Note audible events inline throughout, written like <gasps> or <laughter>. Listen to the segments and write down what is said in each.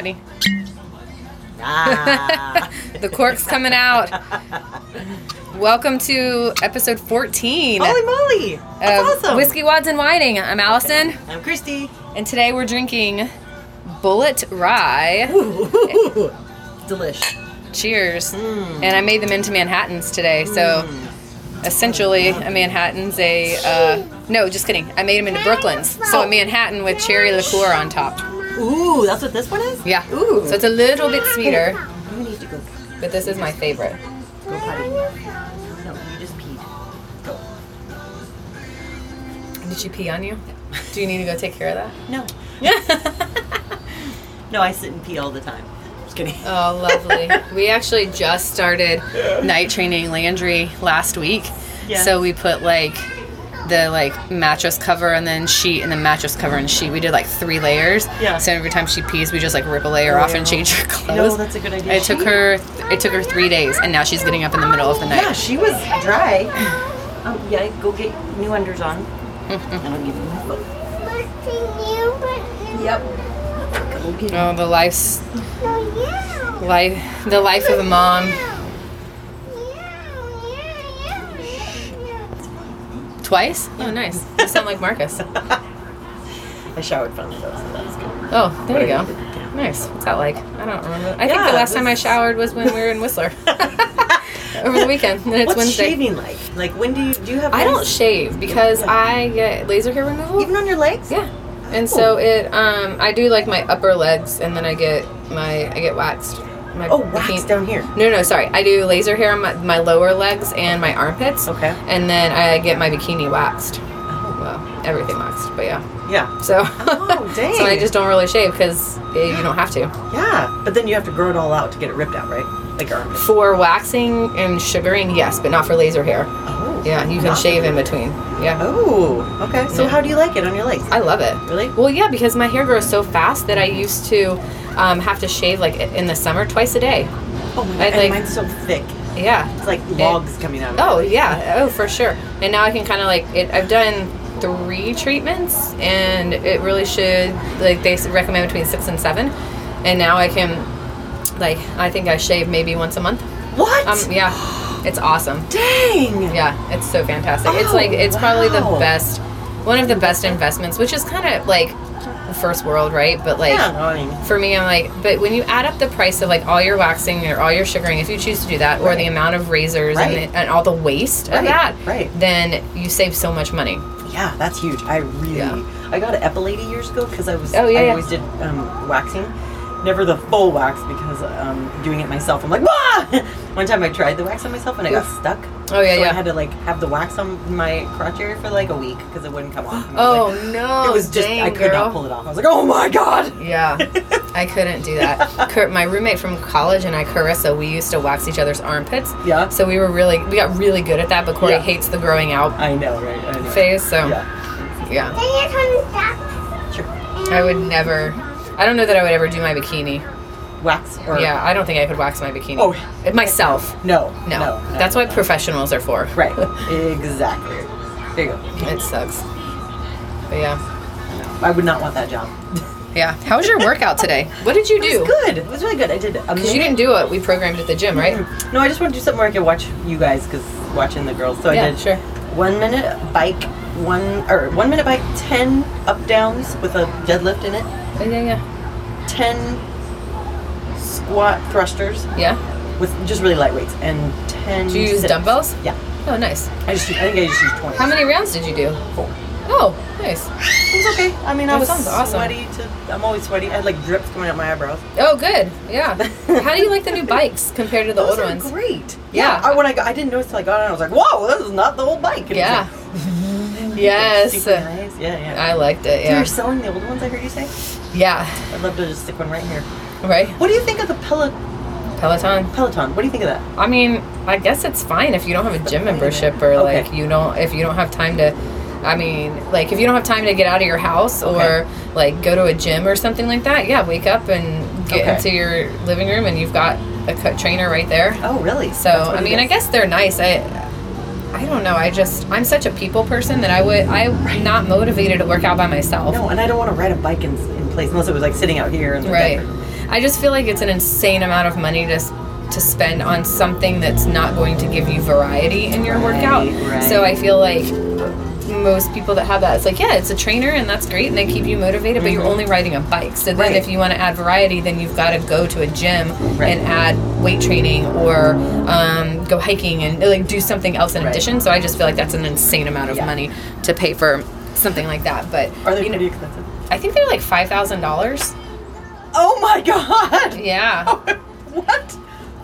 All right, ready? Ah. <laughs> The cork's coming out. Welcome to episode 14 Holy moly! That's awesome. Whiskey Wads and Whiting. I'm Allison, I'm Christy. and today we're drinking Bullet Rye. Ooh, delish. Cheers. Mm. And I made them into Manhattans today, so essentially a Manhattan's a uh, no, just kidding. I made them into Brooklyn's, so a Manhattan with cherry liqueur on top. Ooh, that's what this one is? Yeah. Ooh. So it's a little bit sweeter, You need to go, but this is my favorite. go potty. No, you just peed. Go. Did she pee on you? Do you need to go take care of that? No. <laughs> No, I sit and pee all the time. Just kidding. Oh, lovely. we actually just started night training Landry last week. Yeah. So we put like the like mattress cover and then sheet and then mattress cover and sheet. We did like three layers. Yeah. So every time she pees, we just like rip a layer off and change her clothes. No, clothes. that's a good idea. It took She- her. It took her three days, and now she's getting up in the middle of the night. Yeah, she was dry. Um, yeah, go get new unders on. <laughs> and I'll give you my phone. Yep. Go get Oh, the life's life. The life of a mom. Twice? Oh, nice. You sound like Marcus. <laughs> I showered finally though, so that's good. Oh, there you go. Nice. What's that like? I don't remember. I think the last time I showered was when we were in <laughs> Whistler <laughs> over the weekend, and it's What's Wednesday. shaving like? Like when do you do you have? I don't shave because Yeah. I get laser hair removal. even on your legs. Yeah. And so it um I do like my upper legs and then I get my I get waxed. My Oh, wax bikini- down here. No, no, sorry. I do laser hair on my, my lower legs and my armpits. Okay. And then I get my bikini waxed. Oh. Well, everything waxed, but yeah. Yeah. So Oh, dang. <laughs> so I just don't really shave cuz you don't have to. Yeah, but then you have to grow it all out to get it ripped out, right? Like your armpit. For waxing and sugaring, yes, but not for laser hair. Oh. Yeah, you can shave in between. Yeah. Oh. Okay. So Yeah. how do you like it on your legs? I love it. Really? Well, yeah, because my hair grows so fast that I used to um, have to shave like in the summer twice a day. Oh my god. I'd like- mine's so thick. Yeah. It's like logs coming out of Oh it. yeah. Oh for sure. And now I can kind of like it. I've done three treatments, and it really should like they recommend between six and seven, and now I can like I think I shave maybe once a month. What? Um, yeah, it's awesome. Dang. Yeah, it's so fantastic. it's Oh, like it's probably the best, one of the best investments, which is kind of like first world, right? But like yeah. No, I mean. for me, I'm like, but when you add up the price of like all your waxing or all your sugaring, if you choose to do that, or the amount of razors Right. and, the, and all the waste Right, of that, right. then you save so much money. Yeah, that's huge. I really, Yeah. I got an epilady years ago because I was, Oh, yeah, I yeah. always did um, waxing, never the full wax because um, doing it myself, I'm like, Wah! <laughs> One time I tried the wax on myself and I got Oof. stuck. Oh, yeah, so yeah. I had to like have the wax on my crotch area for like a week because it wouldn't come off. Oh was like- no! it was just dang, I could girl. not pull it off. I was like, oh my god. Yeah, <laughs> I couldn't do that. Cur- my roommate from college and I, Carissa, we used to wax each other's armpits. Yeah. So we were really, we got really good at that. But Corey Yeah. hates the growing out I know, right? I know. phase, so Yeah. yeah. Sure. I would never. I don't know that I would ever do my bikini. Wax or Yeah, I don't think I could wax my bikini. Oh. Myself. no, No, no, no, that's what no. professionals are for. Right. <laughs> exactly. There you go. It sucks. But yeah, I would not want that job. yeah. How was your workout today? What did you It do? was good. It was really good. I did. a Because you didn't do it. we programmed at the gym, right? No, I just want to do something where I can watch you guys because watching the girls. So Yeah, I did sure. one minute bike, one or one minute bike, ten up downs with a deadlift in it, Yeah, yeah, yeah. ten squat thrusters Yeah. with just really light weights, and ten. Did you use sit-ups. dumbbells? Yeah, Oh, nice. I just I think I just used twenty. How many rounds did you do? Four. Oh, nice. It was okay. I mean, I was sounds awesome. sweaty. To I'm always sweaty. I had like drips coming out my eyebrows. Oh, good. Yeah. <laughs> How do you like the new bikes compared to the Those old ones? great. Yeah. I, when I got, I didn't notice till I got on. I was like, "Whoa, this is not the old bike." And Yeah. <laughs> like, Yes. super nice. Yeah, yeah. I liked it. So Yeah. you're selling the old ones, I heard you say? Yeah. I'd love to just stick one right here. Right. What do you think of the Pel- Peloton. Peloton? What do you think of that? I mean, I guess it's fine if you don't have a gym membership or Okay. like you don't if you don't have time to I mean, like if you don't have time to get out of your house or Okay. like go to a gym or something like that, yeah, wake up and get Okay. into your living room and you've got a cut trainer right there. Oh, really? So I it mean, I guess they're nice. I I don't know. I just I'm such a people person that I would I'm not motivated to work out by myself. No, and I don't want to ride a bike in, in place unless it was like sitting out here. In the Right. Denver. I just feel like it's an insane amount of money to to spend on something that's not going to give you variety in your Right, workout. right. So I feel like most people that have that, it's like, yeah, it's a trainer and that's great and they keep you motivated, but you're only riding a bike. So then Mm-hmm. Right. if you want to add variety, then you've got to go to a gym Right. and add weight training or um, go hiking and like do something else in Right. addition. So I just feel like that's an insane amount of Yeah. money to pay for something like that. But Are they you know, pretty expensive? I think they're like five thousand dollars. Oh my god! <laughs> Yeah. <laughs> what?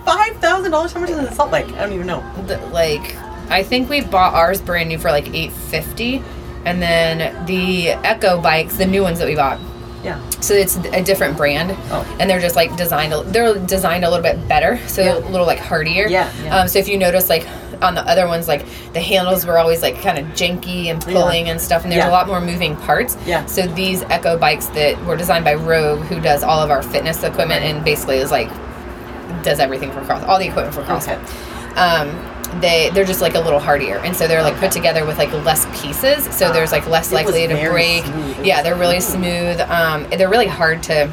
Five thousand dollars? How much is an assault bike? I don't even know. the, like I think we bought ours brand new for like 850 and then the Echo bikes, the new ones that we bought. Yeah. So it's a different brand, Oh. and they're just like designed. a- They're designed a little bit better, so Yeah. a little like hardier. Yeah, yeah. Um, so if you notice, like on the other ones, like the handles were always like kind of janky and pulling and stuff, and there's Yeah. a lot more moving parts. Yeah. So these Echo bikes that were designed by Rogue, who does all of our fitness equipment and basically is like does everything for cross all the equipment for CrossFit. Um, they they're just like a little hardier, and so they're like put together with like less pieces, so Ah. there's like less likely to break. Yeah, they're really smooth. Um, they're really hard to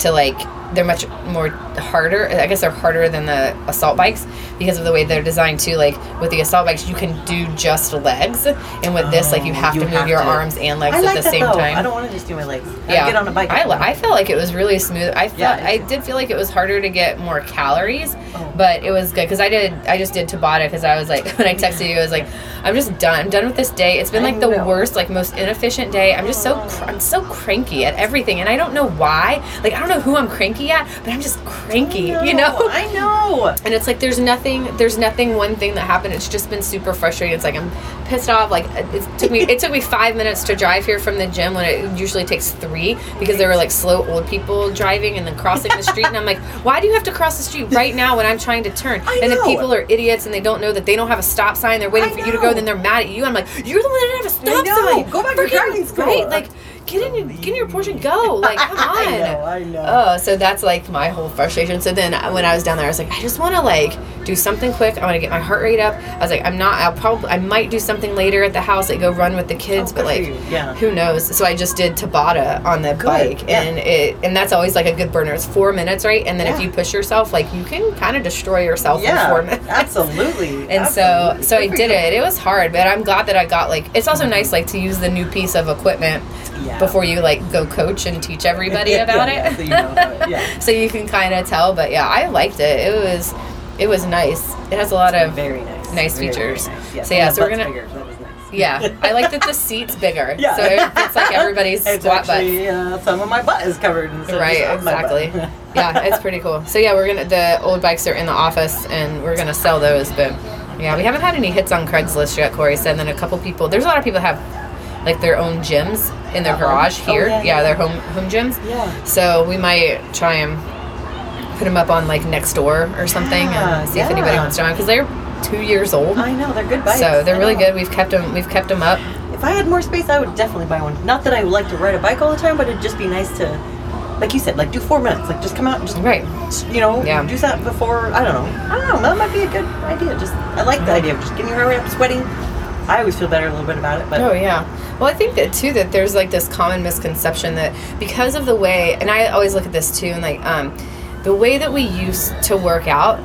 to like. They're much more harder. I guess they're harder than the assault bikes because of the way they're designed too. Like with the assault bikes, you can do just legs, and with this, like you Oh, have you to move have your to- arms and legs I at like the same though. time. I don't want to just do my legs. I Yeah, get on a bike. I, I felt like it was really smooth. I felt Yeah, I did feel like it was harder to get more calories, Oh. But it was good because I did. I just did Tabata because I was like <laughs> when I texted you, I was like, I'm just done. I'm done with this day. It's been like the worst, like most inefficient day. I'm just so cr- I'm so cranky at everything, and I don't know why. Like I don't know who I'm cranky at, but I'm just cranky. You know. I know. <laughs> And it's like there's nothing, there's nothing one thing that happened. It's just been super frustrating. It's like I'm pissed off. Like it took me, it took me five minutes to drive here from the gym when it usually takes three because there were like slow old people driving and then crossing the street. And I'm like, why do you have to cross the street right now I'm trying to turn? I and the know. people are idiots and they don't know that they don't have a stop sign. They're waiting I for you to go. And then they're mad at you. I'm like, you're the one that didn't have a stop know. sign. Go back to Freaking- driving school. Right? Like. Get in, your, get in your Porsche and go. <laughs> Like, come on. I know, I know. Oh, so that's like my whole frustration. So then when I was down there, I was like, I just want to like do something quick. I want to get my heart rate up. I was like, I'm not. I'll probably. I might do something later at the house. Like go run with the kids, Oh, but like. Yeah. who knows? So I just did Tabata on the bike, yeah. and it and that's always like a good burner. It's four minutes, right? And then if you push yourself, like you can kind of destroy yourself Yeah. in four minutes. <laughs> Absolutely. And so, Absolutely. so I did it. It was hard, but I'm glad that I got like. It's also nice like to use the new piece of equipment Yeah. before you like go coach and teach everybody <laughs> Yeah, about yeah, it. so you know it, yeah. so you <laughs> can kind of tell, but yeah, I liked it. It was, it was nice. It has a lot of Very nice. nice Very, very features. nice. Yes. So yeah, so we're gonna- bigger. Yeah, I like that the <laughs> seat's bigger. Yeah. So it's like everybody's It's squat butt. actually, uh, some of my butt is covered. Right, butt. exactly. yeah, it's pretty cool. So yeah, we're gonna the old bikes are in the office and we're gonna sell those, but yeah, we haven't had any hits on Craigslist yet. Corey said. And then a couple people. There's a lot of people that have like their own gyms in their Uh-oh. garage Oh, here. yeah, yeah, yeah. their home home gyms. Yeah. So we might try and put them up on like next door or something Yeah, and see if anybody wants to join because they're two years old. I know they're good bikes. So they're I really know. good. We've kept them. We've kept them up. If I had more space, I would definitely buy one. Not that I would like to ride a bike all the time, but it'd just be nice to, like you said, like do four minutes. Like just come out and just, Right. you know, Yeah. do that before. I don't know. I don't know. That might be a good idea. Just I like the idea of just getting your rate up, sweating. I always feel better a little bit about it, but Oh yeah. Well, I think that too that there's like this common misconception that because of the way, and I always look at this too, and like um, the way that we used to work out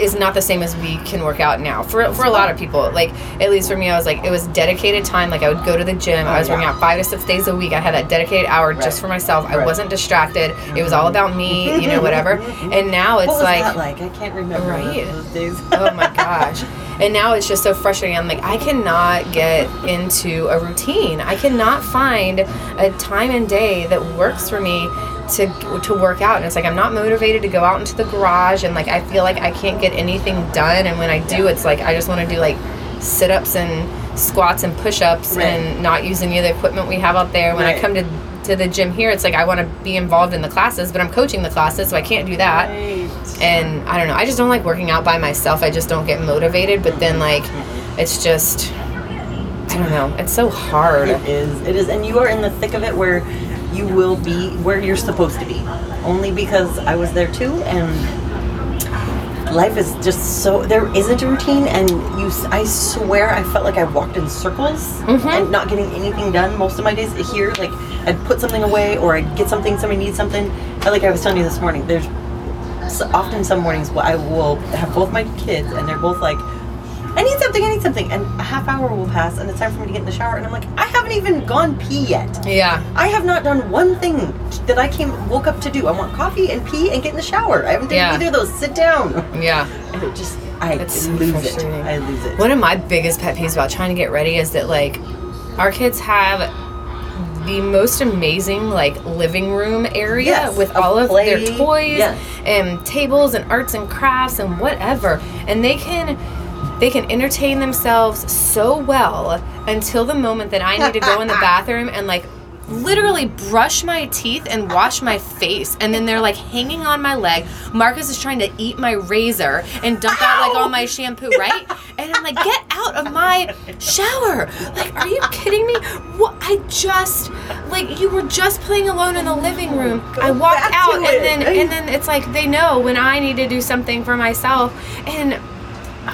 is not the same as we can work out now. For for a lot of people, like at least for me, I was like it was dedicated time. Like I would go to the gym. I was Oh, yeah. working out five to six days a week. I had that dedicated hour Right. just for myself. I wasn't distracted. It was all about me, you know, whatever. <laughs> And now it's like like? I can't remember Right. those days. <laughs> oh my gosh. And now it's just so frustrating. I'm like, I cannot get into a routine. I cannot find a time and day that works for me to to work out. And it's like I'm not motivated to go out into the garage and like I feel like I can't get anything done. And when I do, it's like I just want to do like sit ups and squats and push ups Right. and not use any of the equipment we have out there. When I come to to the gym here, it's like I want to be involved in the classes, but I'm coaching the classes, so I can't do that Right. and I don't know. I just don't like working out by myself. I just don't get motivated. But then like, it's just I don't know. It's so hard. It is. It is, and you are in the thick of it where you will be where you're supposed to be. Only because I was there too, and life is just so there isn't a routine and you I swear i felt like i walked in circles Mhm. and not getting anything done most of my days here like i'd put something away or i'd get something somebody needs something And like i was telling you this morning there's often some mornings where i will have both my kids and they're both like I need something, I need something. And a half hour will pass and it's time for me to get in the shower. And I'm like, I haven't even gone pee yet. Yeah. I have not done one thing that I came woke up to do. I want coffee and pee and get in the shower. I haven't done Yeah. either of those. Sit down. Yeah. And it just I It's lose it. I lose it. One of my biggest pet peeves about trying to get ready is that like our kids have the most amazing like living room area Yes, with all of their toys Yes. and tables and arts and crafts and whatever and they can they can entertain themselves so well until the moment that I need to go in the <laughs> bathroom and like literally brush my teeth and wash my face and then they're like hanging on my leg. Marcus is trying to eat my razor and dump out like all my shampoo right? And i'm like get out of my shower. Like are you kidding me? What i just like you were just playing alone in the living room. I walked back out and then and then it's like they know when i need to do something for myself and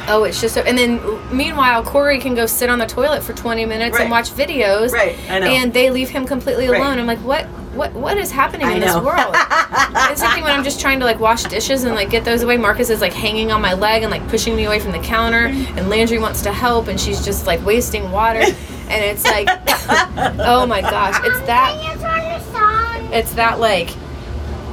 Oh, it's just so. And then, meanwhile, Corey can go sit on the toilet for 20 minutes Right. and watch videos. Right, I know. And they leave him completely Right. alone. I'm like, what? What? What is happening I in this world? <laughs> it's something when I'm just trying to like wash dishes and like get those away. Marcus is like hanging on my leg and like pushing me away from the counter, mm-hmm. and Landry wants to help, and she's just like wasting water. And it's like, <laughs> oh my gosh, it's that it's that like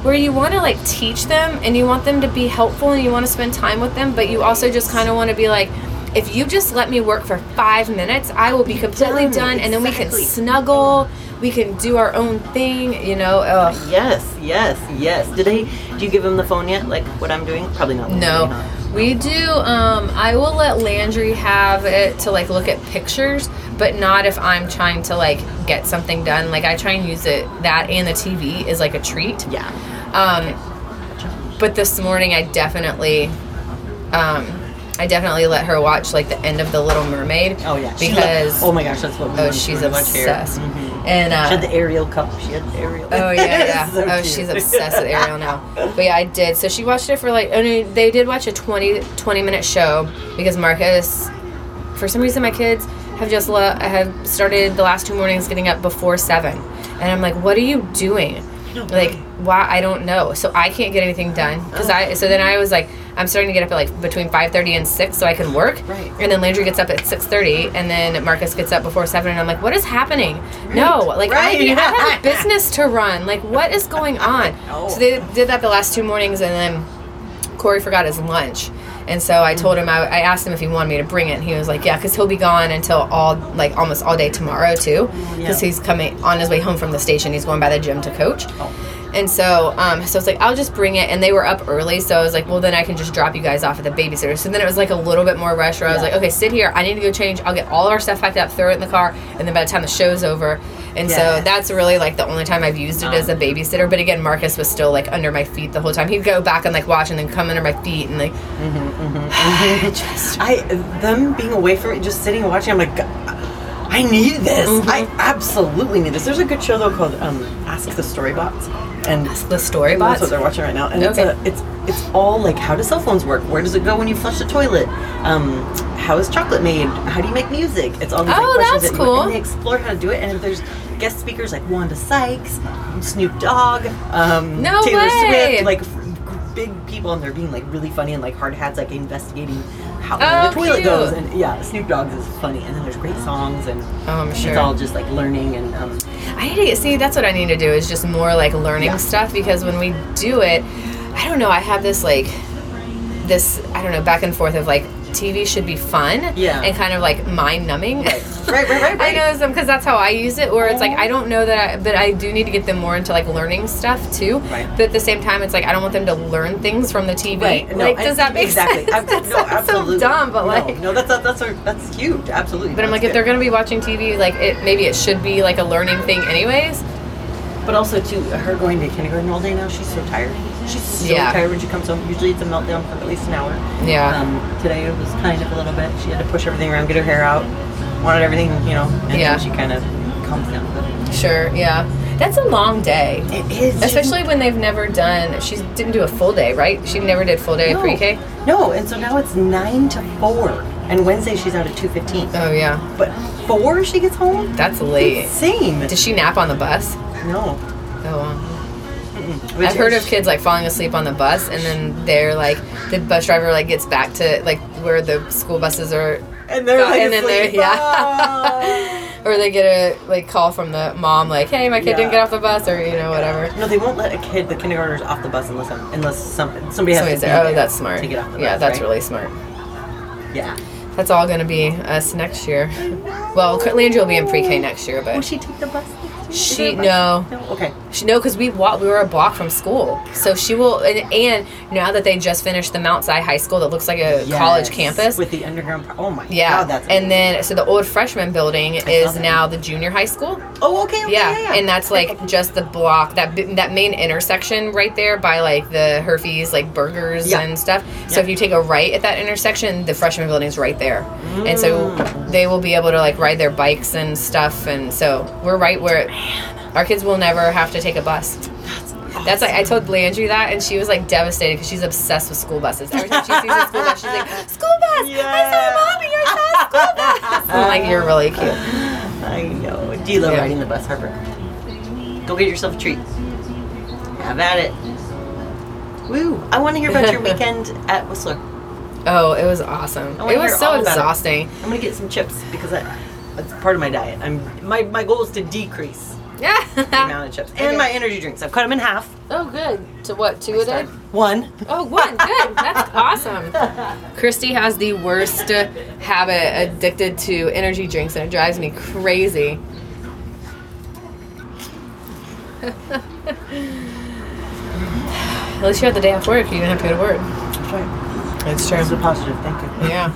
where you want to like teach them and you want them to be helpful and you want to spend time with them but you also just kind of want to be like if you just let me work for five minutes i will be completely Done. done and then we can snuggle we can do our own thing you know Ugh. Yes, yes, yes. Did they do you give them the phone yet? Like what I'm doing? Probably not. no not. we do um i will let landry have it to like look at pictures but not if i'm trying to like get something done like i try and use it that and the tv is like a treat Yeah. Um, but this morning I definitely, um, I definitely let her watch like the end of the Little Mermaid. Oh yeah. Because lo- oh my gosh, that's what we oh she's to watch here. obsessed, Mhm. and uh, She had the Ariel cup. She had the Ariel. Oh yeah, yeah. <laughs> So oh, cute. she's obsessed with Ariel now. <laughs> But yeah, I did. So she watched it for like. I mean, they did watch a 20, 20 minute show because Marcus, for some reason, my kids have just le- have started the last two mornings getting up before seven, and I'm like, what are you doing? Like, why? I don't know. So I can't get anything done because I. So then I was like, I'm starting to get up at like between five thirty and six so I can work. Right. And then Landry gets up at six thirty, and then Marcus gets up before seven, and I'm like, what is happening? No, like I, Right. I have a <laughs> business to run. Like, what is going on? know. <laughs> Oh. So they did that the last two mornings, and then Corey forgot his lunch. And so I told him, I, I asked him if he wanted me to bring it. And he was like, yeah, because he'll be gone until all, like almost all day tomorrow, too. Because Yeah. he's coming on his way home from the station. He's going by the gym to coach. Oh. And so, um, so it's like I'll just bring it, and they were up early, so I was like, well, then I can just drop you guys off at the babysitter. So then it was like a little bit more rush. Where I was Yeah. like, okay, sit here. I need to go change. I'll get all of our stuff packed up, throw it in the car, and then by the time the show's over, and so that's really like the only time I've used it as a babysitter. But again, Marcus was still like under my feet the whole time. He'd go back and like watch, and then come under my feet, and like <laughs> just I them being away from it, just sitting and watching. I'm like, I need this. Mm-hmm. I absolutely need this. There's a good show though called um, Ask the Storybots, and the story that's what they're watching right now. And Okay. it's a, it's it's all like how do cell phones work? Where does it go when you flush the toilet? Um, how is chocolate made? How do you make music? It's all these like, Oh, questions that's that you- cool. and they explore how to do it. And there's guest speakers like Wanda Sykes, Snoop Dogg, um, No Taylor way. Swift, like big people, and they're being like really funny and like hard hats, like investigating how Oh, the toilet cute. goes. And yeah, Snoop Dogg's is funny. And then there's great songs and I'm it's all just like learning and um, I need to get, see. That's what I need to do is just more like learning Yeah. stuff because when we do it, I don't know. I have this like this I don't know back and forth of like TV should be fun, Yeah. and kind of like mind numbing. right, right, right, right. <laughs> I know um, some because that's how I use it. Where it's like I oh. don't know that, I, but I do need to get them more into like learning stuff too. Right. But at the same time, it's like I don't want them to learn things from the TV. Right. No, like, does that make exactly. sense? <laughs> That no, absolutely. so dumb, but no, like. no, that's that's that's, that's huge. Absolutely. But I'm like, if they're gonna be watching TV, like it maybe it should be like a learning thing, anyways. But also too, her going to kindergarten all day now. She's so tired. She's so Yeah. tired when she comes home. Usually it's a meltdown for at least an hour. Yeah. Um, today it was kind of a little bit. She had to push everything around, get her hair out, wanted everything, you know, and Yeah. then she kind of calms down. But Sure. Yeah. That's a long day. it is Especially when they've never done. She didn't do a full day, right? She never did full day No. pre-K. No, and so now it's nine to four, and Wednesday she's out at two fifteen. Oh yeah, But four she gets home. that's late. Same. Does she nap on the bus? No. Oh wow. Which I've heard of kids like falling asleep on the bus, and then they're like the bus driver like gets back to like where the school buses are, and they're like and then they're yeah, <laughs> or they get a like call from the mom like, hey, my kid Yeah. didn't get off the bus, or you know whatever. No, they won't let a kid, the kindergartners, off the bus unless unless some, somebody has Somebody's to there. Oh, there that's smart. to get off the yeah, bus. that's right? really smart. yeah. That's all going to be us next year. Well, Landry will be in pre-K next year, but Will but she take the bus? She no. No. Okay. She, no, because we walk, we were a block from school, so she will. And, and now that they just finished the Mount Si High School, that looks like a college campus. with the underground. Oh my yeah, god, that's and then so the old freshman building is now the junior high school. oh okay, okay Yeah, yeah, yeah. and that's like <laughs> just the block that that main intersection right there by like the Herfy's like burgers Yeah. and stuff. So if you take a right at that intersection, the freshman building is right there, and so Mm. they will be able to like ride their bikes and stuff. And so we're right where our kids will never have to take a bus. That's like I told Landry that, and she was like devastated because she's obsessed with school buses. Every time she sees a school bus, she's like, <laughs> "School bus! Yeah. I saw a mommy, I saw a school bus." <laughs> I'm like, "You're really cute." I know. Do you love Yeah. riding the bus, Harper? Go get yourself a treat. Have at it. Woo! I want to hear about your <laughs> weekend at Whistler. Oh, it was awesome. It was so about it. exhausting. I'm gonna get some chips because I, that's part of my diet. I'm my my goal is to decrease yeah. the amount of chips Okay. and my energy drinks. I've cut them in half. oh, good. To what? Two a day? One. Oh, one. Good. That's <laughs> awesome. Christy has the worst habit addicted to energy drinks, and it drives me crazy. At least you had the day off work. You didn't have to go to work. That's right. It's That's a positive. Thank you. Yeah.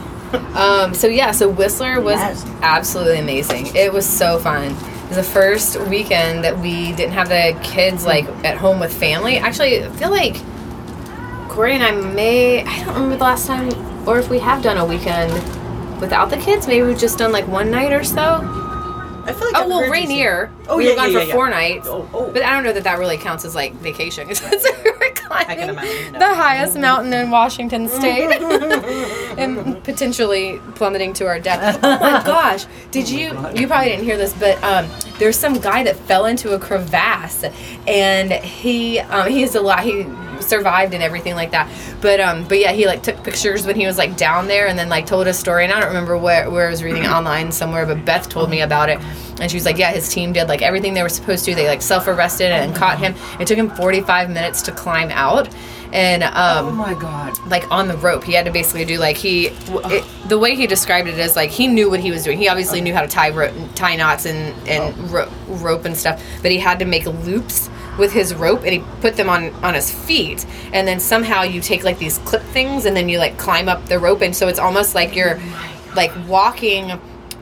Um, so yeah, so Whistler was Yes. absolutely amazing. It was so fun. It was the first weekend that we didn't have the kids like at home with family. Actually, I feel like Corey and I may I don't remember the last time or if we have done a weekend without the kids. Maybe we've just done like one night or so. I feel like Oh I've well, you Rainier. Oh, we yeah, were gone yeah, for yeah, four nights. Oh, oh. But I don't know that that really counts as like vacation. <laughs> Since we were climbing imagine, <laughs> no. the highest mountain in Washington State <laughs> and potentially plummeting to our death. <laughs> Oh my gosh! Did you? You probably didn't hear this, but um, there's some guy that fell into a crevasse, and he um, he's a lot. He survived and everything like that. But um, but yeah, he like took pictures when he was like down there, and then like told a story. And I don't remember where where I was reading online somewhere, but Beth told me about it. And she was like, yeah, his team did like everything they were supposed to. They like self arrested and caught him. It took him 45 minutes to climb out. And um, Oh my god. like on the rope. He had to basically do like he, it, the way he described it is like he knew what he was doing. He obviously knew how to tie ro- tie knots and and ro- rope and stuff, but he had to make loops with his rope and he put them on on his feet and then somehow you take like these clip things and then you like climb up the rope and so it's almost like you're like walking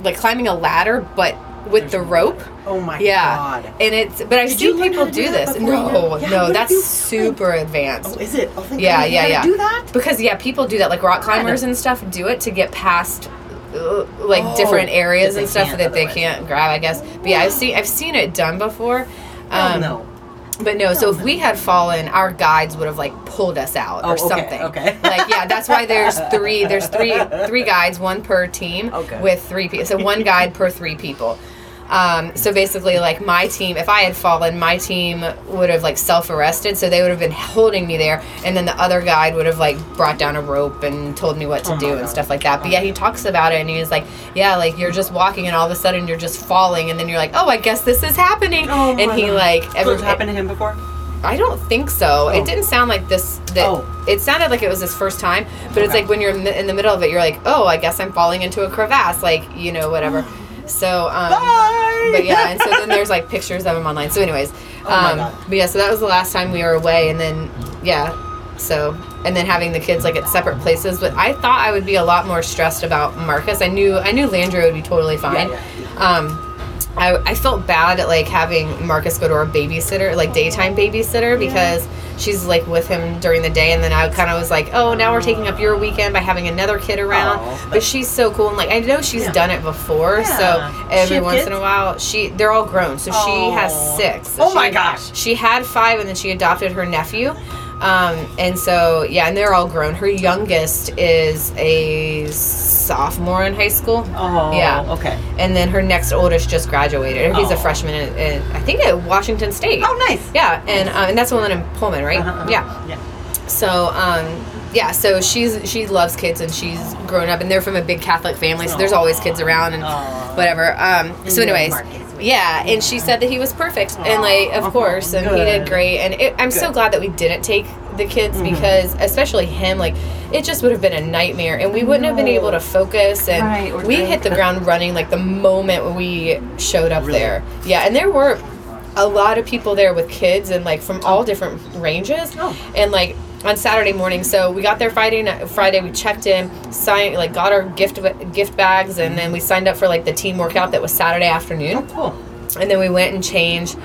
like climbing a ladder but with the rope Oh my yeah god. and it's but i've Did seen people do do this no Yeah, no that's super advanced Oh, is it? Oh, thank yeah, God. Yeah, yeah. Do that? Because yeah, people do that. Like rock climbers and stuff do it to get past uh, like Oh, different areas and stuff that they can't grab. I guess. But yeah, I've seen I've seen it done before. Oh Um, no. But no, so if we had fallen, our guides would have like pulled us out Oh, or okay, something. okay. Like yeah, that's why there's three. There's three three guides, one per team, Okay. with three people. So one guide per three people. Um, so basically, like my team, if I had fallen, my team would have like self-arrested. So they would have been holding me there, and then the other guide would have like brought down a rope and told me what to Oh do and God. stuff like that. But yeah, he talks about it, and he's like, "Yeah, like you're just walking, and all of a sudden you're just falling, and then you're like, oh, I guess this is happening." Oh and he God. like So happened to him before? I don't think so. Oh. It didn't sound like this. That Oh. it sounded like it was his first time, but it's like when you're in the middle of it, you're like, oh, I guess I'm falling into a crevasse, like you know, whatever. <gasps> So, um, Bye! but yeah, and so then <laughs> there's like pictures of him online. So, anyways, Oh um, but yeah, so that was the last time we were away, and then yeah, so and then having the kids like at separate places. But I thought I would be a lot more stressed about Marcus. I knew I knew Landry would be totally fine. yeah, Um, I, I felt bad at like having Marcus go to our babysitter, like daytime babysitter, because she's like with him during the day, and then I kind of was like, oh, now we're taking up your weekend by having another kid around. Aw. but she's so cool, and like I know she's Yeah. done it before, Yeah. so every once kids? in a while, she they're all grown, so she has six. So Oh my gosh. She had five, and then she adopted her nephew. Um, and so yeah, and they're all grown. Her youngest is a sophomore in high school. Oh, Yeah. Okay. And then her next oldest just graduated. He's a Oh. freshman in, in I think at Washington State. Oh, nice. Yeah, and um, and that's the one in Pullman, right? Uh-huh, uh-huh. Yeah. Yeah. So um, yeah, so she's she loves kids and she's grown up and they're from a big Catholic family, so there's always kids around and Aw. whatever. Um, so, anyways. Yeah, and she said that he was perfect and like of course, and he did great. And it, I'm so Good. Mm-hmm. glad that we didn't take the kids because especially him, like it just would have been a nightmare and we wouldn't have been able to focus and Right, we hit the ground running like the moment we showed up Really? there. Yeah, and there were a lot of people there with kids and like from all different ranges Oh. and like on Saturday morning. So we got there Friday night. Friday we checked in, signed like got our gift gift bags, and then we signed up for like the team workout that was Saturday afternoon. Oh, cool. And then we went and changed,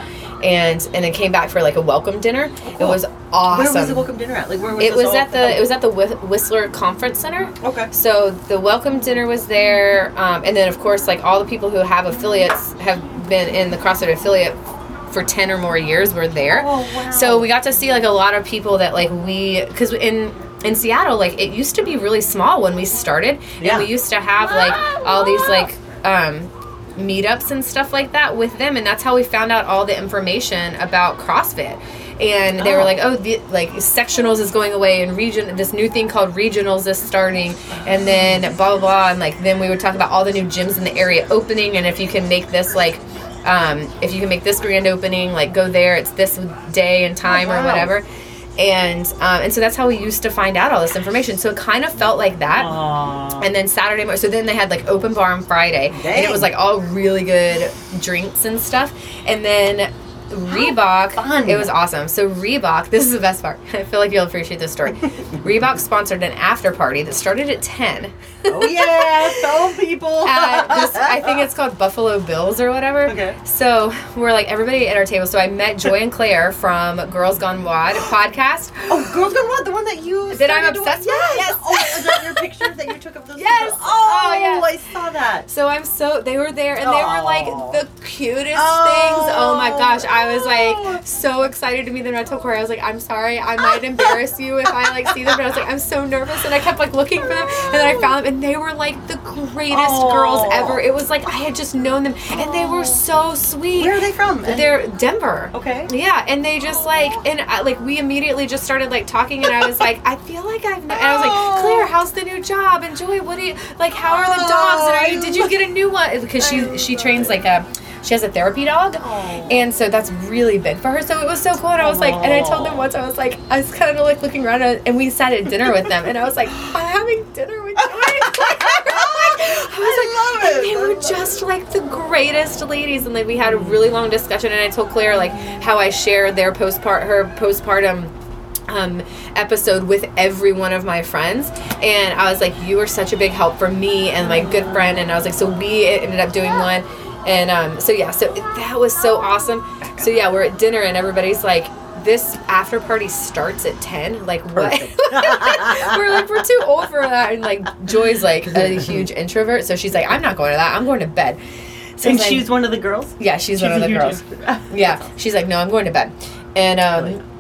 and and then came back for like a welcome dinner. It cool. was awesome. Where was the welcome dinner at? Like where was it was at the it was at the Whistler Conference Center. Okay. So the welcome dinner was there, um, and then of course, like all the people who have affiliates have been in the CrossFit affiliate for ten or more years were there. Oh, wow. So we got to see like a lot of people that like we because in in Seattle like it used to be really small when we started, Yeah. and we used to have like all these like um, meetups and stuff like that with them, and that's how we found out all the information about CrossFit. And they were Oh. like, oh, the, like sectionals is going away, and region this new thing called regionals is starting, and then blah blah blah, and like then we would talk about all the new gyms in the area opening, and if you can make this like, um, if you can make this grand opening, like go there, it's this day and time or wow. whatever. And um, and so that's how we used to find out all this information. So it kind of felt like that. Aw. And then Saturday, so then they had like open bar on Friday, and it was like all really good drinks and stuff. And then Reebok, fun. it was awesome. So Reebok, this is the best part. <laughs> I feel like you'll appreciate this story. <laughs> Reebok sponsored an after party that started at ten. oh yeah, <laughs> tell people. At this, I think it's called Buffalo Bills or whatever. Okay. So we're like everybody at our table. So I met Joy and Claire from Girls Gone WOD podcast. <gasps> Oh, Girls Gone Wild, the one that you That I'm obsessed with? yes. Yes. Oh, is that your picture that you took of those? Yes. people? Oh, Oh, yeah. I saw that. So I'm so they were there and they were like the cutest Oh. things. Oh my gosh, I was like so excited to meet them. And I told Corey, I was like, I'm sorry, I might embarrass you if I like see them, but I was like, I'm so nervous, and I kept like looking for them, and then I found them, and they were like the greatest girls ever. It was like I had just known them, and they were so sweet. Where are they from? They're Denver. Okay. Yeah, and they just like, and I, like we immediately just started like talking, and I was like, I feel like I've, kn-, and I was like. Claire, how's the new job? And Joy, what do you like? How are the dogs? And are you, did you get a new one? Because she she trains like a, she has a therapy dog, Oh. and so that's really big for her. So it was so cool. And I was like, and I told them once, I was like, I was kind of like looking around, and we sat at dinner with them, and I was like, <gasps> I'm having dinner with <laughs> Joy. Claire." <laughs> I was like, I love it. they were love just like the greatest ladies, and like we had a really long discussion. And I told Claire like how I shared their postpart her postpartum um, episode with every one of my friends, and I was like, you were such a big help for me and my good friend. And I was like, so we ended up doing one, and um, so yeah, so that was so awesome. So yeah, we're at dinner, and everybody's like. This after party starts at ten. Like what? <laughs> We're like we're too old for that. And like Joy's like a <laughs> huge introvert, so she's like, I'm not going to that. I'm going to bed. So And it's like- she's one of the girls. yeah, she's, one of the girls. <laughs> Yeah, she's like, no, I'm going to bed, and um?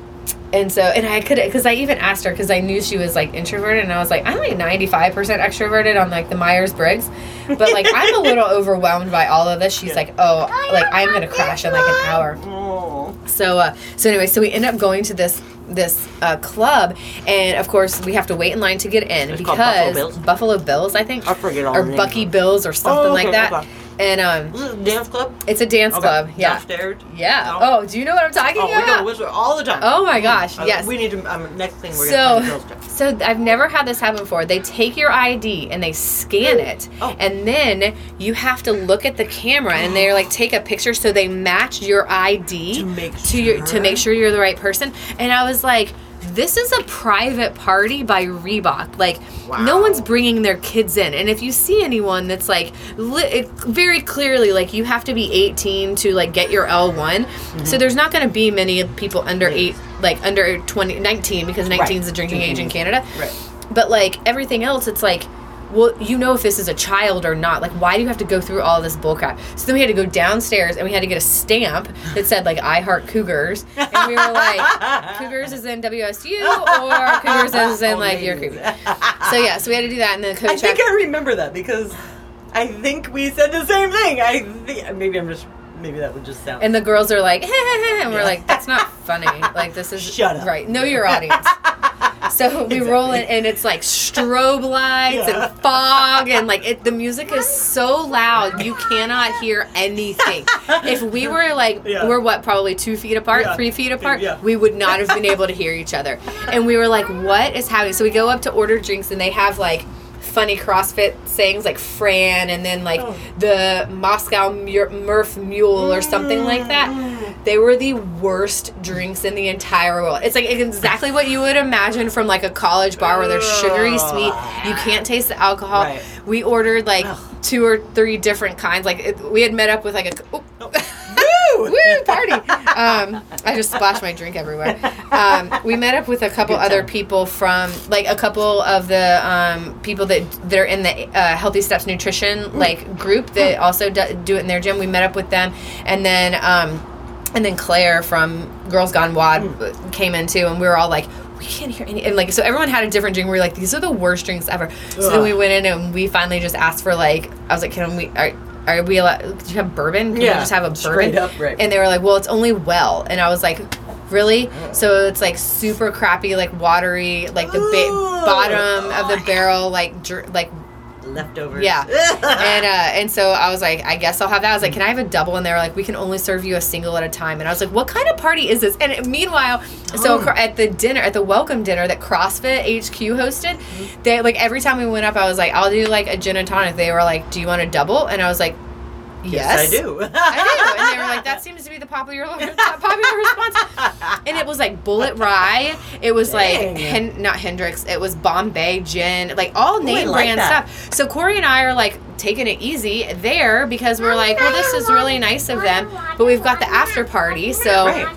And so and I could because I even asked her because I knew she was like introverted, and I was like, I'm like 95 percent extroverted on like the Myers Briggs, but like I'm a little <laughs> overwhelmed by all of this. She's Yeah. like, oh, like I'm gonna crash in like an hour. Oh. So uh, so anyway, so we end up going to this this uh, club, and of course we have to wait in line to get in It's called Buffalo because Bills? Buffalo Bills, I think, I forget all or. Bucky Bills or something Oh, like that. okay. And um, dance club. it's a dance Okay. club. Yeah. Downstairs. Yeah. No? Oh, do you know what I'm talking Oh, we go to about? Whistler all the time. Oh my gosh, Uh, yes. We need to. Um, next thing we're so, gonna girls' so I've never had this happen before. They take your ID and they scan it, Oh. and then you have to look at the camera and they're like take a picture so they match your ID To make to your to make sure you're the right person. And I was like. This is a private party by Reebok. Like, no one's bringing their kids in. And if you see anyone that's like, li- it, very clearly, like, you have to be 18 to like get your L1. Mm-hmm. So there's not going to be many people under eight, like under 20, 19, because 19 is the drinking age in Canada. Right. But like everything else, it's like well, you know if this is a child or not. Like, why do you have to go through all this bullcrap? So then we had to go downstairs and we had to get a stamp that said like I heart Cougars, and we were like, <laughs> Cougars is in WSU or Cougars is in like you're creepy. So yeah, so we had to do that, and then the I coach. think I remember that because I think we said the same thing. I think maybe I'm just maybe that would just sound. and the girls are like, <laughs> and we're Yeah. like, that's not funny. Like this <laughs> is Shut up. Right, know your audience. So we roll in, and it's like strobe lights Yeah. and fog, and like it, the music is so loud you cannot hear anything. If we were like Yeah. we're what probably two feet apart, Yeah. three feet apart, we would not have been able to hear each other. And we were like, what is happening? So we go up to order drinks, and they have like funny CrossFit sayings like Fran, and then like Oh. the Moscow Mur- Murph Mule or something like that. Mm. They were the worst drinks in the entire world. It's like exactly what you would imagine from like a college bar where they're sugary sweet. You can't taste the alcohol. Right. We ordered like two or three different kinds. Like it, we had met up with like a oh. oop. <laughs> Woo! Woo, party! Um, I just splashed my drink everywhere. Um, we met up with a couple Good other time. people from, like, a couple of the um, people that that are in the uh, Healthy Steps Nutrition like group that also do, do it in their gym. We met up with them, and then um, and then Claire from Girls Gone WOD came in too, and we were all like. We can't hear any, and like so. Everyone had a different drink. We were like, "These are the worst drinks ever." So then we went in and we finally just asked for like, I was like, "Can we? Are, are we allowed? Do you have bourbon? Can Yeah, we just have a bourbon?" up, right. And they were like, "Well, it's only well." And I was like, "Really?" Oh. So it's like super crappy, like watery, like the ba- bottom of the oh. barrel, like dr- like Leftovers. yeah. <laughs> and uh, and so I was like, "I guess I'll have that." I was like, "Can I have a double?" And they were like, "We can only serve you a single at a time." And I was like, "What kind of party is this?" And meanwhile, so Oh. cr- at the dinner, at the welcome dinner that CrossFit HQ hosted, they like every time we went up, I was like, "I'll do like a gin and tonic." They were like, "Do you want a double?" And I was like. Yes, yes, I do. <laughs> I do. And they were like, that seems to be the popular <laughs> popular response. And it was like Bullet Rye. It was like Dang. Hen- not Hendrick's. It was Bombay Gin. Like all name like brand that. stuff. So Corey and I are like taking it easy there because we're like, well, this is really nice of them. But we've got the after party, so Right.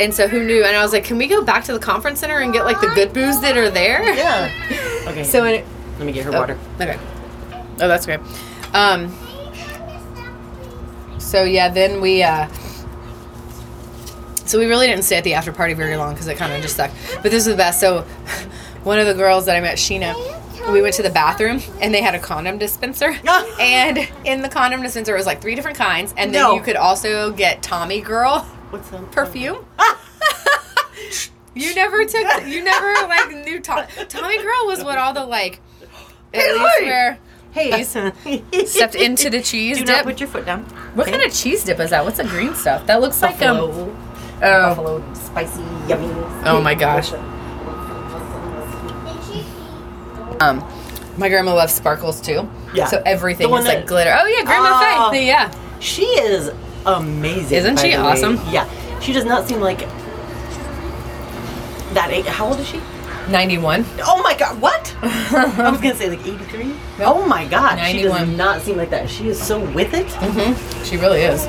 and so who knew? And I was like, can we go back to the conference center and get like the good booze that are there? yeah. <laughs> Okay. So it, let me get her Oh, water. Okay. Oh, that's great. Um. So yeah, then we. uh So we really didn't stay at the after party very long because it kind of just sucked. But this is the best. So, <laughs> one of the girls that I met, Sheena, we went to the bathroom and they had a condom dispenser. <laughs> and in the condom dispenser was like three different kinds, and then No. you could also get Tommy Girl What's that? perfume. <laughs> you never took. You never like knew Tom, Tommy Girl was what all the like. Hey, where Hey, <laughs> stepped into the cheese Do dip. not put your foot down. what kind of cheese dip is that? What's the green stuff? That looks like um. Buffalo, Oh, buffalo, spicy, yummy. oh my gosh. Um, my grandma loves sparkles too. Yeah. So everything is like that- glitter. Oh yeah, Grandma. Faye. Yeah. She is amazing. Isn't she the way. awesome? Yeah. She does not seem like that age. How old is she? Ninety-one. Oh my god, what? I was <laughs> gonna say like 83. Oh my god, she 91. does not seem like that. She is so with it. Mm-hmm. She really is.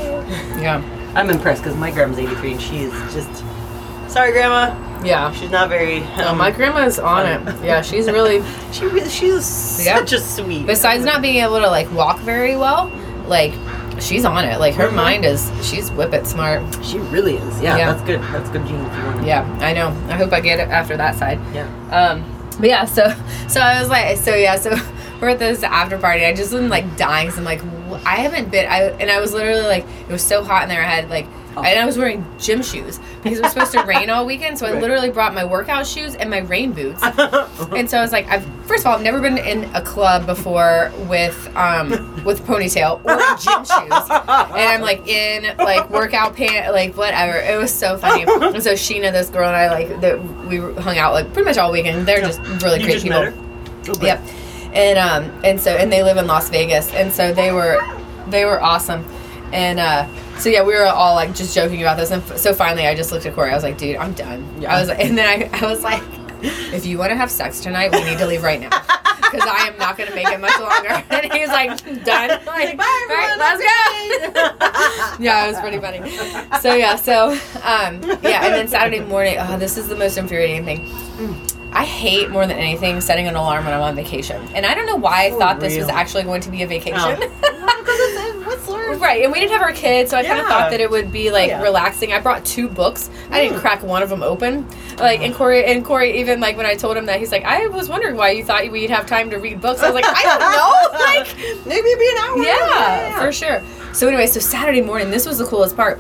Yeah. I'm impressed because my grandma's 83 and she is just. Sorry, grandma. Yeah. She's not very. Um, my grandma's on it. Yeah, she's really. <laughs> She really, she's Yeah. such a sweet. Besides not being able to like walk very well, like she's on it. Like her Mhm. mind is, she's whippet smart. she really is. Yeah, Yeah. that's good. That's good genes if you want. Yeah, I know. I hope I get it after that side. Yeah. Um, but yeah, so so I was like, so yeah, so <laughs> we're at this after party. I just been like dying. Cause I'm like, I haven't been. I and I was literally like, it was so hot in there. I had like, Oh. and I was wearing gym shoes because it was supposed to <laughs> rain all weekend. So I Right. literally brought my workout shoes and my rain boots. <laughs> And so I was like, I've first of all, I've never been in a club before with um with ponytail or <laughs> gym shoes, and I'm like in like workout pants, like whatever. It was so funny. And so Sheena, this girl, and I like that we hung out like pretty much all weekend. They're just really you great just people. her? Oh. Yep. And um and so and they live in Las Vegas, and so they were they were awesome. And uh, so yeah, we were all like just joking about this, and f- so finally I just looked at Corey. I was like, "Dude, I'm done." Yeah. I was, and then I, I was like, "If you want to have sex tonight, we need to leave right now <laughs> because I am not going to make it much longer." <laughs> And he was like, "Done." I'm like, "Bye, "All right, everyone, let's go." <laughs> yeah, it was pretty funny. So yeah, so um, yeah, and then Saturday morning, oh, this is the most infuriating thing. I hate more than anything setting an alarm when I'm on vacation. And I don't know why I thought this was actually going to be a vacation. Oh. because it's in Whistler. Right, and we didn't have our kids, so I kind of Yeah. thought that it would be like Yeah. relaxing. I brought two books. I didn't Mm. crack one of them open. Like, and Corey, and Corey, even like when I told him that, he's like, I was wondering why you thought we'd have time to read books. I was like, I don't know. <laughs> <laughs> Like, maybe it'd be an hour. yeah, for sure. So anyway, so Saturday morning, this was the coolest part.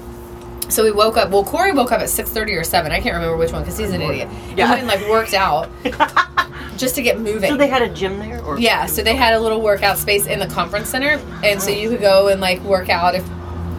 So we woke up. Well, Corey woke up at six thirty or seven. I can't remember which one because he's an idiot. Yeah. And like worked out <laughs> just to get moving. So they had a gym there, or Yeah, so they had a little workout space in the conference center, and so you could go and like work out if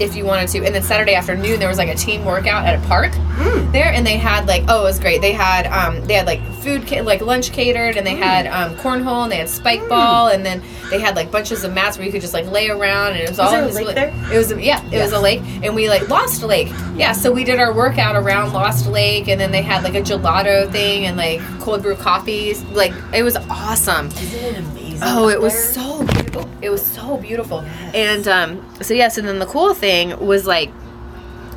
if you wanted to. And then Saturday afternoon there was like a team workout at a park Mm. there, and they had like oh it was great. They had um they had like food ca- like lunch catered, and they had um cornhole, and they had spike ball, and then they had like bunches of mats where you could just like lay around, and it was, all there a lake there? It was yeah, it was a lake, and we like Lost Lake. Yeah, so we did our workout around Lost Lake, and then they had like a gelato thing and like cold brew coffees. Like it was awesome. Isn't it amazing? Oh, it was there? so beautiful. It was so beautiful. Yes. And um, so yeah, so then the cool thing was like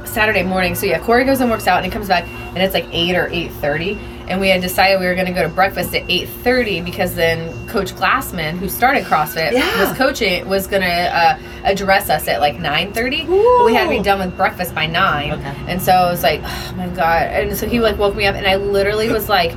Saturday morning. So yeah, Corey goes and works out and he comes back and it's like eight or eight thirty. And we had decided we were gonna go to breakfast at eight thirty because then Coach Glassman, who started CrossFit, Yeah. was coaching was gonna uh, address us at like nine thirty. We had to be done with breakfast by nine. Okay. And so I was like, oh my god. And so he like woke me up and I literally was like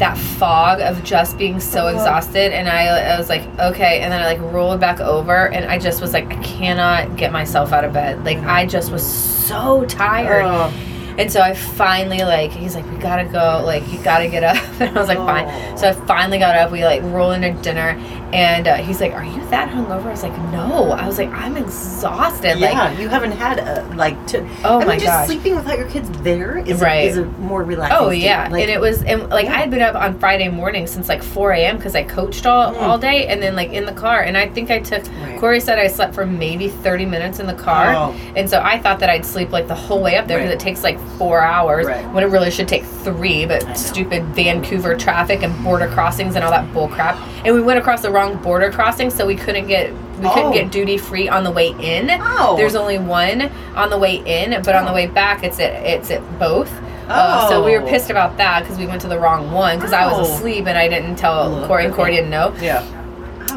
that fog of just being so Uh-huh. exhausted and I, I was like okay and then i like rolled back over and i just was like i cannot get myself out of bed like i just was so tired Oh. And so i finally like he's like we gotta go like you gotta get up <laughs> and i was like fine so i finally got up we like roll into dinner and uh, he's like are you that hungover i was like no i was like i'm exhausted like you haven't had a like to. Oh I my mean, just gosh. sleeping without your kids there is Right. a, is a more relaxing. Oh yeah, Like, and it was and like Yeah. I had been up on Friday morning since like 4 a.m. because I coached all, Mm. all day, and then like in the car, and I think I took. Right. Corey said I slept for maybe 30 minutes in the car, Oh. and so I thought that I'd sleep like the whole way up there because Right. it takes like four hours Right. when it really should take three. But stupid Vancouver traffic and border crossings and all that bull crap, and we went across the wrong border crossing, so we couldn't get we couldn't Oh. get duty free on the way in. Oh. There's only one on the way in, but on the Oh. way back, it's at it's at both. Uh, so we were Oh. pissed about that because we went to the wrong one because I was Oh. asleep and I didn't tell Corey and Corey didn't know Yeah.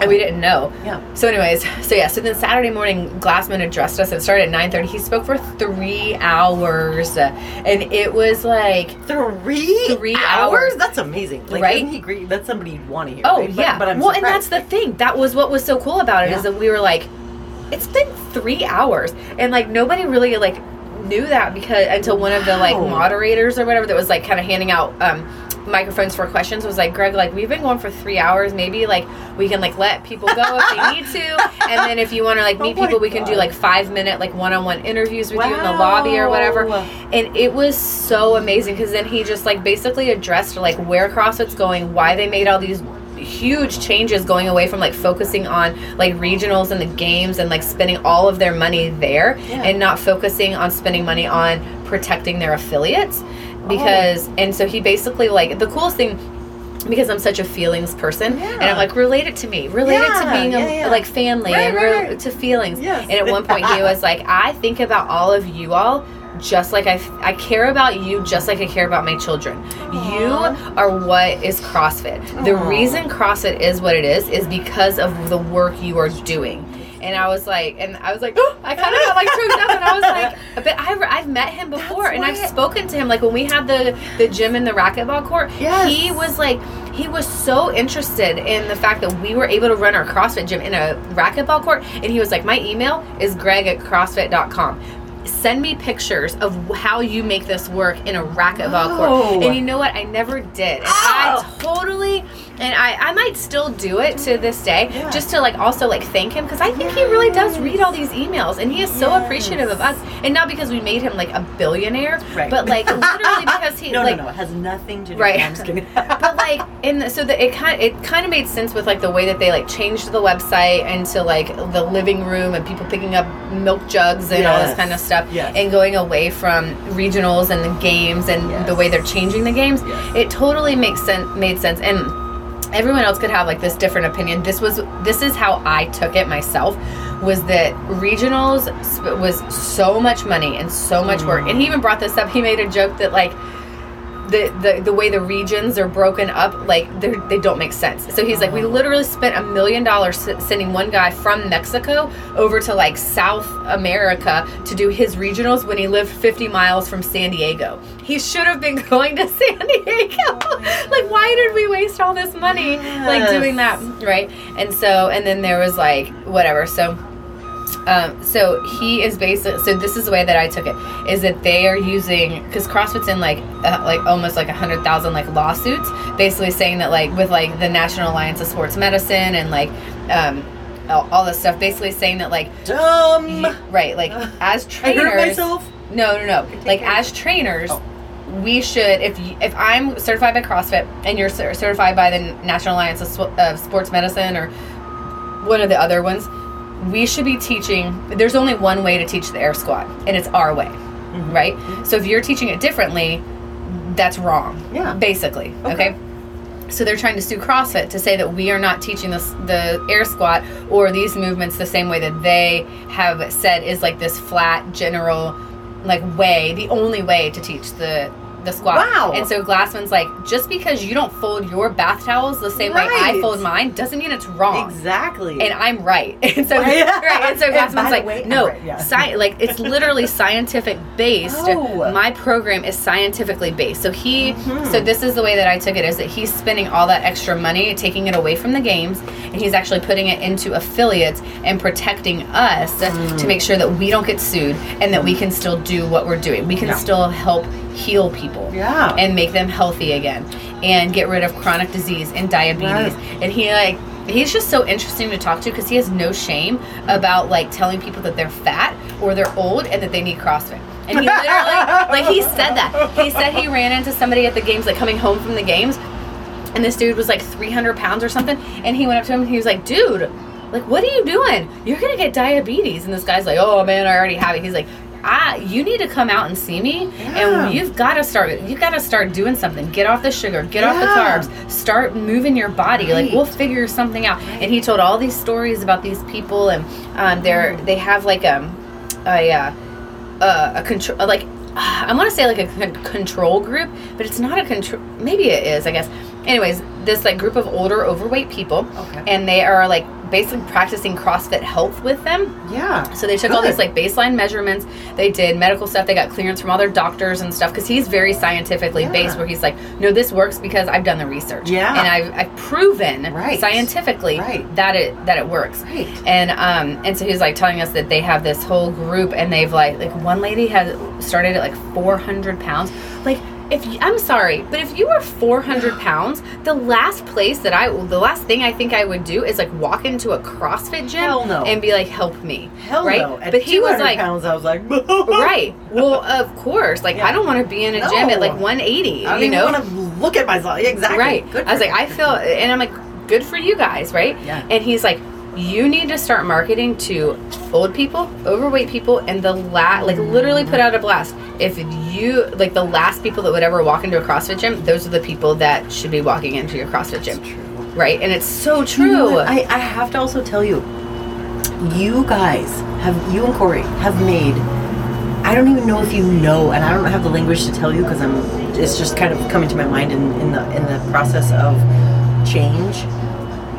And we didn't know. Yeah. So anyways, so yeah, so then Saturday morning Glassman addressed us. It started at 9:30. He spoke for 3 hours and it was like Three Three hours? hours. That's amazing. Like, Right? Isn't he great? That's somebody you'd want to hear. Oh right? But- yeah. But, I'm well, and that's the thing. That was what was so cool about it is Yeah. that we were like, it's been three hours, and like nobody really like knew that because until one of the like moderators or whatever that was like kind of handing out um microphones for questions. Was like Greg like we've been going for three hours. Maybe like we can like let people go if they need to. And then if you want to like oh meet Oh people we can do like five minute like one-on-one interviews with you in the lobby or whatever. And it was so amazing because then he just like basically addressed like where CrossFit's going, why they made all these huge changes going away from like focusing on like regionals and the games and like spending all of their money there Yeah. and not focusing on spending money on protecting their affiliates because Oh. and so he basically like the coolest thing because I'm such a feelings person, and I'm like, relate it to me, relate it to Yeah, being a, yeah, yeah. like family Right, and right, to feelings. Yes. And at one point, he was like, I think about all of you all just like I, I care about you just like I care about my children. You are what is CrossFit. The reason CrossFit is what it is is because of the work you are doing. And I was like, and I was like, <gasps> I kind of got like choked up, and I was like, <laughs> but I've, I've met him before, That's and I've why- spoken to him. Like when we had the the gym and the racquetball court, Yes. he was like, he was so interested in the fact that we were able to run our CrossFit gym in a racquetball court, and he was like, my email is greg at crossfit.com. Send me pictures of how you make this work in a racquetball court. Oh. And you know what? I never did. And Oh. I totally and I, I might still do it to this day Yeah. just to like also like thank him because I think he really does read all these emails and he is so Yes. appreciative of us and not because we made him like a billionaire Right. but like <laughs> literally because he no, like no, no. It has nothing to do Right. with I'm just kidding. <laughs> but like in the, so that it kind it kind of made sense with like the way that they like changed the website into like the living room and people picking up milk jugs and all this kind of stuff Yes. and going away from regionals and the games and Yes. the way they're changing the games Yes. it totally makes sense made sense and everyone else could have like this different opinion. This was this is how i took it myself was that regionals was so much money and so much work. And he even brought this up. He made a joke that like the, the the way the regions are broken up, like they're- don't make sense. So he's like, we uh-huh. literally spent a million dollars sending one guy from Mexico over to like South America to do his regionals when he lived 50 miles from San Diego. He should have been <laughs> going to San Diego. <laughs> like, why did we waste all this money like doing that, right? And so, and then there was like whatever. So. Um, so he is basically so this is the way that I took it is that they are using because CrossFit's in like uh, like almost like a hundred thousand like lawsuits basically saying that like with like the National Alliance of Sports Medicine and like um, all, all this stuff basically saying that like Dumb. right like <laughs> as I trainers hurt myself. no no no like care. as trainers Oh. we should if you, if I'm certified by CrossFit and you're certified by the National Alliance of Sports Medicine or one of the other ones we should be teaching there's only one way to teach the air squat and it's our way Mm-hmm. right so if you're teaching it differently that's wrong Yeah. basically Okay. okay, so they're trying to sue CrossFit to say that we are not teaching this the air squat or these movements the same way that they have said is like this flat general like way the only way to teach the the squat. Wow. And so Glassman's like, just because you don't fold your bath towels the same way I fold mine doesn't mean it's wrong Exactly. and I'm right. <laughs> And so, Yeah. right. And so <laughs> Glassman's the like, way, no, right, yeah. sci- like it's literally <laughs> scientific based. Oh. My program is scientifically based. So he, Mhm. so this is the way that I took it is that he's spending all that extra money, taking it away from the games, and he's actually putting it into affiliates and protecting us Mm. to make sure that we don't get sued and that we can still do what we're doing. We can still help heal people Yeah. and make them healthy again. And get rid of chronic disease and diabetes. Right. and he like he's just so interesting to talk to because he has no shame about like telling people that they're fat or they're old and that they need crossfit. And he literally like he said that. He said he ran into somebody at the games like coming home from the games and this dude was like 300 pounds or something and he went up to him and he was like dude like what are you doing? You're gonna get diabetes. And this guy's like oh man i already have it. He's like ah you need to come out and see me Yeah. and you've got to start you got to start doing something get off the sugar get off the carbs start moving your body like we'll figure something out and he told all these stories about these people and um, they're they have like um a uh, uh, a control like I want to say like a con- control group, but it's not a control. Maybe it is, I guess. Anyways, this like group of older, overweight people, Okay. and they are like basically practicing CrossFit health with them. yeah. So they took all these like baseline measurements. They did medical stuff. They got clearance from all their doctors and stuff because he's very scientifically Yeah. based. Where he's like, no, this works because I've done the research. Yeah. and I've, I've proven Right. scientifically Right. that it that it works. Right. And um and so he's like telling us that they have this whole group and they've like like one lady has started at like 400 pounds. Like if you, I'm sorry, but if you were 400 pounds, the last place that I the last thing I think I would do is like walk into a CrossFit gym no. and be like, help me. Hell right? no. But he was 200 like pounds, I was like, <laughs> right. Well, of course. Like Yeah. I don't want to be in a gym at like 180. I don't you know, want to look at myself. Exactly. right? I was like, I feel, and I'm like, good for you guys, right? Yeah. And he's like, you need to start marketing to old people, overweight people, and the la like literally put out a blast. If you like the last people that would ever walk into a CrossFit gym, those are the people that should be walking into your CrossFit gym, True. right? And it's so You know true. I, I have to also tell you, you guys have, you and Corey have made, I don't even know if you know, and I don't have the language to tell you because I'm, it's just kind of coming to my mind in, in the in the process of change.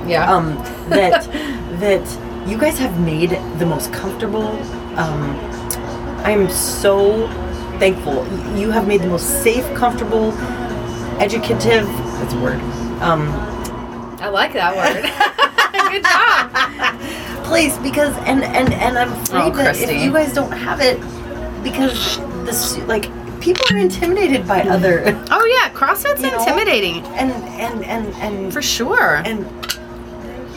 yeah. Um, that <laughs> that you guys have made the most comfortable. Um, I'm so thankful. You have made the most safe, comfortable, educative. That's a word. Um, I like that word. <laughs> good job. place because and and and I'm afraid Oh, that if you guys don't have it because this like people are intimidated by other Oh yeah, CrossFit's You know? intimidating and and and and for sure. and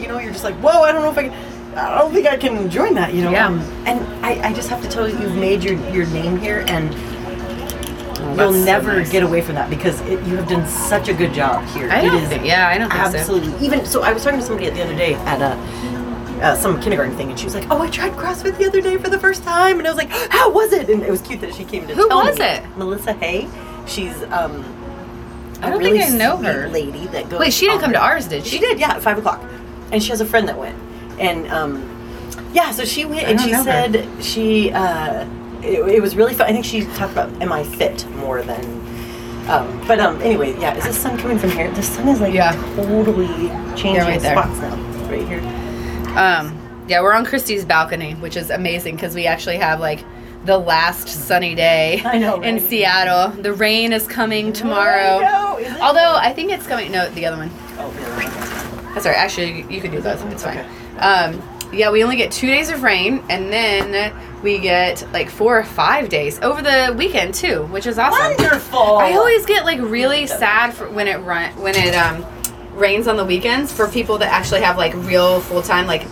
you know you're just like whoa I don't know if I can I don't think I can join that you know Yeah. um, and I, I just have to tell you you've made your your name here and you'll that's so never nice. get away from that because it, you have done such a good job here I It don't is think, yeah, I don't think so. absolutely even so I was talking to somebody the other day at a uh, some kindergarten thing, and she was like, "Oh, I tried CrossFit the other day for the first time," and I was like, "How was it?" And it was cute that she came to Who tell was it? Melissa Hay. She's um. I a don't really think I know her. Lady that goes. Wait, she didn't come to ours, did she? She did, yeah, at five o'clock, and she has a friend that went, and um, yeah, so she went and she know her. said she uh, it, it was really fun. I think she talked about am I fit more than Um, but um, anyway, yeah. Is the sun coming from here? The sun is like Yeah. totally changing Yeah, right there. spots now. Right here. Um, yeah, we're on Christie's balcony, which is amazing because we actually have like the last sunny day I know, in? Seattle. The rain is coming tomorrow. I know, is it? Although I think it's coming. No, the other one. Oh. That's all right. Actually, you could do both. It's fine. Okay. Um, yeah, we only get two days of rain, and then we get like four or five days over the weekend too, which is awesome. Wonderful. I always get like really sad for when it run when it um rains on the weekends for people that actually have like real full time like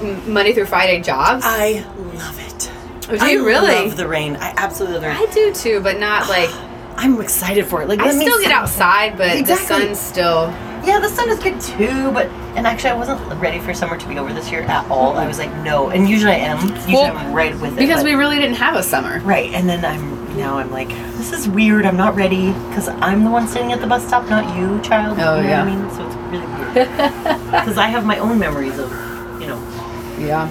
m- Monday through Friday jobs. I love it. Oh, do I you really? love the rain. I absolutely love I do too, but not like <sighs> I'm excited for it. Like I still get outside, but Exactly. the sun's still. Yeah, the sun is good too, but and actually I wasn't ready for summer to be over this year at all. I was like, no, and usually I am. Usually Well, I'm right with it. Because but- we really didn't have a summer. right, and then I'm now I'm like, this is weird. I'm not ready because I'm the one sitting at the bus stop, not you, child. Oh, you know yeah. what I mean? So it's really weird <laughs> because I have my own memories of, you know, Yeah,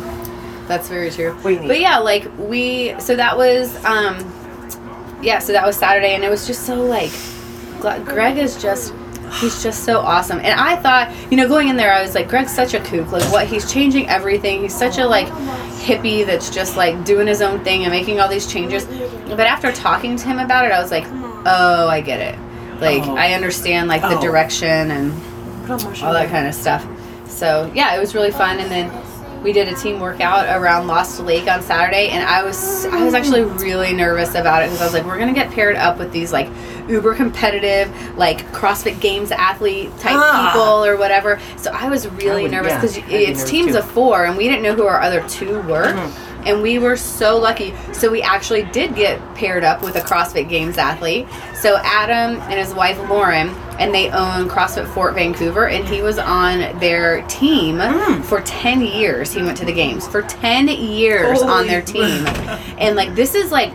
that's very true. What do you need? But yeah, like we, so that was, um, yeah, so that was Saturday, and it was just so like, Greg is just, he's just so awesome. And I thought, you know, going in there, I was like, Greg's such a kook. Like, what he's changing everything. He's such a like hippie that's just like doing his own thing and making all these changes. But after talking to him about it, I was like, oh, I get it. Like, Oh. I understand like the Oh. direction and all that kind of stuff. So yeah, it was really fun. And then we did a team workout around Lost Lake on Saturday, and I was I was actually really nervous about it because I was like, we're gonna get paired up with these like uber competitive like CrossFit Games athlete type Ah. people or whatever. So I was I really would- nervous because be it's teams too. of four, and we didn't know who our other two were. Mm-hmm. And we were so lucky. So we actually did get paired up with a CrossFit Games athlete. So Adam and his wife Lauren, and they own CrossFit Fort Vancouver, and he was on their team Mm. for 10 years. He went to the games for 10 years on their team. <laughs> and like this is like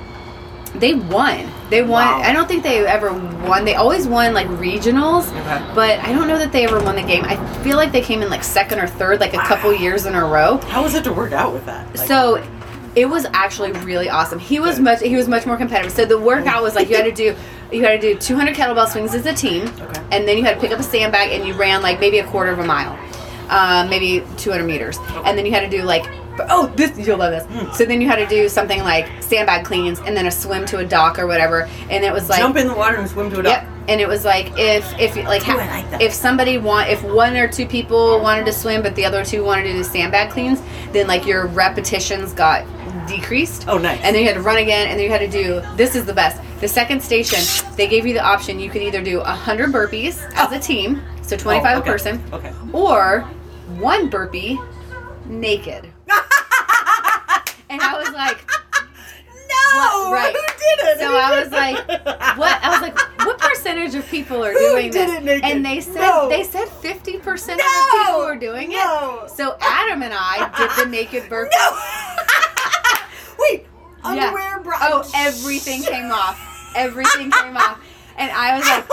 they won. They won. Wow. I don't think they ever won. They always won like regionals, Okay. but I don't know that they ever won the game. I feel like they came in like second or third like a couple years in a row. How was it to work out with that? Like, So it was actually really awesome. He was Good. much he was much more competitive. So the workout was like you had to do you had to do 200 kettlebell swings as a team, Okay. and then you had to pick up a sandbag and you ran like maybe a quarter of a mile, um, maybe 200 meters, and then you had to do like oh this you'll love this. Hmm. So then you had to do something like sandbag cleans and then a swim to a dock or whatever, and it was like jump in the water and swim to it Yep. And it was like if if like Ooh, ha- like if somebody want if one or two people wanted to swim but the other two wanted to do sandbag cleans, then like your repetitions got decreased. Oh, nice. And then you had to run again, and then you had to do this is the best. The second station, they gave you the option. You could either do hundred burpees as a team, so twenty five Oh, okay. a person, Okay. or one burpee naked. <laughs> and I was like, No, What? Right. who did it? So I was like, what? I was like, what percentage of people are Who doing did this? it? And they said No. they said fifty percent of No. the people were doing No. it. So Adam and I did the naked <laughs> burpee. No. <laughs> Wait, Yeah. underwear, bra. Oh, everything came off. Everything came off. And I was like,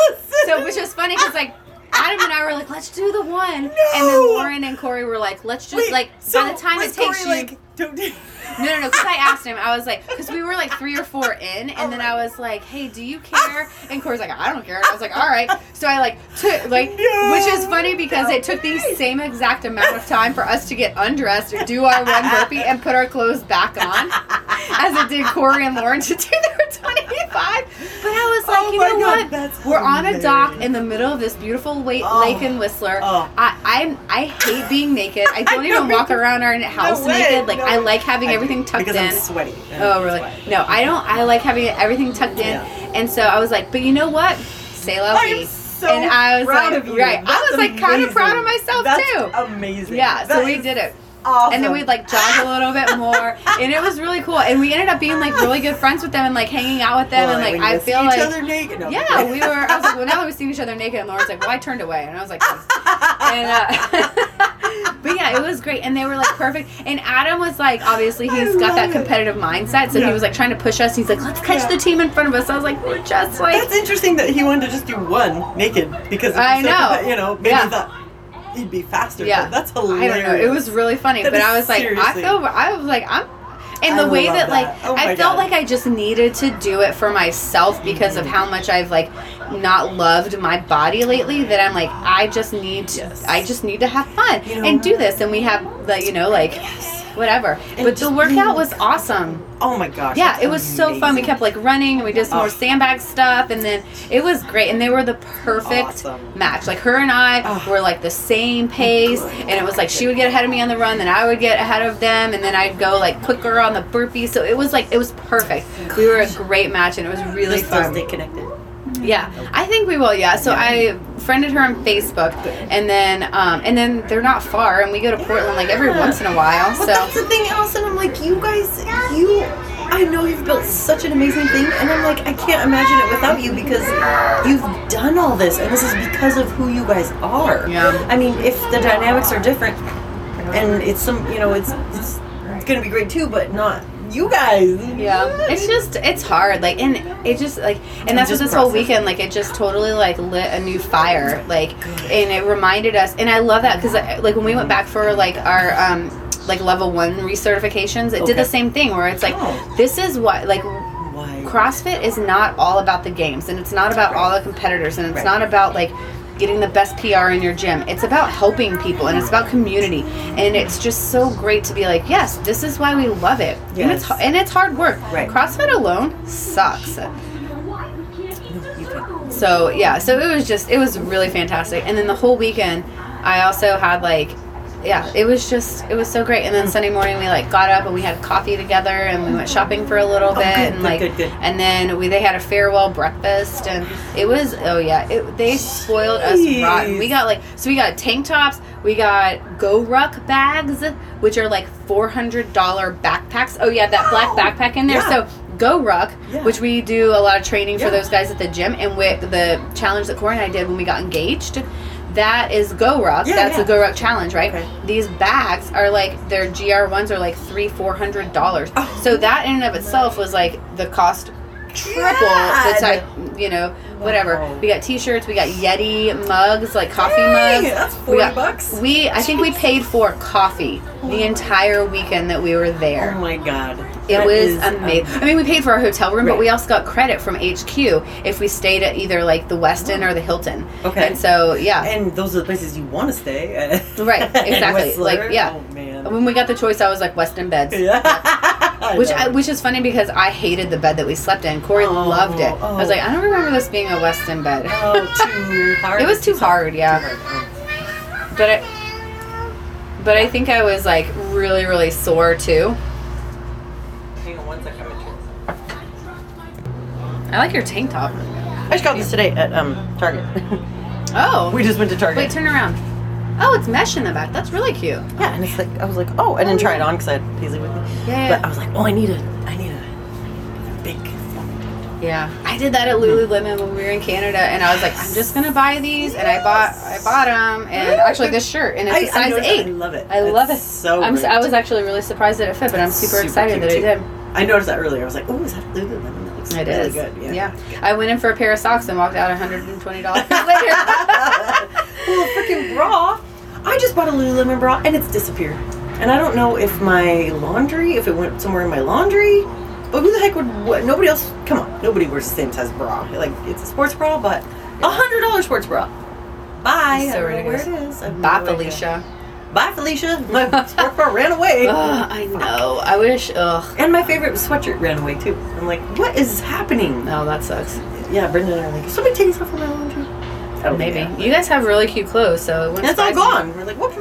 so which was funny because like Adam and I were like, let's do the one. And then Lauren and Corey were like, let's just Wait, like so by the time it takes Corey you. like, don't do- <laughs> No, no, no. Because I asked him, I was like, because we were like three or four in, and Oh then I was like, hey, do you care? <laughs> And Corey's like, I don't care. And I was like, all right. So I like took like, No, which is funny because no it took the same exact amount of time for us to get undressed, do our one burpee, and put our clothes back on, as it did Corey and Lauren to do their But I was like, Oh you know God, what? We're on a dock in the middle of this beautiful Oh. lake in Whistler. Oh. I I'm, I hate being naked. I <laughs> don't know, even walk too. around our house way, naked. Like no I like having I do, everything tucked because in. I'm sweaty. Oh, really? No, I don't. I like having everything tucked in, and so I was like, but you know what? Say la I so and I was proud like, of you. right. I was like kind of proud of myself That's too. Amazing. Yeah, so That we is did it. Awesome. And then we'd like jog a little bit more, <laughs> and it was really cool. And we ended up being like really good friends with them and like hanging out with them, Well, and like I feel like. No, yeah, we were. I was like, well, now that we've seen each other naked, and Lauren's like, well, I turned away, and I was like, and uh, <laughs> but yeah, it was great, and they were like perfect. And Adam was like, obviously, I he's got that love it. competitive mindset, so Yeah. he was like trying to push us. He's like, let's catch Yeah. the team in front of us. I was like, we're just like, That's interesting that he wanted to just do one naked because I so know. you know maybe Yeah. he thought he'd be faster. yeah, but that's I don't know. It was really funny, That but I was like, I seriously- feel, I was like, I'm. and the I way love that, like. Oh I felt God. like I just needed to do it for myself because of mm-hmm. how much I've like not loved my body lately that I'm like I just need to Yes. I just need to have fun You know and do this and we have the you know like whatever And but the workout was awesome Oh my gosh. yeah it was so fun we kept like running and we did some more Oh. sandbag stuff and then it was great and they were the perfect Awesome. match like her and I Oh. were like the same pace Good. and it was like she would get ahead of me on the run then I would get ahead of them and then I'd go like quicker on the burpee so it was like it was perfect we were a great match and it was really Just still fun stay connected. Yeah, I think we will. Yeah. So Yeah. I friended her on Facebook, and then um, and then they're not far, and we go to Portland like every once in a while. But So that's the thing, Allison. I'm like, you guys, you. I know you've built such an amazing thing, and I'm like, I can't imagine it without you because you've done all this, and this is because of who you guys are. Yeah. I mean, if the dynamics are different, and it's some, you know, it's it's, it's gonna be great too, but not you guys. yeah, it's just it's hard. Like and it just like and that's what Just this whole weekend like it just totally like lit a new fire. Like and it reminded us, and I love that because like when we went back for like our um like level one recertifications, it did the same thing where it's like Oh. this is what like CrossFit is not all about the games and it's not about all the competitors and it's Right. not about like getting the best PR in your gym. It's about helping people and it's about community. And it's just so great to be like, yes, this is why we love it. And it's and it's hard work. Right. CrossFit alone sucks. So yeah, so it was just it was really fantastic. And then the whole weekend, I also had like, yeah, it was just it was so great. And then Sunday morning we like got up and we had coffee together and we went shopping for a little Oh, bit good, and good, like good, good. and then we they had a farewell breakfast and it was oh yeah it, they spoiled us rotten. We got like so we got tank tops, we got GORUCK bags, which are like four hundred dollar backpacks. Oh yeah, that black backpack in there. Yeah. So GORUCK, Yeah. which we do a lot of training for those guys at the gym, and with the challenge that Corey and I did when we got engaged, that is GORUCK. Yeah, That's yeah. the GORUCK challenge, right? Okay. These bags are like their GR ones are like three, four hundred dollars. Oh. So that in and of itself was like the cost triple the God. type, you know, whatever. Wow. We got T-shirts, we got Yeti mugs, like coffee Dang, mugs. that's We got- bucks. We, I think we paid for coffee the oh entire weekend that we were there. Oh my god. It That was is amazing. um, I mean, we paid for our hotel room, but we also got credit from HQ if we stayed at either like the Westin or the Hilton. Okay. And so, yeah. and those are the places you want to stay. Right, <laughs> exactly. Like, yeah. Oh man. when we got the choice, I was like Westin beds. <laughs> Yeah. Which I, which is funny because I hated the bed that we slept in. Corey Oh, loved it. I was oh. like, I don't remember this being a Westin bed. Oh, too <laughs> hard. It was too hard, yeah. Too hard. But I, but I think I was like really really sore too. Oh. Hang on one second. I'm gonna turn- I like your tank top. I just got this today at um Target. <laughs> Oh, we just went to Target. wait, turn around. Oh, it's mesh in the back. That's really cute. yeah, and it's like I was like, oh, I didn't try it on because I had Paisley with me. Yeah. But I was like, oh, I need a, I need a big. Yeah, I did that at Lululemon when we were in Canada, and I was like, I'm just gonna buy these, and I bought, I bought them, and actually this shirt, and it's a I- size noticed- eight. I love it. I love it. so I'm, s- I great. was actually really surprised that it fit, but I'm super, Super excited that cute, it too. did. I noticed that earlier. I was like, oh, is that Lululemon? Looks It really is. good. Yeah. I went in for a pair of socks and walked out 120 dollars later. <laughs> <laughs> well, freaking bra. I just bought a Lululemon bra and it's disappeared. And I don't know if my laundry, if it went somewhere in my laundry, but who the heck would? What, nobody else. Come on, nobody wears the same size bra. Like it's a sports bra, but a hundred dollar sports bra. Bye. So I don't know where it is. Bye. Felicia. Bye, Felicia. My bra ran away. Ugh, <laughs> I know. I wish. Ugh. And my favorite sweatshirt ran away too. I'm like, what is happening? No, that sucks. Yeah, Brendan and I are like, somebody take this off of my laundry. Oh, Maybe think you guys have really cute clothes, so it That's all gone. We're like, what?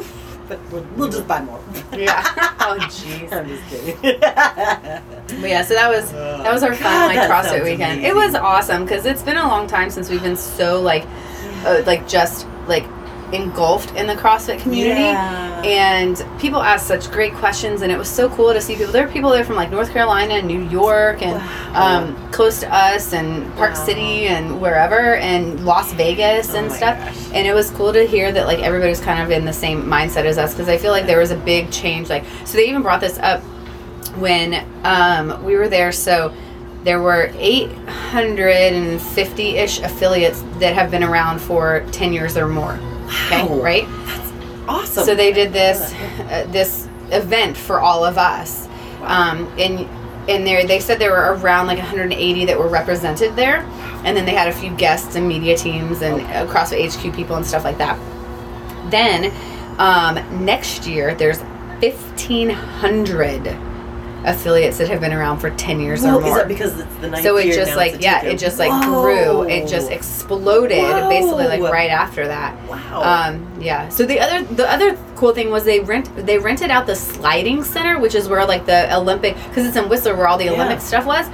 But we'll, we'll just buy more. <laughs> Yeah. <laughs> Oh, jeez. I'm just kidding. But yeah, so that was that was our fun God, like CrossFit weekend. amazing. It was awesome because it's been a long time since we've been so like, uh, like just like engulfed in the CrossFit community. Yeah. And people asked such great questions, and it was so cool to see people. There were people there from like North Carolina and New York, and Wow. um, close to us, and Park Wow. City, and wherever, and Las Vegas Oh and my stuff. gosh. And it was cool to hear that like everybody's kind of in the same mindset as us because I feel like there was a big change. Like, so they even brought this up when um, we were there. So there were 850 ish affiliates that have been around for 10 years or more. Okay, Wow. right? awesome. So they did this uh, this event for all of us. Um, and and there they said there were around like 180 that were represented there, and then they had a few guests and media teams and uh, CrossFit HQ people and stuff like that. Then um, next year there's 1,500 affiliates that have been around for 10 years Well, or more. is that because it's the ninth so it just like yeah, it just like Whoa. grew. It just exploded basically like right after that. Wow. Um, yeah. So the other the other cool thing was they rent they rented out the sliding center, which is where like the Olympic because it's in Whistler where all the Yeah. Olympic stuff was.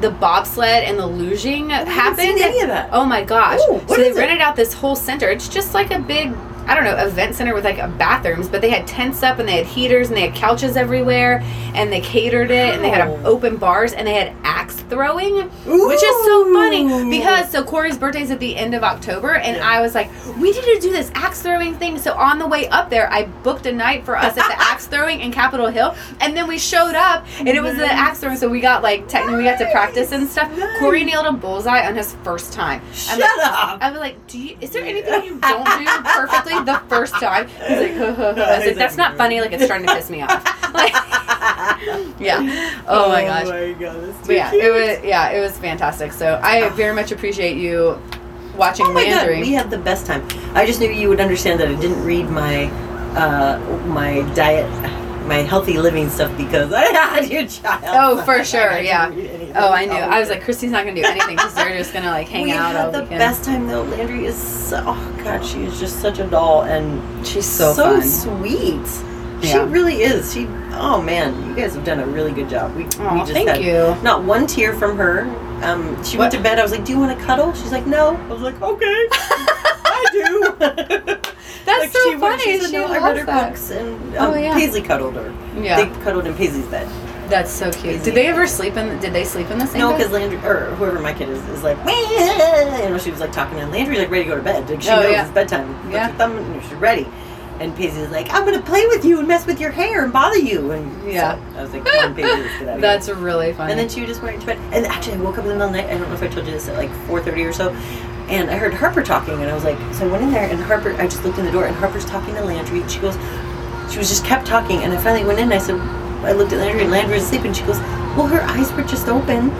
The bobsled and the lugeing happened. seen any of that. Oh my gosh! Ooh, so they it? rented out this whole center. It's just like a big. I don't know, event center with like bathrooms, but they had tents up and they had heaters and they had couches everywhere and they catered it and they had open bars and they had axe throwing, which is so funny because so Corey's birthday's at the end of October and Yeah. I was like, we need to do this axe throwing thing. So on the way up there, I booked a night for us at the <laughs> axe throwing in Capitol Hill and then we showed up and it was the axe throwing. So we got like technically we got to practice and stuff. Nice. Corey nailed a bullseye on his first time. I'm Shut like, up. I was like, "Do you? Is there anything you don't do <laughs> perfectly the first time?" He's like, "Huh, huh, huh." "I was like, that's not funny. Like, it's starting to piss me off." <laughs> Like, yeah. Oh, my gosh. my god, But yeah, cute. it was yeah, it was fantastic. So I very much appreciate you watching Oh my god, we had the best time. I just knew you would understand that I didn't read my uh, my diet, my healthy living stuff because <laughs> I had your child. Oh, for sure, <laughs> yeah. Oh, I knew. I was like, Christy's not gonna do anything because they're just gonna like hang we out had all the weekend. best time though. Landry is so, oh god, she is just such a doll and She's so, fun. sweet. She really is. She oh man, you guys have done a really good job. We, Aw, we just thank had you. not one tear from her. Um, she went to bed. I was like, "Do you want to cuddle?" She's like, "No." I was like, "Okay, <laughs> I do." <laughs> That's like, so she, funny. She said, She no, I read her that. books, and um, Oh, yeah. Paisley cuddled her. Yeah, They cuddled in Paisley's bed. That's so cute. Did they ever sleep in? Did they sleep in the same? No, because Landry or whoever my kid is is like, you know, she was like talking, and Landry's like ready to go to bed. Like she Oh, knows yeah. it's bedtime. Yeah. thumb, and she's ready. And Paisley's like, I'm gonna play with you and mess with your hair and bother you. And Yeah. so I was like, Come on, Paisley, let's get out of <laughs> That's here. really funny. And then she just went to bed. And actually, I woke up in the middle of the night. I don't know if I told you this at like 4:30 or so. And I heard Harper talking, and I was like, so I went in there, and Harper, I just looked in the door, and Harper's talking to Landry. And she goes, she was just kept talking, and I finally went in. And I said, I looked at Landry, and Landry was asleep, and she goes, well, her eyes were just open.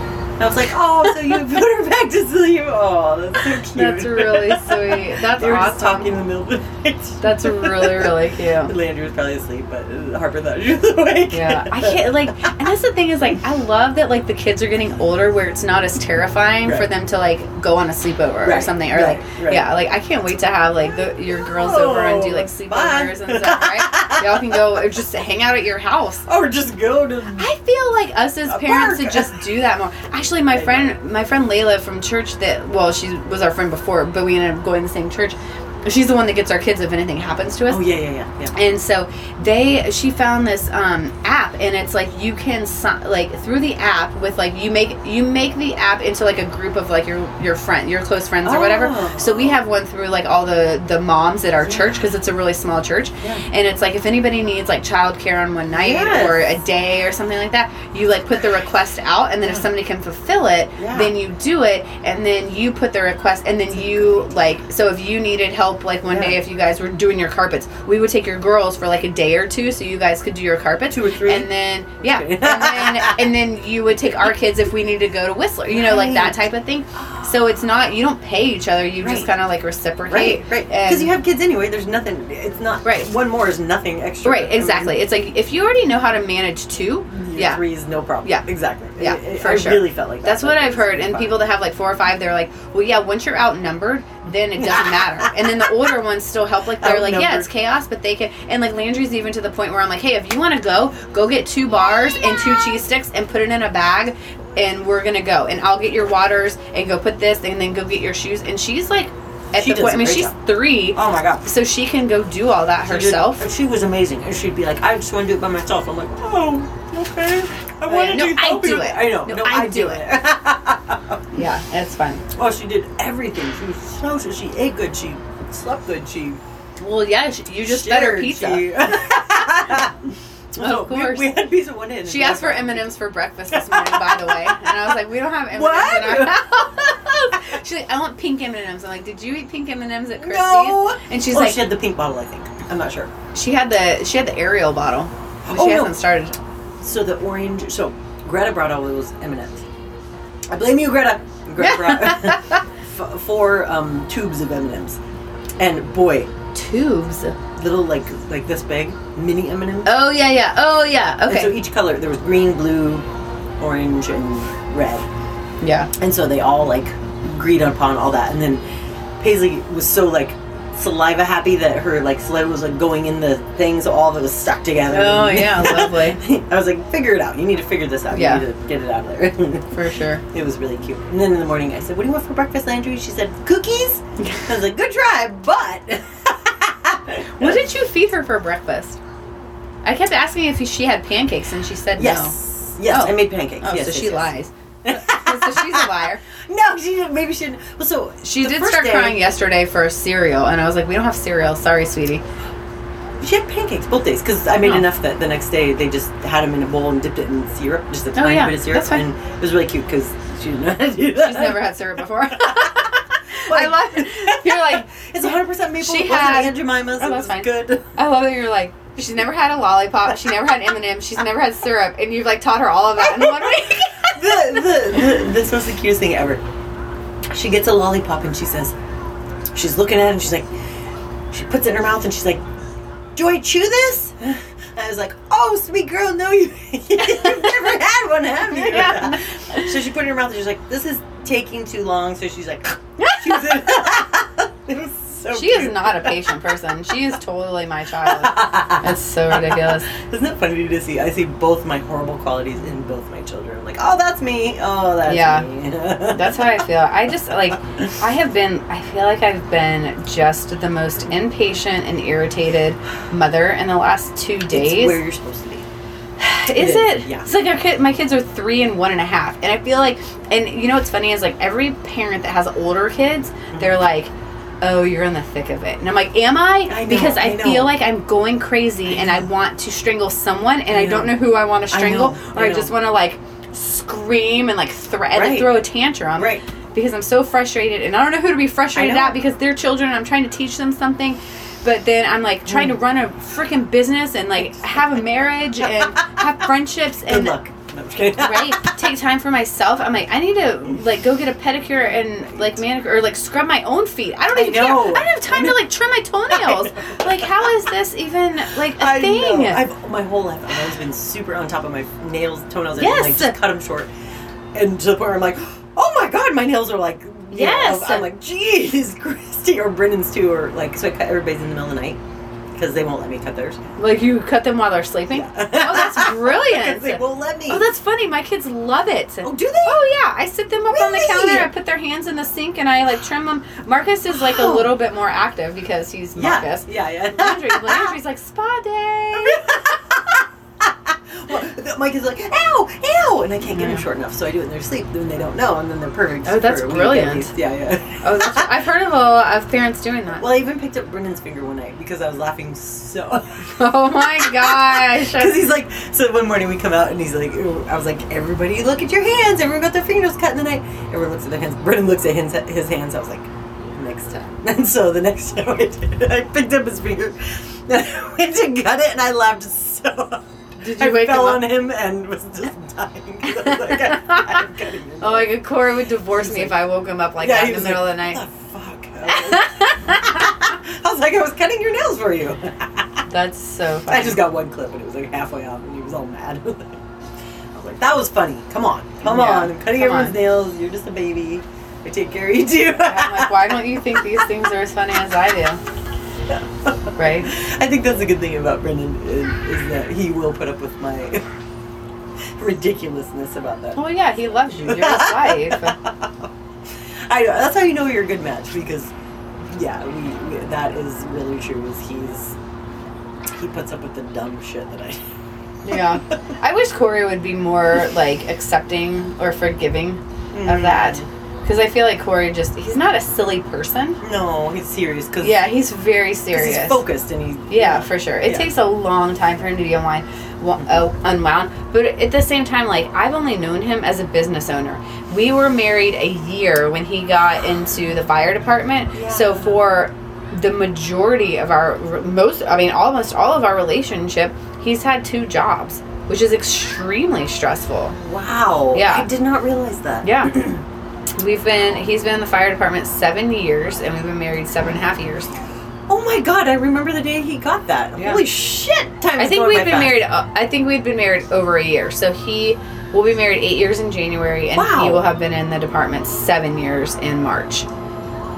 I was like, oh, so you put her back to sleep? Oh, that's so cute. That's really sweet. <laughs> That's they were awesome. just talking in the middle of the night. That's really really cute. <laughs> Landry was probably asleep, but Harper thought she was awake. Yeah, I can't like, and that's the thing is like, I love that like the kids are getting older where it's not as terrifying for them to like go on a sleepover or something, or right, like, right. yeah, like I can't wait to have like the your girls over and do like Oh, bye. sleepovers and stuff, right? Y'all can go just hang out at your house. Or just go to. I feel like us as parents should just do that more. Actually, my friend, my friend Layla from church that well, she was our friend before, but we ended up going to the same church. She's the one that gets our kids if anything happens to us. Oh yeah, yeah, yeah, yeah. And so they, she found this um, app, and it's like you can like through the app with like you make you make the app into like a group of like your your friend, your close friends or whatever. Oh. So we have one through like all the the moms at our church because it's a really small church, Yeah. and it's like if anybody needs like childcare on one night Yes. or a day or something like that, you like put the request out, and then if somebody can fulfill it, Yeah. then you do it, and then you put the request, and then you like so if you needed help like one Yeah. day if you guys were doing your carpets, we would take your girls for like a day or two so you guys could do your carpets. Two or three? And then yeah. And then and then you would take our kids if we need to go to Whistler, you know, like that type of thing. So it's not you don't pay each other, you just kind of like reciprocate. Right, right. Because you have kids anyway. There's nothing. It's not. Right. One more is nothing extra. Right, I mean, exactly. It's like if you already know how to manage two, yeah. Three is no problem. Yeah. Exactly. Yeah, It- for I sure. really felt like that. That's what I've heard. And fun. people that have like four or five, they're like, well, yeah, once you're outnumbered, then it doesn't <laughs> matter. And then the older ones still help. Like they're like, yeah, it's chaos, but they can. And like Landry's even to the point where I'm like, hey, if you want to go, go get two bars and two cheese sticks and put it in a bag, and we're gonna go. And I'll get your waters and go put this, and then go get your shoes. And she's like, at She the point. I mean, she's job. Oh my god. so she can go do all that She did- herself. She was amazing, and she'd be like, "I just want to do it by myself." I'm like, "Oh, okay. I want to no, do I do you." it. I know. No, No, I I, do do it. it. <laughs> Yeah, it's fun. Well, she did everything. She was so. so She ate good. She slept good. She. Well, yeah, sh- you just fed her pizza. she- <laughs> Of course. We, had pizza one in. She asked for M and M's for breakfast this morning, by the way, and I was like, "We don't have M and M's in our house." <laughs> She's like, "I want pink M and M's." I'm like, "Did you eat pink M and M's at Christie's?" No. And she's oh, like, she had the pink bottle. I think. I'm not sure. "She had the she had the Ariel bottle. But Oh, she no. hasn't started." So the orange. So Greta brought all those M and M's. I blame you, Greta. Greta brought <laughs> <laughs> f- four um, tubes of M and boy, Tubes. little like like this big mini M and M's. Oh yeah, yeah. Oh yeah. And so each color there was green, blue, orange, and red. Yeah. And so they all like agreed upon all that. And then Paisley was so like saliva happy that her like saliva was like going in the things, all of it was stuck together. Oh, yeah, <laughs> lovely. I was like, figure it out. You need to figure this out. Yeah. You need to get it out of there. <laughs> For sure. it was really cute. And then in the morning I said, What do you want for breakfast, Landry? She said, Cookies. <laughs> I was like, Good try, but What did you feed her for breakfast? I kept asking if she had pancakes, and she said Yes. Yes, Oh. I made pancakes. Oh, yes, so yes, she yes. lies. So she's a liar. No, she didn't. Maybe she didn't. Well, so She did start day- crying yesterday for a cereal, and I was like, "We don't have cereal. Sorry, sweetie." She had pancakes both days because I made Oh. enough that the next day they just had them in a bowl and dipped it in syrup, just a oh, tiny yeah, bit of syrup, and it was really cute because she didn't know how to do that. She's never had syrup before. <laughs> I love. It. You're like, It's 100 percent maple. She it had- Aunt Jemima's. Oh, it that's was fine. good. I love that you're like. She's never had a lollipop. She never had M and m She's never had syrup, and you've like taught her all of that in one week. <laughs> the, the, the, this was the cutest thing ever. She gets a lollipop and she says, she's looking at it and she's like, she puts it in her mouth and she's like, do I chew this? I was like, oh, sweet girl, no, you, <laughs> you've never had one, have you? Yeah. So she put it in her mouth and she's like, this is taking too long. So she's like, chews it. it was so She is not a patient person. She is totally my child. <laughs> That's so ridiculous. Isn't it funny to see? I see both my horrible qualities in both my children. I'm like, oh, that's me. Oh, that's Yeah. me. <laughs> That's how I feel. I just like I have been I feel like I've been just the most impatient and irritated mother in the last two It's days. where you're supposed to be. <sighs> Is is, it? yeah. It's like our kid, my kids are three and one and a half, and I feel like, and you know what's funny is like every parent that has older kids, Mm-hmm. they're like, "Oh, you're in the thick of it," and I'm like, "Am I?" I know, because I, I feel like I'm going crazy and I want to strangle someone, and I, I don't know. who I want to strangle, know, or I just want to like scream and like like Right. throw a tantrum, Right. Because I'm so frustrated, and I don't know who to be frustrated at because they're children. and I'm trying to teach them something. But then I'm like trying Mm. to run a freaking business and like have a marriage and <laughs> have friendships Good and luck. No, I'm just kidding. right <laughs> take time for myself i'm like i need to like go get a pedicure and like manicure or like scrub my own feet i don't I even know. care i don't have time I to like trim my <laughs> toenails like how is this even like a I thing know. I've my whole life I've always been super on top of my nails, toenails, and Yes. like just cut them short. And to the point where I'm like, oh my god, my nails are like. you know, Yes. I'm like, geez, Christy or Brennan's too, or like, so I cut everybody's in the middle of the night because they won't let me cut theirs. like you cut them while they're sleeping Yeah. oh that's <laughs> brilliant they won't let me. oh that's funny my kids love it Oh, do they? Oh yeah, I sit them up on the counter. I put their hands in the sink and I like trim them. Marcus is like a little bit more active because he's yeah, Marcus. yeah, yeah. Landry, <laughs> Landry's like spa day. <laughs> well, Mike is like, ow, ow, and I can't get them short enough, so I do it in their sleep. Then they don't know, and then they're perfect. Oh, that's for a week at brilliant. Yeah, yeah. Oh, that's, <laughs> I've heard of a of parents doing that. Well, I even picked up Brendan's finger one night because I was laughing so. <laughs> Oh my gosh. <laughs> Because he's like, so one morning we come out and he's like, I was like, everybody look at your hands. Everyone got their fingers cut in the night. Everyone looks at their hands. Brendan looks at his, his hands. I was like, next time. And so the next time I did, I picked up his finger. And I went to cut it and I laughed so. Did you I wake fell on up? him and was just <laughs> dying. I was <laughs> like, I, I'm Oh my god, Corey would divorce me if I woke him up like Yeah, that in the middle like, of the night. The fuck? I was like, I was cutting your nails for you. <laughs> That's so funny. I just got one clip and it was like halfway off and he was all mad. I was like, that was funny. Come on. Come Yeah, on. I'm cutting everyone's on. nails. You're just a baby. I take care of you too. I'm like, why don't you think these things are as funny as I do? <laughs> Right? I think that's a good thing about Brendan is, is that he will put up with my <laughs> ridiculousness about that. Well, yeah, he loves you. You're his wife. <laughs> I know. That's how you know you're a good match because, yeah, we, we that is really true. Is he's he puts up with the dumb shit that I. Yeah. I wish Corey would be more like accepting or forgiving Mm-hmm. of that. Because I feel like Corey just, he's not a silly person. No, he's serious because Yeah, he's very serious. he's focused and he's Yeah, for sure. It Yeah. takes a long time for him to be unwind, uh, unwound. But at the same time, like I've only known him as a business owner. We were married a year when he got into the fire department. So for the majority of our most, I mean, almost all of our relationship, he's had two jobs. which is extremely stressful. Wow. Yeah. I did not realize that. Yeah. <clears throat> We've been, he's been in the fire department seven years, and we've been married seven and a half years. Oh my god, I remember the day he got that. Yeah. Holy shit! Time I think we've been fast. married. Uh, I think we've been married over a year. So he will be married eight years in January, and Wow. he will have been in the department seven years in March.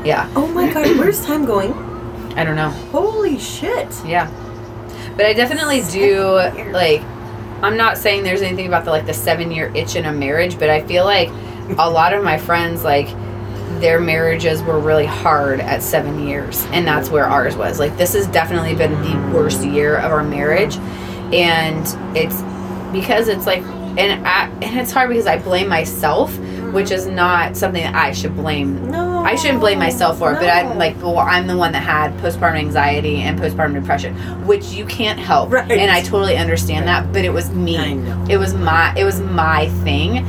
Yeah, Oh my god, <clears throat> where's time going? I don't know. Holy shit. Yeah, but I definitely do like. I'm not saying there's anything about the like the seven year itch in a marriage, but I feel like a lot of my friends like their marriages were really hard at seven years, and that's where ours was. Like this has definitely been the worst year of our marriage, and it's because it's like and I, and it's hard because I blame myself, which is not something that I should blame No. I shouldn't blame myself for it, but I'm like, well, I'm the one that had postpartum anxiety and postpartum depression, which you can't help, Right. and I totally understand that. But it was me. I know. It was my. It was my thing,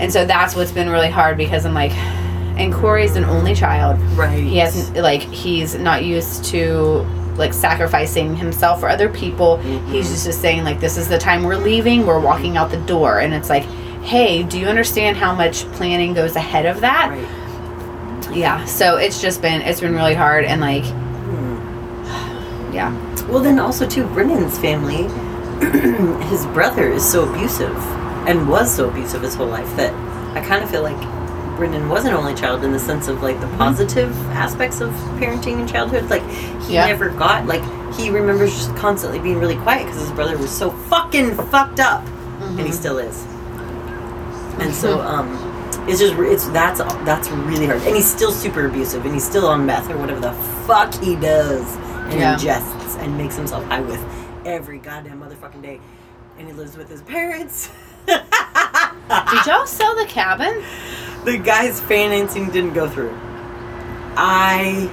and so that's what's been really hard because I'm like, and Corey's an only child. Right. He hasn't like he's not used to like sacrificing himself for other people. Mm-hmm. He's just, just saying like, this is the time we're leaving. We're walking out the door, and it's like. Hey, do you understand how much planning goes ahead of that? Right. yeah so it's just been it's been really hard and like yeah Well, then also too, Brendan's family, <clears throat> his brother is so abusive and was so abusive his whole life that I kind of feel like Brendan was an only child in the sense of like the Mm-hmm. positive aspects of parenting in childhood. Like he Yeah. never got like he remembers just constantly being really quiet because his brother was so fucking fucked up, and he Mhm. still is. And so, <laughs> um, it's just it's that's that's really hard, and he's still super abusive, and he's still on meth or whatever the fuck he does, and Yeah. ingests and makes himself high with every goddamn motherfucking day, and he lives with his parents. <laughs> did y'all sell the cabin the guy's financing didn't go through. I,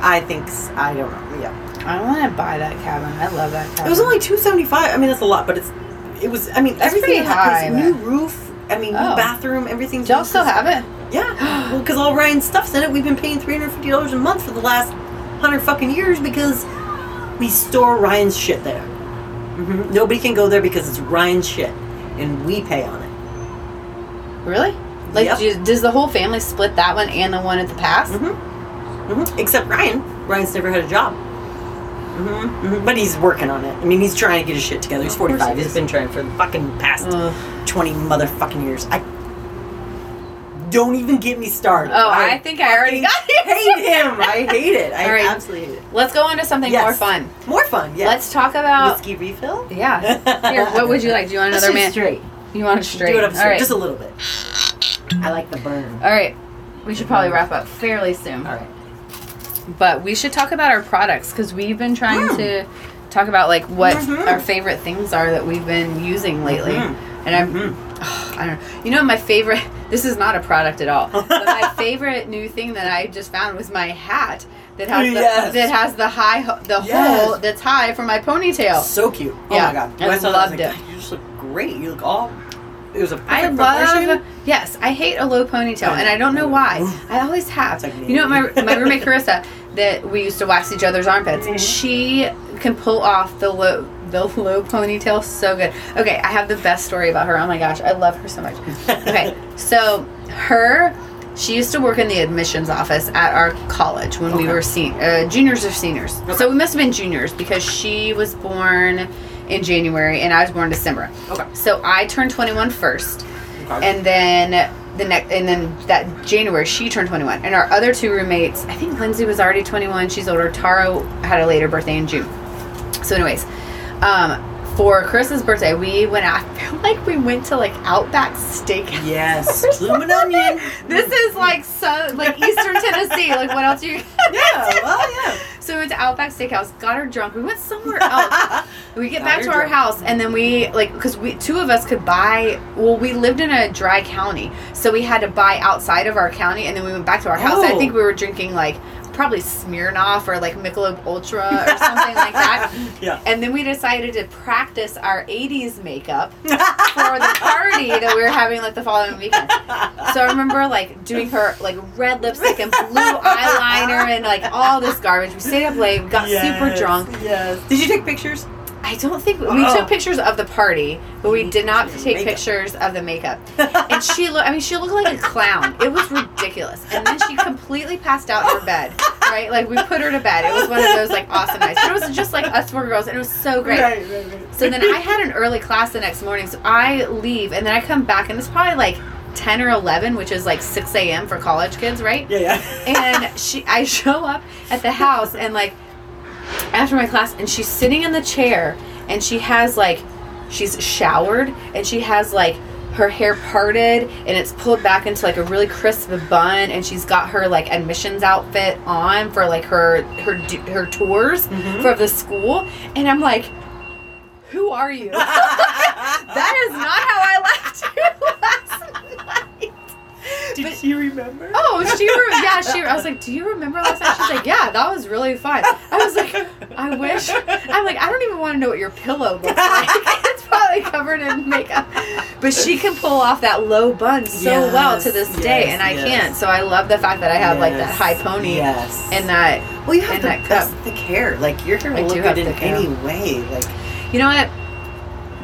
I think I don't know. Yeah, i want to buy that cabin i love that cabin it was only two seventy five. I mean, that's a lot, but it's it was. I mean, That's everything pretty in that high, new roof. I mean, Oh. new bathroom. Everything. y'all still have it Yeah, <gasps> well, because all Ryan's stuff's in it. We've been paying three hundred fifty dollars a month for the last hundred fucking years because we store Ryan's shit there. Hmm Nobody can go there because it's Ryan's shit, and we pay on it. really like Yep. do, does the whole family split that one and the one at the pass hmm hmm Except Ryan. Ryan's never had a job. hmm hmm But he's working on it. I mean, he's trying to get his shit together. He's Of course he's been trying for the fucking past Ugh. twenty motherfucking years. I don't even get me started. Oh, I think I already got it. hate him. I hate it. <laughs> I right. absolutely hate it. let's go on to something Yes. more fun More fun. Yeah. let's talk about whiskey refill. yeah here what would you like do you want another man straight. you want it straight Do it up straight, right just a little bit. I like the burn. all right we should probably wrap up fairly soon All right. but we should talk about our products because we've been trying Mm. to talk about like what Mhm. our favorite things are that we've been using lately Mhm. and i'm <sighs> I don't know you know my favorite <laughs> this is not a product at all but my <laughs> favorite new thing that i just found was my hat that has the, Yes. that has the high the Yes. hole that's high for my ponytail So cute. Oh Yeah, my god. I When that, loved it. like, "God, You just look great. You look all. It was a perfect I proportion. love yes. I hate a low ponytail, and I don't know why. I always have. It's like. You know, what, my my roommate <laughs> Carissa, that we used to wax each other's armpits. Mm-hmm. She can pull off the low the low ponytail so good. Okay, I have the best story about her. Oh my gosh, I love her so much. Okay, <laughs> so her. She used to work in the admissions office at our college when we were sen- uh, juniors or seniors. Okay. So we must have been juniors because she was born in January and I was born December. Okay. So I turned 21 first, Okay. and then the next, and then that January she turned 21. And our other two roommates, I think Lindsay was already 21. She's older. Taro had a later birthday in June. So, anyways, um, for Chris's birthday, we went. out- <laughs> I feel like we went to like Outback Steakhouse. Yes. Bloomin' Onion. This is like so like Eastern Tennessee. Like what else you? <laughs> Yeah. Well, yeah. So we went to Outback Steakhouse, got her drunk. We went somewhere <laughs> else. We get Got back to our drunk. house, and then we like because we two of us could buy. Well, we lived in a dry county, so we had to buy outside of our county, and then we went back to our house. I Oh. think we were drinking like probably Smirnoff or like Michelob Ultra or something like that. <laughs> Yeah. And then we decided to practice our '80s makeup for the party that we were having like the following weekend. So I remember like doing her like red lipstick and blue eyeliner and like all this garbage. We stayed up late, we got super drunk. Yes. Did you take pictures? I don't think we Oh. took pictures of the party, but we did not take makeup. pictures of the makeup. <laughs> and she looked. I mean, she looked like a clown. It was ridiculous. And then she completely passed out in her bed. Right, like we put her to bed. It was one of those like awesome nights. But it was just like us four girls, and it was so great. Right, right, right. So then I had an early class the next morning. So I leave, and then I come back, and it's probably like ten or eleven, which is like six a.m. for college kids, right? Yeah, yeah. and she I show up at the house and like after my class and she's sitting in the chair and she has like she's showered and she has like her hair parted and it's pulled back into like a really crisp bun and she's got her like admissions outfit on for like her her her tours mm-hmm. for the school and I'm like who are you? <laughs> that is not how I left you <laughs> last night. Did But- she remember? Oh, she re- yeah, she I was <laughs> like, "Do you remember last night?" She's like, "Yeah, that was really fun." I was like, "I wish." I'm like, "I don't even want to know what your pillow looks like. <laughs> it's probably covered in makeup." But she can pull off that low bun so well to this Yes, day, and I yes. can't. So I love the fact that I have like that high pony Yes. and that. well, you have the that cup. thick hair. Like your hair I look have good in any way. Like You know what?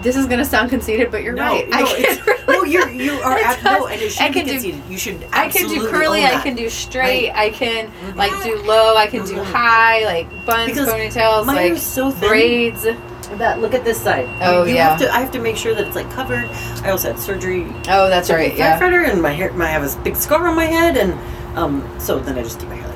This is gonna sound conceited, but you're no, right. no, I can <laughs> really no, you're you are no, and it I should be can do- You should. I can do curly, I can do straight, Right. I can like do low, I can do Mhm. high, like buns, Because ponytails, like so thin. braids. That look at this side. Oh, you yeah. Have to, I have to make sure that it's like covered. I also had surgery. Oh, that's right. Yeah, and my hair. My, I have a big scar on my head, and um. So then I just keep my hair.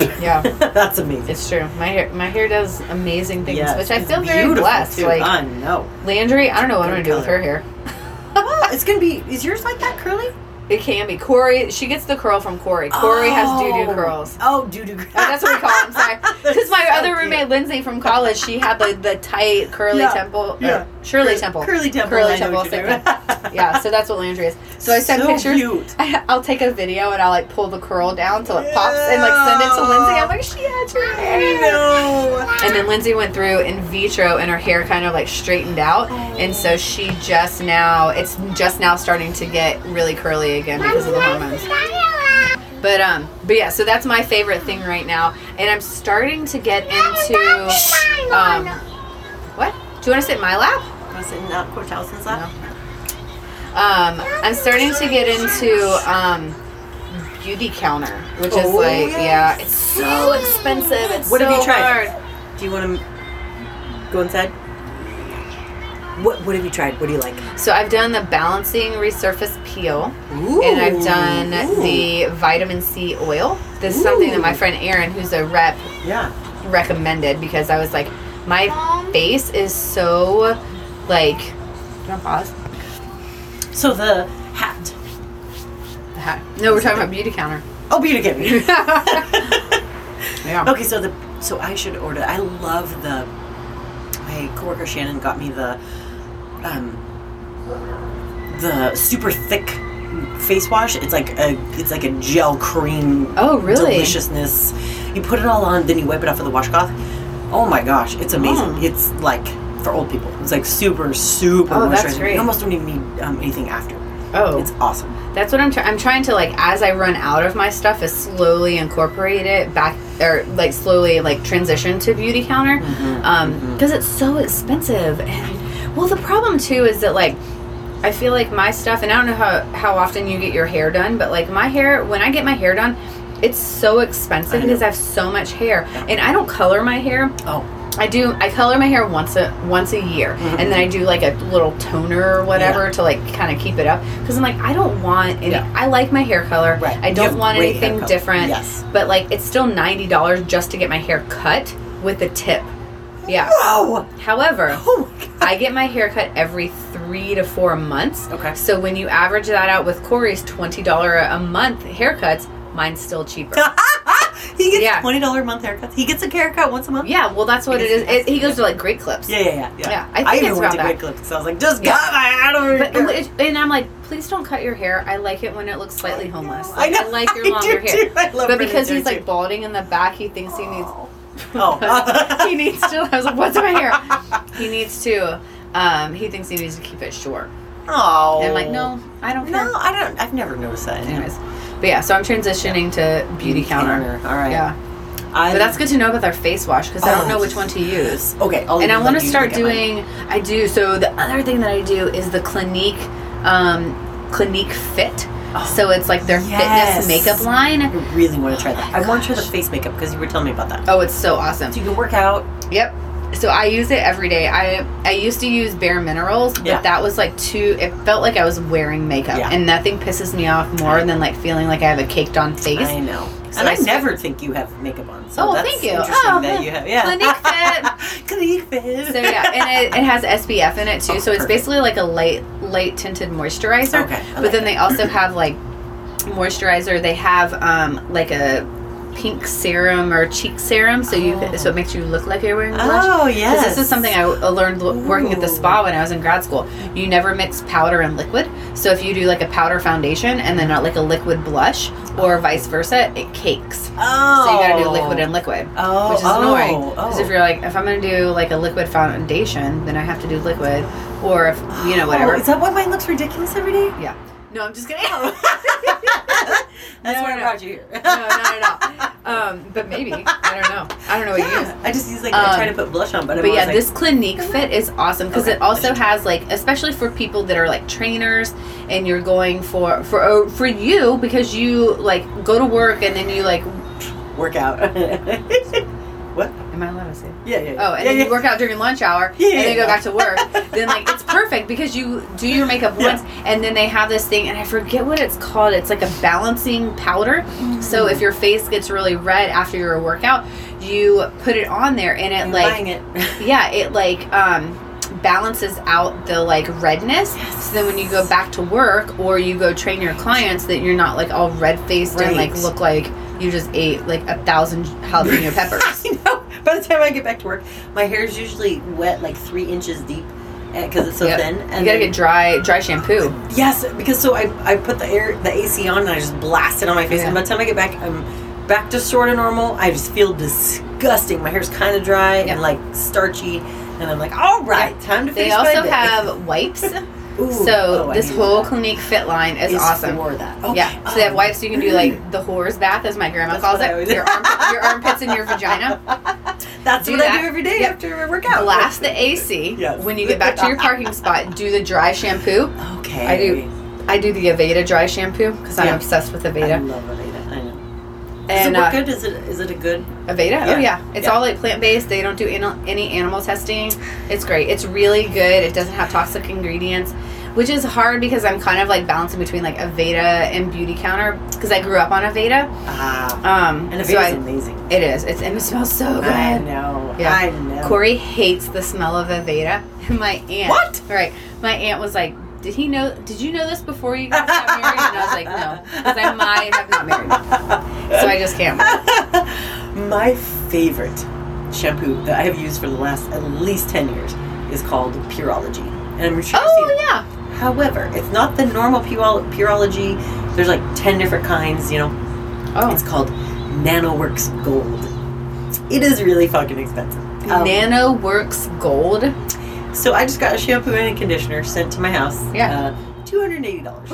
<laughs> Yeah. That's amazing. it's true. My hair, my hair does amazing things, Yes, which I feel very blessed. Too. Like I know. Landry, I don't know what I'm gonna do with her hair. <laughs> well, it's gonna be. Is yours like that curly? It can be Corey. She gets the curl from Corey. Corey has doo doo Oh. curls. Oh, doo doo. Oh, that's what we call them. Sorry, <laughs> because my so other cute. roommate Lindsay from college, she had the the tight curly Yeah, temple. Uh, yeah. or Shirley Cur- temple. Curly temple. Curly I know temple. what you're same doing. thing. yeah, so that's what Landry is. So I send So pictures. cute. <laughs> I, I'll take a video and I'll like pull the curl down till it pops and like send it to Lindsay. I'm like, she has your hair. No. And then Lindsay went through in vitro and her hair kind of like straightened out. And so she just now, it's just now starting to get really curly again because of the hormones. But um, but yeah, so that's my favorite thing right now, and I'm starting to get into um, what? Do you want to sit in my lap? Was it not Coach Allison's lap? Um, I'm starting to get into um, Beautycounter, which is Oh, like yes. yeah, it's so expensive. It's What so have you tried? hard. Do you want to go inside? What What have you tried? What do you like? So I've done the balancing resurface peel. Ooh. and I've done Ooh. the vitamin C oil. This is something that my friend Erin, who's a rep, Yeah. recommended because I was like, my face is so like. Do you want to pause? So the hat. The hat. No, we're talking about Beautycounter. Oh, Beautycounter. <laughs> <laughs> Yeah. Okay, so the so I should order. I love the. My coworker Shannon got me the, um, the super thick face wash. It's like a it's like a gel cream. Oh, really? Deliciousness. You put it all on, then you wipe it off with a washcloth. Oh my gosh, it's amazing. Oh. It's like for old people. It's like super super Oh, that's moisturizing. great. You almost don't even need um, anything after. Oh, It's awesome. that's what I'm trying. I'm trying to like as I run out of my stuff, is slowly incorporate it back or like slowly like transition to Beautycounter, Mhm, um, mhm. because it's so expensive. And well, the problem too is that like I feel like my stuff, and I don't know how how often you get your hair done, but like my hair, when I get my hair done, it's so expensive I because I have so much hair, and I don't color my hair. Oh, I do. I color my hair once a once a year, Mhm. and then I do like a little toner or whatever Yeah. to like kind of keep it up. Because I'm like, I don't want any. Yeah. I like my hair color. Right. I don't want anything different. Yes. But like, it's still ninety dollars just to get my hair cut with a tip. Yeah. wow. However, <laughs> Oh. I get my hair cut every three to four months. Okay. So when you average that out with Corey's twenty dollar a month haircuts, mine's still cheaper. <laughs> he gets Yeah. twenty dollar a month haircuts. He gets a haircut once a month. yeah. Well, that's what it is. It, he goes to like Great Clips. Yeah, yeah, yeah. Yeah, Yeah, I think even it's went to around Great. Clips, so I was like, just Yeah. got my over But, and, and I'm like, please don't cut your hair. I like it when it looks slightly homeless. I Like, know. like your <laughs> I longer hair. too. I love But because hair he's like balding in the back, he thinks he needs. Oh. Oh. <laughs> he needs to. I was like, what's in my hair? He needs to. Um, he thinks he needs to keep it short. Oh. And I'm like, no, I don't care. No, I don't. I've never noticed that. Anyways, but yeah, so I'm transitioning to Beautycounter. All right. Yeah. I, But that's good to know about their face wash because I don't Oh. know which one to use. Okay, I'll and I want to start mine. doing. I do. So the other thing that I do is the Clinique, um, Clinique Fit. Oh, so it's like their yes. fitness makeup line. I really want to try Oh that. my I want to try the face makeup because you were telling me about that. Oh, it's so awesome. So you can work out. Yep. So I use it every day. I I used to use Bare Minerals, but Yeah. that was like too. It felt like I was wearing makeup, Yeah. and nothing pisses me off more than like feeling like I have a caked on face. I know. So and I I, never think you have makeup on. So Oh, that's thank you. Interesting Oh, that you have. Yeah. Clinique <laughs> Fit. Clinique Fit. So yeah, and it, it has SPF in it too. Oh, so it's basically like a light light tinted moisturizer. Okay, But then that. they also have like moisturizer. They have um like a pink serum or cheek serum, so you Oh. so it makes you look like you're wearing blush. Oh yes. This is something I learned l- working at the spa when I was in grad school. You never mix powder and liquid. So if you do like a powder foundation and then uh, like a liquid blush, or vice versa, it cakes. Oh. So you gotta do liquid and liquid, Oh. which is oh, annoying. Because oh. if you're like, if I'm gonna do like a liquid foundation, then I have to do liquid, or if you know whatever. Oh, is that why mine looks ridiculous every day? yeah. No, I'm just kidding. <laughs> <laughs> That's No, why I no. brought you here. no, not at all. <laughs> Um, but maybe I don't know. I don't know what you use. I just use like I Um, try to put blush on, but, I'm But yeah, like, this Clinique Fit is awesome because Okay, it also has like, especially for people that are like trainers, and you're going for for oh, for you because you like go to work and then you like, workout. <laughs> what? Am I allowed to say? Yeah, yeah. yeah. Oh, and yeah, then yeah. you work out during lunch hour, Yeah, and then you go back to work. <laughs> then like it's perfect because you do your makeup once, and then they have this thing, and I forget what it's called. It's like a balancing powder. So Mm. if your face gets really red after your workout, you put it on there, and it I'm like it. <laughs> yeah, it like um balances out the like redness. So then when you go back to work or you go train your clients that you're not like all red faced and like look like you just ate like a thousand jalapeno <laughs> peppers. I know. By the time I get back to work, my hair is usually wet, like three inches deep, eh, because it's so Yep. thin. And you gotta then- get dry dry shampoo. Yes, because so I, I put the air the AC on and I just blast it on my face, Yeah. and by the time I get back, I'm back to sort of normal. I just feel disgusting. My hair's kind of dry Yeah. and like starchy, and I'm like, all right, time to They also day." have wipes. <laughs> Ooh, so oh, this whole that. Clinique Fit line is, Is awesome. for that. Okay. Yeah, so they have um, wipes. You can do like the whores bath, as my grandma calls I it. Your, armpit, <laughs> your armpits and your vagina. <laughs> That's do what I do every day Yep. after I work out. Blast the AC. Yes. When you get back to your parking spot, do the dry shampoo. Okay. I do. I do the Aveda dry shampoo because I'm Yeah. obsessed with I Aveda. love Aveda. I know. Does And it work uh, good? Is it is it a good? Aveda, Yeah. oh yeah, it's Yeah. all like plant based. They don't do an- any animal testing. It's great. It's really good. It doesn't have toxic ingredients, which is hard because I'm kind of like balancing between like Aveda and Beautycounter because I grew up on Aveda. Ah, Um, and so Aveda's I, amazing. it is. It's and it smells so good. I know. Yeah. I know. Corey hates the smell of Aveda. <laughs> My aunt. What? Right. My aunt was like, "Did he know? Did you know this before you guys got married?" And I was like, "No," because I might have not married. So I just can't. <laughs> My favorite shampoo that I have used for the last at least 10 years is called Pureology. And I'm sure Oh it. yeah. However, it's not the normal Pureology. There's like 10 different kinds, you know. Oh. It's called NanoWorks Gold. It is really fucking expensive. Um, NanoWorks Gold. So I just got a shampoo and a conditioner sent to my house. Yeah. Uh, $280.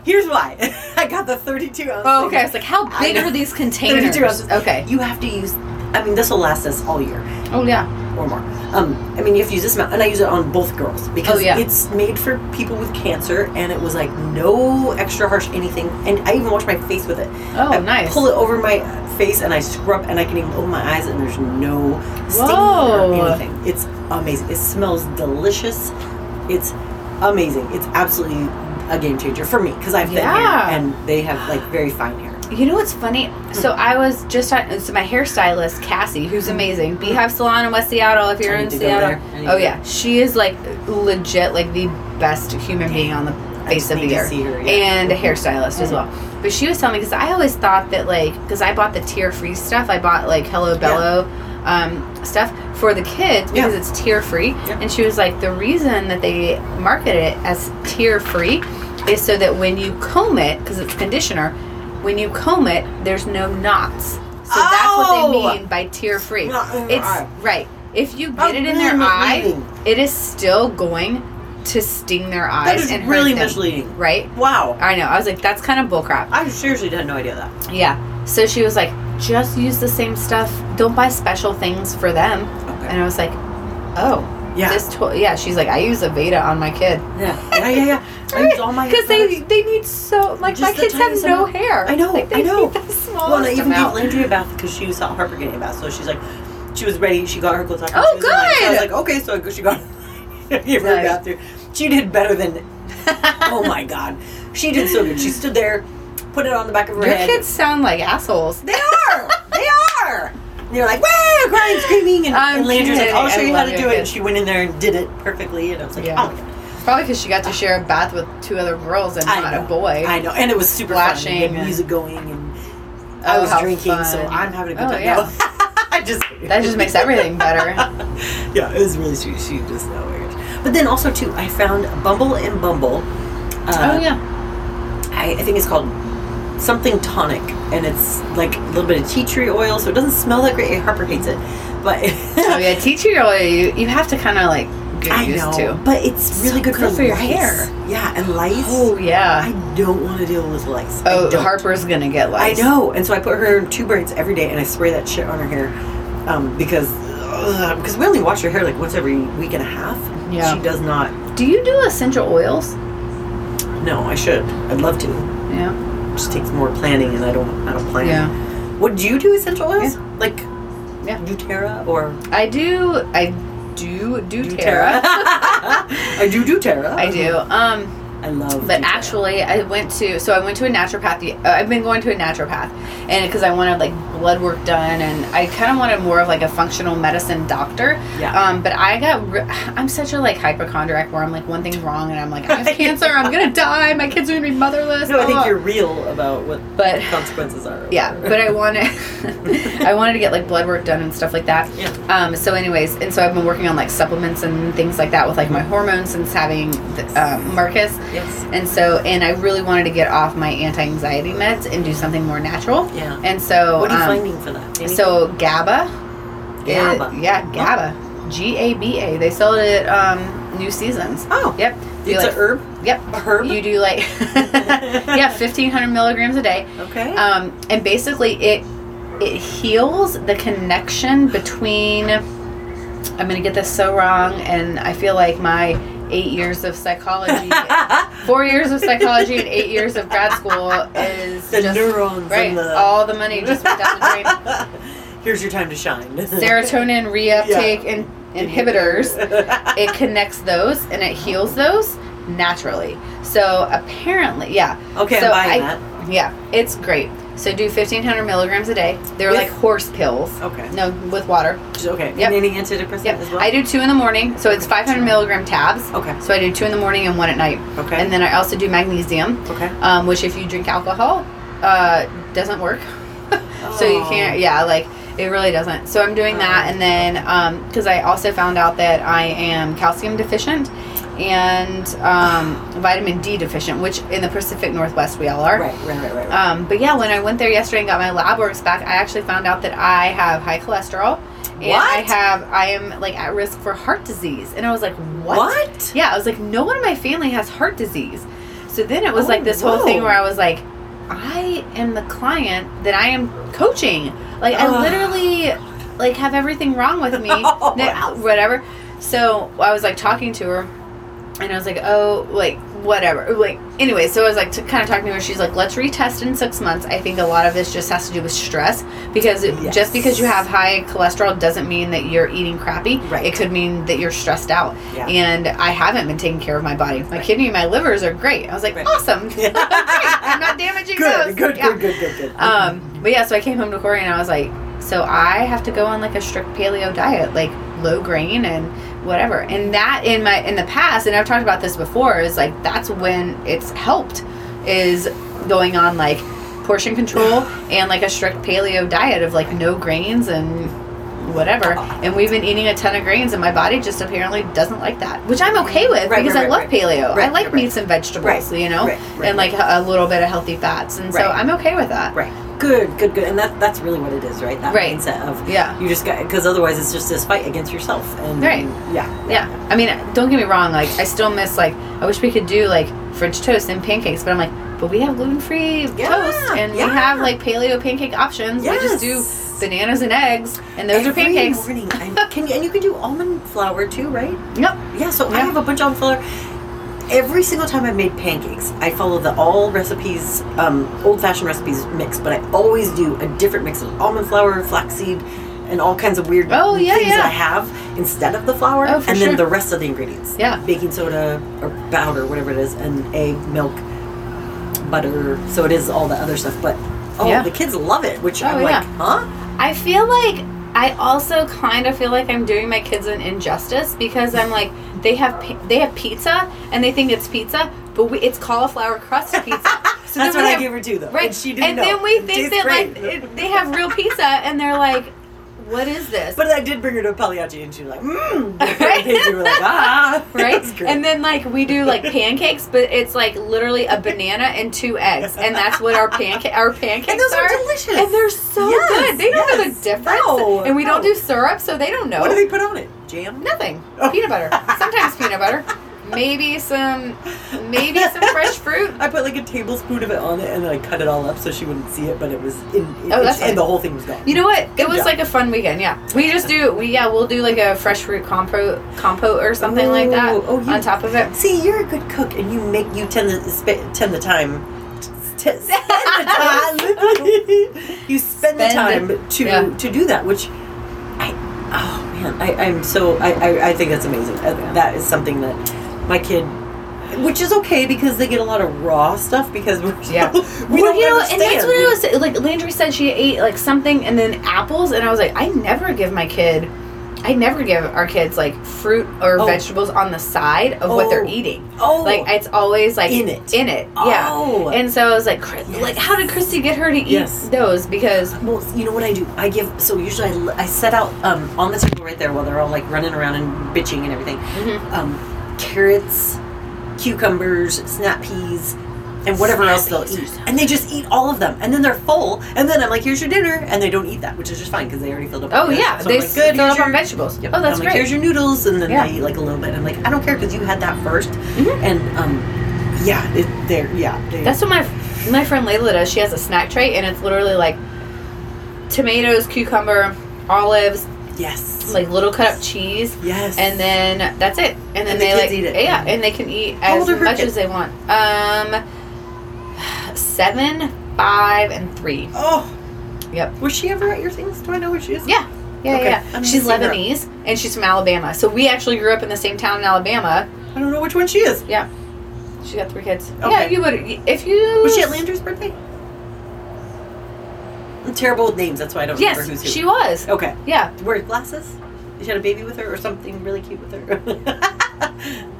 <laughs> Here's why. <laughs> I got the 32 ounce. Oh, thing. okay. It's like how big are these containers? <laughs> 32 ounces. Okay. You have to use. I mean, this will last us all year Oh yeah. Or more. Um, I mean, you have to use this amount, and I use it on both girls because Oh, yeah. it's made for people with cancer, and it was like no extra harsh anything. And I even wash my face with it. Oh, I nice. Pull it over my face, and I scrub, and I can even open my eyes, and there's no sting Whoa. or anything. It's amazing. It smells delicious. It's amazing. It's absolutely a game changer for me because I have thin Yeah. hair, and they have like very fine hair. You know what's funny? So I was just on. So my hairstylist Cassie, who's amazing, Beehive Salon in West Seattle. If you're in Seattle, there. I need oh yeah, she is like legit, like the best human being on the face of the earth, her, yeah. and a hairstylist as well. But she was telling me because I always thought that like because I bought the tear free stuff, I bought like Hello Bello. Um, stuff for the kids because Yeah. it's tear free, Yeah. and she was like, the reason that they market it as tear free is so that when you comb it, because it's conditioner, when you comb it, there's no knots. So that's what Oh! they mean by tear free. Not in the It's eye. right. If you Oh, get it in their really? eye, it is still going to sting their eyes That is and really them, misleading. right? Wow. I know. I was like, that's kind of bullcrap. I seriously had no idea that. Yeah. So she was like, just use the same stuff. Don't buy special things for them. Okay. And I was like, oh. Yeah. This to- yeah. She's like, I use Aveda on my kid. Yeah. Yeah, yeah, yeah. I <laughs> use all my Because they they need so like Just my kids have tiniest no amount. hair. I know, Like, I know. Need the smallest Well, and I even amount. gave Landry a bath because she saw Harper getting a bath. So she's like, she was ready. She got her clothes off. Oh, she was in. So I was good. like, okay, so she got <laughs> gave her a Nice. bath too. She did better than. oh my <laughs> god, she did so good. She stood there, put it on the back of her Your head. kids sound like assholes. They are. they are. And they're like, wow, crying, screaming, and, I'm and Landry's like, I'll show I you how to do it. And she went in there and did it perfectly. And I was like, Yeah. oh my god. Probably because she got to share a bath with two other girls and I not know. a boy. I know, and it was super Flashing fun. And- music going, and I Oh, was how drinking, so. I'm having a good Oh, time. yeah. <laughs> I just <laughs> That just makes everything better. <laughs> yeah, it was really sweet. She just oh my gosh. But then also too, I found Bumble and Bumble. Uh, oh yeah. I, I think it's called something tonic, and it's like a little bit of tea tree oil, so it doesn't smell that great. Harper hates it, but <laughs> Oh yeah. Tea tree oil. You, you have to kind of like get I used know, to. but it's really So good, good for, your lice. hair. Yeah, and lice. Oh yeah. I don't want to deal with lice. Oh. Harper's gonna get lice. I know, and so I put her in two braids every day, and I spray that shit on her hair, um, because because we only wash her hair like once every week and a half. Yeah. she does not. Do you do essential oils? No, I should. I'd love to. Yeah. It just takes more planning, and I don't. I don't plan. Yeah. Would you do essential oils Yeah. like Yeah. doTERRA or I do. I do do doTERRA? Terra. <laughs> I do do doTERRA. <laughs> I do. Um. I love. But actually, I went to so I went to a naturopath. Uh, I've been going to a naturopath, and because I wanted like blood work done, and I kind of wanted more of like a functional medicine doctor. Yeah. Um, but I got re- I'm such a like hypochondriac where I'm like one thing's wrong, and I'm like I have <laughs> cancer, I'm gonna die, my kids are gonna be motherless. no, I think blah. you're real about what But- the consequences are. <laughs> Yeah, but I wanted <laughs> I wanted to get like blood work done and stuff like that. Yeah. Um, so, anyways, and so I've been working on like supplements and things like that with like my hormones since having the, um, Marcus. Yes. And so, and I really wanted to get off my anti-anxiety meds and do something more natural. Yeah. And so, What are you um, finding for that? Anything? so GABA. GABA. it- yeah, GABA. G A B A. They sell it at um, New Seasons. Oh. Yep. You it's like, a herb. Yep. A herb. You do like <laughs> yeah, fifteen hundred milligrams a day. okay. Um, and basically, it it heals the connection between. I'm gonna get this so wrong, and I feel like my eight years of psychology, four years of psychology, and eight years of grad school is The just neurons right. the- All the money just went down the drain. <laughs> Here's your time to shine. Serotonin reuptake Yeah. in, inhibitors. it <laughs> connects those and it heals those naturally. So apparently, yeah. Okay, so I'm buying I- that. Yeah, it's great. So do 1500 milligrams a day. They're With- like horse pills. Okay. No, with water. Just- okay. Yep. And any antidepressant Yep. as well? I do two in the morning, so it's 500 milligram tabs. Okay. So I do two in the morning and one at night. Okay. And then I also do magnesium, Okay. um, which if you drink alcohol, uh, doesn't work. <laughs> so you Oh. can't. Yeah, like it really doesn't. So I'm doing that, and then because I also found out that I am calcium deficient and um, vitamin D deficient, which in the Pacific Northwest we all are. Right, right, right, right. right. Um, but yeah, when I went there yesterday and got my lab works back, I actually found out that I have high cholesterol. And I have, I am like at risk for heart disease. And I was like, what? What? Yeah, I was like, no one in my family has heart disease. So then it was Oh, like this whole thing where I was like, I am the client that I am coaching. Like I literally like have everything wrong with me. <laughs> Oh, Whatever. So I was like talking to her and I was like, oh, like whatever. Like anyway, so I was like, kind of talking to her. She's like, let's retest in six months. I think a lot of this just has to do with stress because it, Yes. just because you have high cholesterol doesn't mean that you're eating crappy. Right. It could mean that you're stressed out. Yeah. And I haven't been taking care of my body. My kidney and my livers are great. I was like, Right. awesome. Great. <laughs> <laughs> I'm not damaging good, those. good, Yeah. good, good, good, good. Um, but yeah, so I came home to Corey and I was like, so I have to go on like a strict paleo diet, like low grain and whatever. And that in my in the past, and I've talked about this before, is like that's when it's helped is going on like portion control <sighs> and like a strict paleo diet of like no grains and whatever. And we've been eating a ton of grains and my body just apparently doesn't like that. Which I'm okay with Right, because right, I love right. paleo. I like meats and vegetables, you know? and like a, a little bit of healthy fats. And so I'm okay with that. right. Good, good, good. And that that's really what it is, right? That Right. mindset of Yeah. you just got because otherwise it's just this fight against yourself. And Right. yeah, Yeah. I mean, don't get me wrong. Like, I still miss like I wish we could do like French toast and pancakes, but I'm like, but we have gluten free Yeah, toast and yeah. we have like paleo pancake options. We just do bananas and eggs, and those Every are pancakes. Morning, and can you, and you can do almond flour too, right? <laughs> Yep. Yeah. So I have a bunch of almond flour. Every single time I've made pancakes, I follow the all recipes, um, old fashioned recipes mix, but I always do a different mix of almond flour, flaxseed, and all kinds of weird Oh, yeah, things yeah. that I have instead of the flour, Oh, for and sure. then the rest of the ingredients. Yeah. baking soda or powder, whatever it is, and egg, milk, butter. So it is all the other stuff, but oh, Yeah. the kids love it, which Oh, I'm like, huh? I feel like I also kind of feel like I'm doing my kids an injustice because I'm like they have they have pizza and they think it's pizza, but we, it's cauliflower crust <laughs> pizza. So That's what we I have- gave her too, though. Right, And she didn't and know. then we think that like it, they have real pizza, and they're like, "What is this?" But I did bring her to a Pagliacci, and she was like, mmm. <laughs> Right? We were like, ah. <laughs> right? And then like we do like <laughs> pancakes, but it's like literally a banana and two eggs, and that's what our pancake our pancakes And those are delicious. And they're so Yes, good. They don't know the difference. No, and we don't do syrup, so they don't know. what do they put on it? Jam? Nothing. Oh. Peanut butter. Sometimes peanut butter. Maybe some, maybe some fresh <laughs> fruit. I put like a tablespoon of it on it, and then I cut it all up so she wouldn't see it, but it was in. It, Oh, that's and the whole thing was gone. You know what? Good it was job. like a fun weekend. Yeah, we just do. We yeah, we'll do like a fresh fruit compote, compote or something like that Oh, oh, you- on top of it. See, you're a good cook, and you make you tend to sp- tend the time. T- spend the <laughs> time. you spend, the time to Yeah. to do that, which I oh man, I, I'm so I, I I think that's amazing. Uh, That is something that my kid. Which is okay because they get a lot of raw stuff because we're Yeah. <laughs> we well, you know, understand. and that's what I was like. Landry said she ate like something and then apples, and I was like, I never give my kid, I never give our kids like fruit or Oh. vegetables on the side of what they're Oh. eating. Oh. like it's always like In it. in it, Oh. yeah. And so I was like, Chris- like, how did Christy get her to eat Yes. those? Because Well, you know what I do? I give so usually I, I set out um, on the table right there while they're all like running around and bitching and everything. Mhm. Um, carrots, cucumbers, snap peas, and whatever Snap else they'll eat, so and they just eat all of them, and then they're full. And then I'm like, "Here's your dinner," and they don't eat that, which is just fine because they already filled up. oh yeah. So they I'm like, good. fill up on vegetables. Yep. Oh, that's I'm great. Like, here's your noodles, and then Yeah. they eat like a little bit. I'm like, I don't care because you had that 1st Mhm. and um, yeah, it, they're yeah. They, That's what my my friend Layla does. She has a snack tray, and it's literally like tomatoes, cucumber, olives, yes, like little cut up cheese, yes, and then that's it. And then And the they like eat it. yeah, and they can eat as old are her much as they want. Um, seven, five, and three. oh. Yep. Was she ever at your things? Do I know where she is? Yeah. Yeah, Okay, yeah. I'm She's gonna her. Lebanese and she's from Alabama. So we actually grew up in the same town in Alabama. I don't know which one she is. Yeah. She got three kids. Okay. Yeah, you would if you Was she at Landry's birthday? I'm terrible with names. That's why I don't Yes, remember who's who. she was. Okay. Yeah. Wear glasses. She had a baby with her, or something really cute with her. <laughs>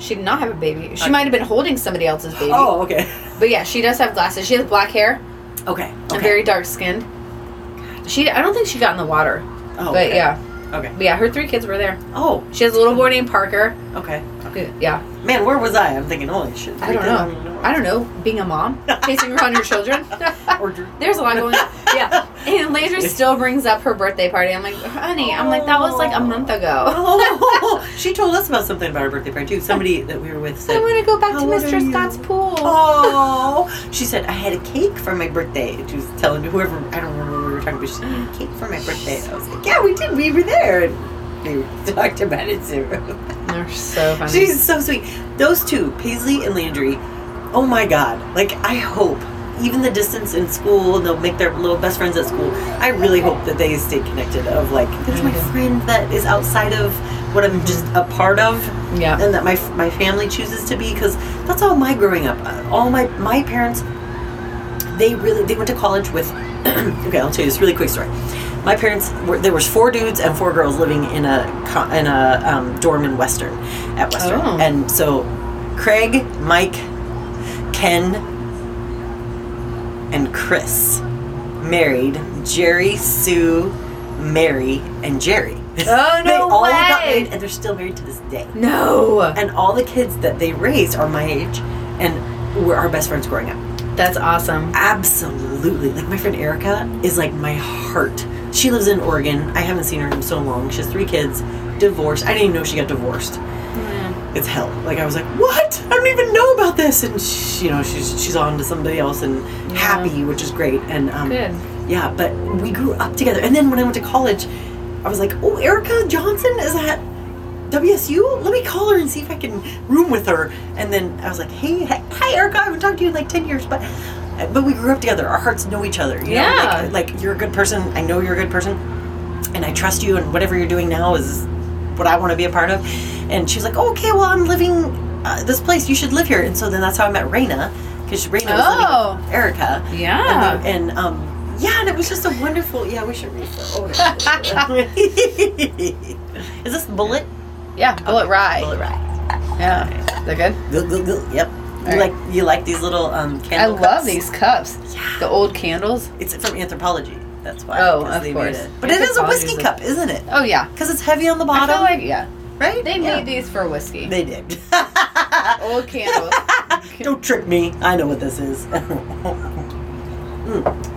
She did not have a baby. She Okay. might have been holding somebody else's baby. oh, okay. But yeah, she does have glasses. She has black hair Okay. and Okay. very dark skinned. She I don't think she got in the water. oh, But okay. yeah. Okay. But yeah, her three kids were there. Oh. She has a little boy named Parker. Okay. Yeah. Man, where was I? I'm thinking, holy shit. I don't know. I don't know. Being a mom, <laughs> chasing around your children. <laughs> There's a lot going on. Yeah. And Landry <laughs> still brings up her birthday party. I'm like, honey, I'm like, that was like a month ago. Oh, she told us about something about her birthday party too. Somebody that we were with said, I want to go back to Mr. Scott's pool. "Oh," she said, "I had a cake for my birthday." She was telling whoever I don't remember what we were talking about. She said, "I had a cake for my birthday." I was like, "Yeah, we did. We were there." And they <laughs> talked about it too. They're so funny. She's so sweet. Those two, Paisley and Landry. Oh my God! Like I hope, even the distance in school, they'll make their little best friends at school. I really hope that they stay connected. Of like, there's my friend that is outside of what I'm just a part of yeah. and that my my family chooses to be because that's all my growing up. All my my parents, they really they went to college with. <clears throat> okay, I'll tell you this really quick story. My parents were there was four dudes and four girls living in a in a um, dorm in Western at Western, Oh. and so Craig, Mike, Ken, and Chris married Jerry, Sue, Mary, and Jerry. Oh, <laughs> no! they all got married and they're still married to this day No. and all the kids that they raised are my age and were our best friends growing up That's awesome. Absolutely. Like my friend Erica is like my heart. She lives in Oregon. I haven't seen her in so long. She has three kids, divorced. I didn't even know she got divorced. It's hell. Like I was like, what? I don't even know about this. And she, you know, she's she's on to somebody else and happy, which is great. And um, Good. yeah, but we grew up together. And then when I went to college, I was like, oh, Erica Johnson is at WSU. Let me call her and see if I can room with her. And then I was like, hey, hi, hi, Erica. I haven't talked to you in like ten years, but but we grew up together. Our hearts know each other. You Yeah. know, like, like you're a good person. I know you're a good person, and I trust you. And whatever you're doing now is what I want to be a part of. And she was like, oh, okay, well, I'm living uh, this place. You should live here. And so then that's how I met Raina, because Raina was Oh. living with Erica. Yeah. And, and um, yeah, and it was just a wonderful. Yeah, we should read. The, oh, <laughs> <laughs> is this Bulleit? Yeah, Bulleit rye. Bulleit rye. Yeah. They're good. Good, good, good. Yep. You right. like you like these little um candles. I candle love these cups. Yeah. The old candles. It's from Anthropologie. That's why. Oh, of they course. Made it. But it is a whiskey a- cup, isn't it? Oh yeah. Because it's heavy on the I bottom, feel like yeah. right? They Yeah. made these for whiskey. They did. <laughs> old candles. <laughs> Don't trick me. I know what this is. <laughs>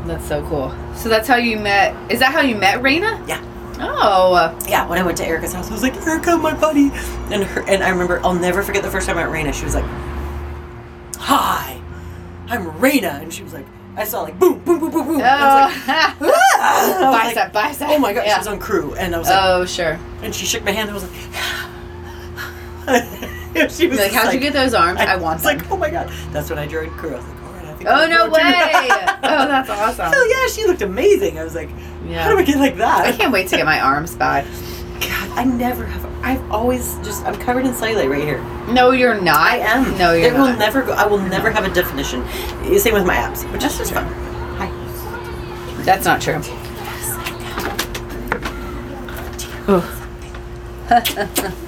That's so cool. So that's how you met. Is that how you met Raina? yeah. Oh. Yeah, when I went to Erica's house, I was like, Erica, my buddy. And her, and I remember, I'll never forget the first time I met Raina. She was like, Hi, I'm Raina. And she was like, I saw like boom, boom, boom, boom, boom. And I was like, Oh. "Ah!" I was <laughs> like, bicep, bicep. Oh my god, Yeah. she was on crew. And I was like, Oh sure. and she shook my hand and I was like, <laughs> she was like, how'd you get those arms? I, want was them. like, oh my god. That's when I joined crew. I was like, all right, I think oh no way! <laughs> oh, that's awesome. Hell yeah, she looked amazing. I was like, Yeah. how do I get like that? I can't wait to get my arms back. God, I never have. I've always just. I'm covered in cellulite right here. No, you're not. I am. No, you're it not. will never go. I will never have a definition. Same with my abs, which is just fun. Hi. That's not true. Oh. <laughs>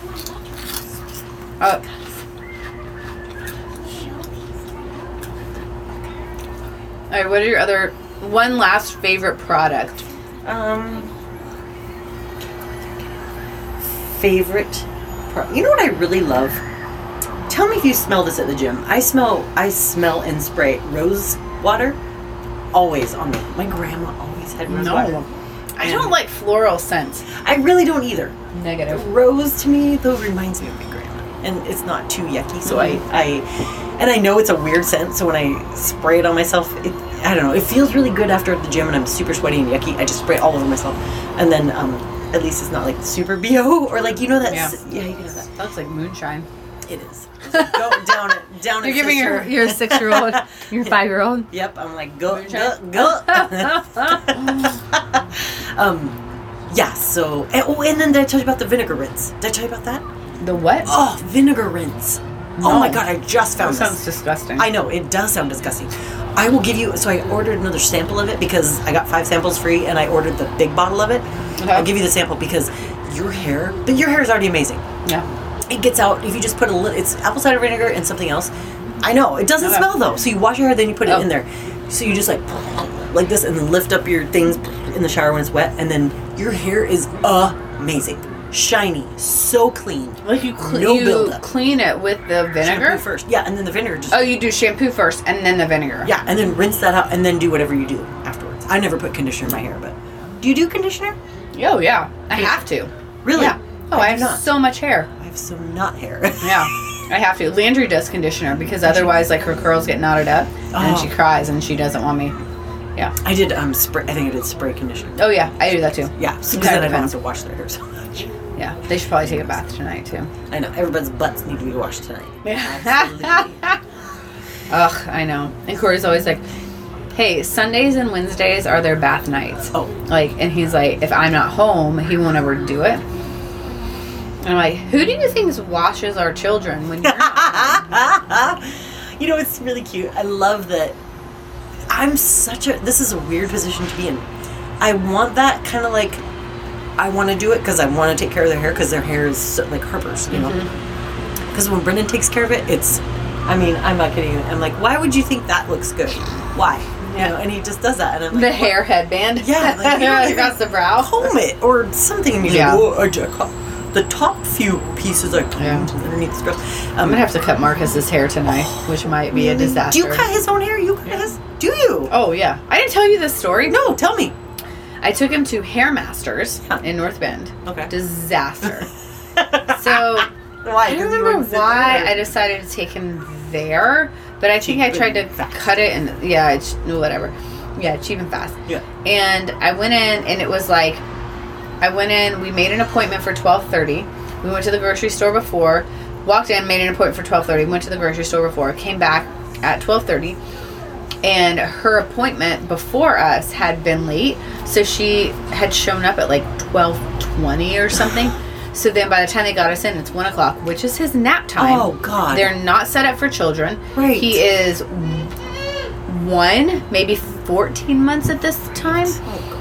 Oh. All right, what are your other one last favorite product? Um. Favorite. Pro- you know what I really love? Tell me if you smell this at the gym. I smell. I smell and spray rose water. Always on me. My grandma always had rose water. I don't like floral scents. I really don't either. Negative. Rose to me though reminds me of my grandma, and it's not too yucky. So Mm-hmm. I, I, and I know it's a weird scent. So when I spray it on myself, it, I don't know. It feels really good after the gym, and I'm super sweaty and yucky. I just spray it all over myself, and then um, at least it's not like super <laughs> bo or like you know that. Yeah. yeah you have that. That looks like moonshine. It is. Go down it, down. You're giving your your six year old, <laughs> your five year old. Yep, I'm like go Moonshine? go go. <laughs> um, yeah. So and, oh, and then did I tell you about the vinegar rinse? Did I tell you about that? The what? Oh, vinegar rinse. Oh my god, I just found sounds this. Sounds disgusting. I know it does sound disgusting. I will give you. So I ordered another sample of it because I got five samples free, and I ordered the big bottle of it. Okay. I'll give you the sample because your hair, but your hair is already amazing. yeah. It gets out if you just put a little. It's apple cider vinegar and something else. I know it doesn't Okay. smell though. So you wash your hair, then you put it Oh. in there. So you just like like this, and then lift up your things in the shower when it's wet, and then your hair is amazing, shiny, so clean. Like you, cl- No you buildup. clean it with the vinegar. Shampoo first, yeah, and then the vinegar just Oh, you do shampoo first and then the vinegar. Yeah, and then rinse that out, and then do whatever you do afterwards. I never put conditioner in my hair, but do you do conditioner? Oh yeah. I have to. Really? Yeah. Oh, I, do have not. so much hair. I have so not hair. Yeah. I have to. Landry does conditioner because otherwise, like her curls get knotted up, and Oh. she cries and she doesn't want me. Yeah. I did um spray. I think I did spray conditioner. Oh yeah, I do that too. Yeah, because then I don't have to wash their hair so. Yeah. They should probably take a bath tonight too. I know everybody's butts need to be washed tonight. <laughs> Yeah. Ugh, I know. And Corey's always like, "Hey, Sundays and Wednesdays are their bath nights." Oh. Like, and he's like, "If I'm not home, he won't ever do it." And I'm like, "Who do you think washes our children when you're not?" <laughs> you know, it's really cute. I love that. I'm such a. This is a weird position to be in. I want that kind of like. I want to do it because I want to take care of their hair because their hair is so, like Harper's, you know. Mm-hmm. Because when Brendan takes care of it, it's. I mean, I'm not kidding. you. I'm like, why would you think that looks good? Why? You know, and he just does that, and I'm like, the what? hair headband. Yeah, like, <laughs> you across the brow. comb it or something. And Yeah. like, oh, the top few pieces are Yeah. underneath the dress. I'm Um, gonna have to cut Marcus's hair tonight, which might be a disaster. Do you cut his own hair? You cut his? Do you? Oh yeah, I didn't tell you this story. No, tell me. I took him to Hair Masters Huh. in North Bend. Okay. Disaster. <laughs> so Why? I don't remember why I decided to take him there, but I think I tried to fast. cut it and yeah, it's whatever. Yeah, cheap and fast. Yeah. And I went in and it was like I went in, we made an appointment for 12:30. We went to the grocery store before, walked in, made an appointment for 12:30, went to the grocery store before, came back at 12:30. And her appointment before us had been late, so she had shown up at like 12:20 or something. <gasps> So then by the time they got us in, it's 1 o'clock, which is his nap time. Oh God. They're not set up for children. Right. He is one, maybe 14 months at this time. Oh.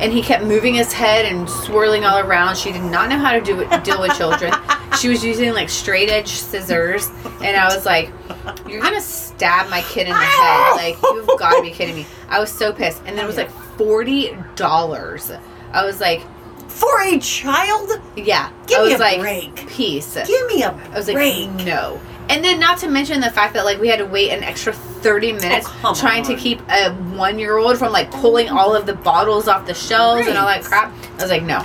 And he kept moving his head and swirling all around. She did not know how to do it, deal with children. She was using like straight edge scissors. And I was like, You're to stab my kid in the head. Like, you've got to be kidding me. I was so pissed. And then it was like $40. I was like, For a child? Yeah. Give I me was a like, break. Peace. Give me a I was like, break. no. And then not to mention the fact that like we had to wait an extra 30 minutes Oh, trying to keep a one year old from like pulling all of the bottles off the shelves and all that crap. I was like, no.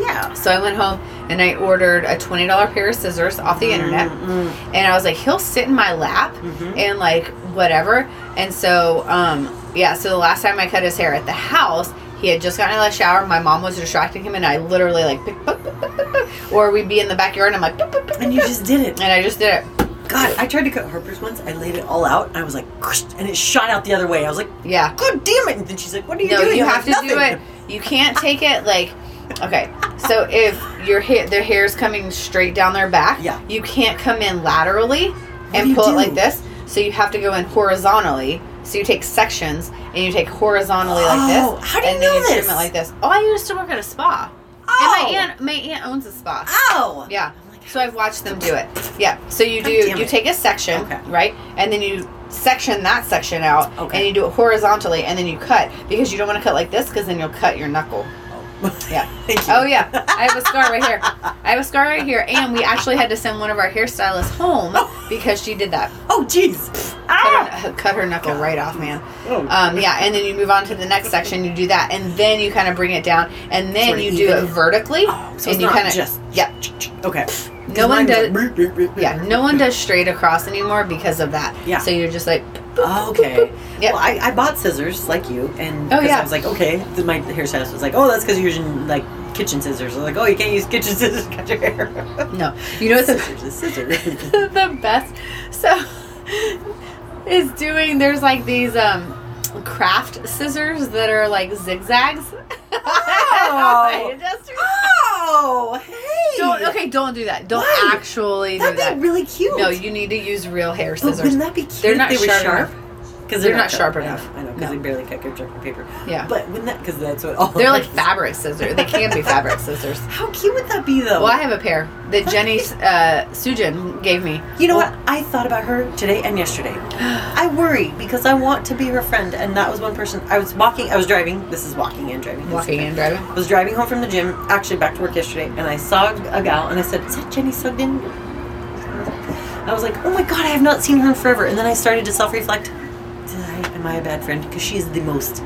Yeah. So I went home and I ordered a $20 pair of scissors off the internet. Mm, And I was like, he'll sit in my lap Mhm. and like whatever. And so, um, yeah, so the last time I cut his hair at the house, he had just gotten out of the shower. My mom was distracting him, and I literally like, or we'd be in the backyard, and I'm like, And you just did it. and I just did it. God, I tried to cut Harper's once. I laid it all out. And I was like, and it shot out the other way. I was like, Yeah. God damn it! And then she's like, What are you No, doing? you I'm have to like, do it. You can't take it like. Okay, so if your hair, their hair is coming straight down their back, Yeah. you can't come in laterally do and pull it like this. So you have to go in horizontally. So you take sections and you take horizontally like Oh, this. how do you and then know you trim it like this. Oh, I used to work at a spa. Oh. And my oh. aunt, my aunt owns a spa. Oh. Yeah. So I've watched them do it. Yeah. So you do you it. take a section, Okay. right? And then you section that section out Okay. and you do it horizontally and then you cut because you don't want to cut like this because then you'll cut your knuckle. Yeah. <laughs> Oh yeah. I have a scar right here. I have a scar right here and we actually had to send one of our hairstylists home <laughs> because she did that. Oh, jeez. Cut Ah! her, cut her knuckle right off, man. Oh. Um, yeah, and then you move on to the next section. You do that, and then you kind of bring it down, and then you do even it it. vertically, Oh, so and it's you not kind of just- yeah, Okay. No one does- does. yeah. No one does straight across anymore because of that. Yeah. So you're just like, Oh, okay. <laughs> Yep. Well, I, I bought scissors like you, and Oh, yeah. I was like, okay. Then my hairstylist was like, oh, that's because you're using like kitchen scissors. I was like, oh, you can't use kitchen <laughs> scissors to cut your hair. <laughs> no. You know what scissors is scissors. the best? So is doing. There's like these um craft scissors that are like zigzags. Oh. <laughs> Just- oh, hey. don't okay. Don't do that. Don't Why? actually do That'd that. be really cute. no, you need to use real hair But scissors. wouldn't that be cute? They're if not they were sharp sharp. Because They're not sharp enough. I know, because No. they barely cut construction paper. Yeah. But wouldn't that? Because that's what all. They're like fabric scissors. They can be fabric scissors. <laughs> How cute would that be, though? Well, I have a pair that Jenny uh, Sujin gave me. You know what? I thought about her today and yesterday. <gasps> I worry because I want to be her friend, and that was one person. I was walking. I was driving. This is walking and driving. Walking and driving. I was driving home from the gym, actually back to work yesterday, and I saw a gal, and I said, "Is that Jenny Sugden?" I was like, "Oh my god, I have not seen her in forever." And then I started to self-reflect. Did I? Am I a bad friend? Because she is the most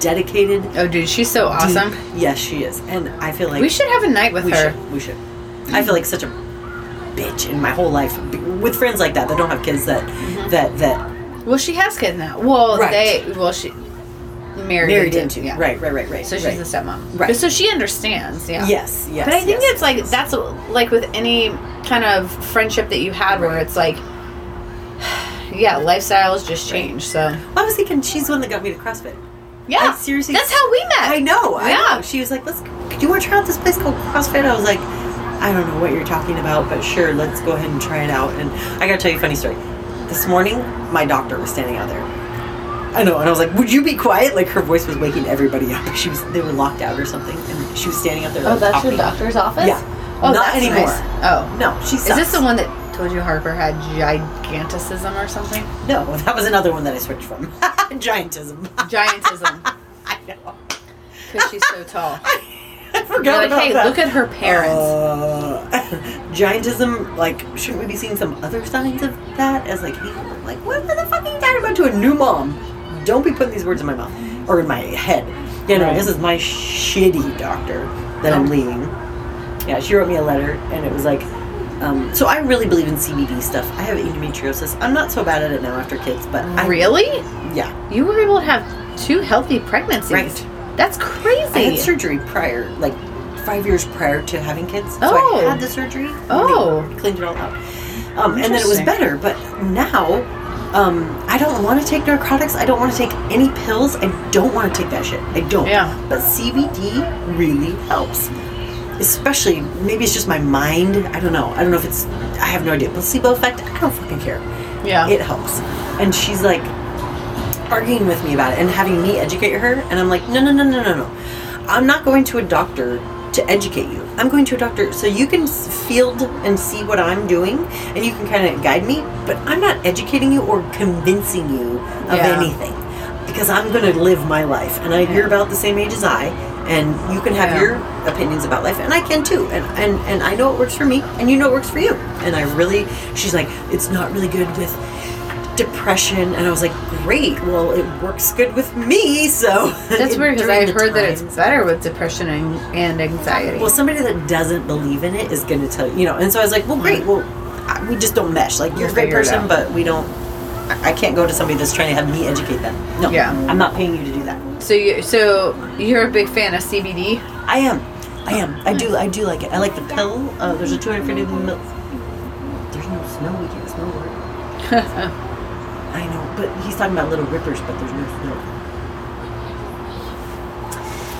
dedicated. Oh, dude, she's so awesome. Yes, she is, and I feel like we should have a night with we her. should. We should. I feel like such a bitch in my whole life with friends like that that don't have kids that Mm-hmm. that that Well, she has kids now. Well, Right. they. Well, she married, married into. into. Yeah. Right, right, right, right. So she's right. a stepmom. Right. So she understands. Yeah. Yes, yes. But I think yes, it's like yes. that's like with any kind of friendship that you had, where it's like, yeah, lifestyles just change. So I was thinking she's the one that got me to CrossFit. yeah, I seriously- that's how we met. I know. I Yeah. know. She was like, "Let's. Do you want to try out this place called CrossFit?" I was like, "I don't know what you're talking about, but sure, let's go ahead and try it out." And I gotta tell you a funny story. This morning, my doctor was standing out there. I know, and I was like, "Would you be quiet?" Like her voice was waking everybody up. She was. They were locked out or something, and she was standing out there. Oh, that's your doctor's office. Yeah. Oh, Not that's anymore. nice. Oh, No, she's. is this sucks. the one that told you Harper had giganticism or something? No, that was another one that I switched from. <laughs> Giantism. Giantism, <laughs> I know. because she's so tall. <laughs> I forgot like, about hey, that. look at her parents. Uh, giantism, like, shouldn't we be seeing some other signs of that? As like, hey, like, what the fuck are you talking about to a new mom? Don't be putting these words in my mouth or in my head. You know, Right. this is my shitty doctor that I'm Oh. leaving. Yeah, she wrote me a letter, and it was like, um, so I really believe in CBD stuff. I have endometriosis. I'm not so bad at it now after kids, but I, really? yeah, You were able to have two healthy pregnancies. Right. That's crazy. I had surgery prior, like five years prior to having kids. So Oh. I had the surgery. Oh. Cleaned it all out. Um, and then it was better. But now, um, I don't want to take narcotics. I don't want to take any pills. I don't want to take that shit. I don't. Yeah. But CBD really helps. Especially, maybe it's just my mind. I don't know. I don't know if it's. I have no idea. Placebo effect. I don't fucking care yeah. it helps. And she's like arguing with me about it and having me educate her. And I'm like, no, no, no, no, no, no. I'm not going to a doctor to educate you. I'm going to a doctor so you can field and see what I'm doing and you can kind of guide me. But I'm not educating you or convincing you of Yeah. anything because I'm going to live my life. And I, you're about the same age as I. And you can have Yeah. your opinions about life, and I can too. And, and and I know what works for me, and you know what works for you. And I really, she's like, it's not really good with depression and i was like great well it works good with me so <laughs> That's weird because I heard that it's better with depression and, and anxiety. well somebody that doesn't believe in it is going to tell you you know and so i was like well great mm. well I- we just don't mesh like you're a great person but we don't I I can't go to somebody that's trying to have me educate them. No, Yeah. I'm not paying you to do that. So you so you're a big fan of CBD. I am, I am. I do, I do like it. I like the pill. Uh, there's a 250 mil. There's no snow. We can't snowboard. <laughs> I know, but he's talking about little rippers, but there's no snow.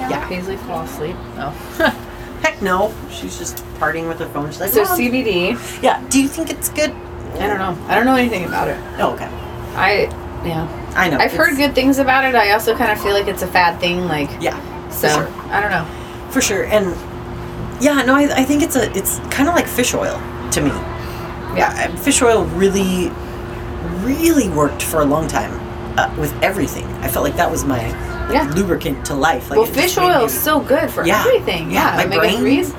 Yeah. Paisley fall asleep. Oh. <laughs> Heck no. She's just partying with her phone. She's like, so "Mom." CBD. Yeah. Do you think it's good? I don't know. I don't know anything about it. Oh, okay. I yeah. I know. I've heard good things about it. I also kind of feel like it's a fad thing. Like Yeah. so. For sure. I don't know. For sure. And yeah, no, I, I think it's a it's kind of like fish oil to me. Yeah, fish oil really, really worked for a long time uh, with everything. I felt like that was my Yeah. lubricant to life. Like well, fish oil is so good for Yeah. everything. Yeah, Yeah, my omega brain-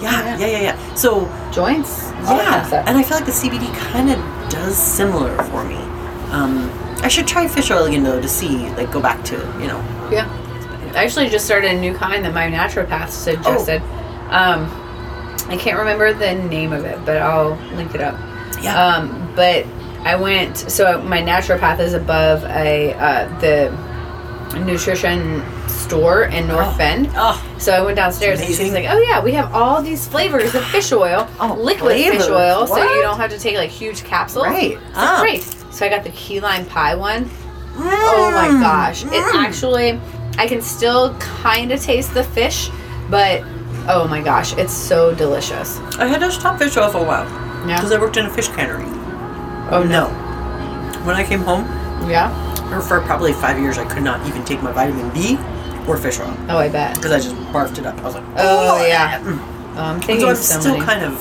Yeah, yeah, yeah, yeah. So joints. all that kind of yeah, and I feel like the CBD kind of does similar for me. Um, I should try fish oil again though to see, like, go back to you know. Yeah. I actually just started a new kind that my naturopath suggested. Oh. Um, I can't remember the name of it, but I'll link it up. Yeah. Um, but I went. So my naturopath is above a uh, the nutrition store in North Oh. Bend. oh, So I went downstairs and she's like, "Oh yeah, we have all these flavors of fish oil, Oh, liquid fish flavors. oil, so you don't have to take like huge capsules." Right. So Ah. great. So I got the key lime pie one. Oh my Mm. gosh. It Mm. actually, I can still kind of taste the fish, but oh my gosh, it's so delicious. I had to stop fish oil for a while Yeah. because I worked in a fish cannery. Oh No. When I came home, Yeah. or for probably five years, I could not even take my vitamin B or fish oil Oh, I bet. because I just barfed it up. I was like, Oh, yeah. Mm. Oh, I'm thinking so I'm so still many. kind of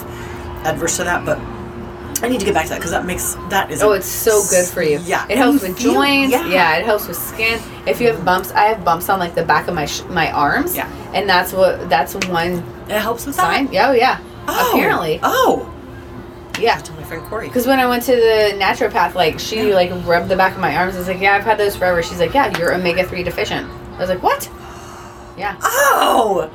adverse to that, but I need to get back to that because that makes that is. Oh, it's so good for you. Yeah, it helps with feel- joints. yeah. Yeah. it helps with skin. If you have bumps, I have bumps on like the back of my sh- my arms. Yeah. and that's what that's one It helps with sign. that. Yeah, oh yeah. Oh, Apparently, Oh, yeah. I told my friend Corey. Because when I went to the naturopath, like she Yeah. like rubbed the back of my arms. I was like, "Yeah, I've had those forever." She's like, "Yeah, you're omega three deficient." I was like, "What?" Yeah. Oh,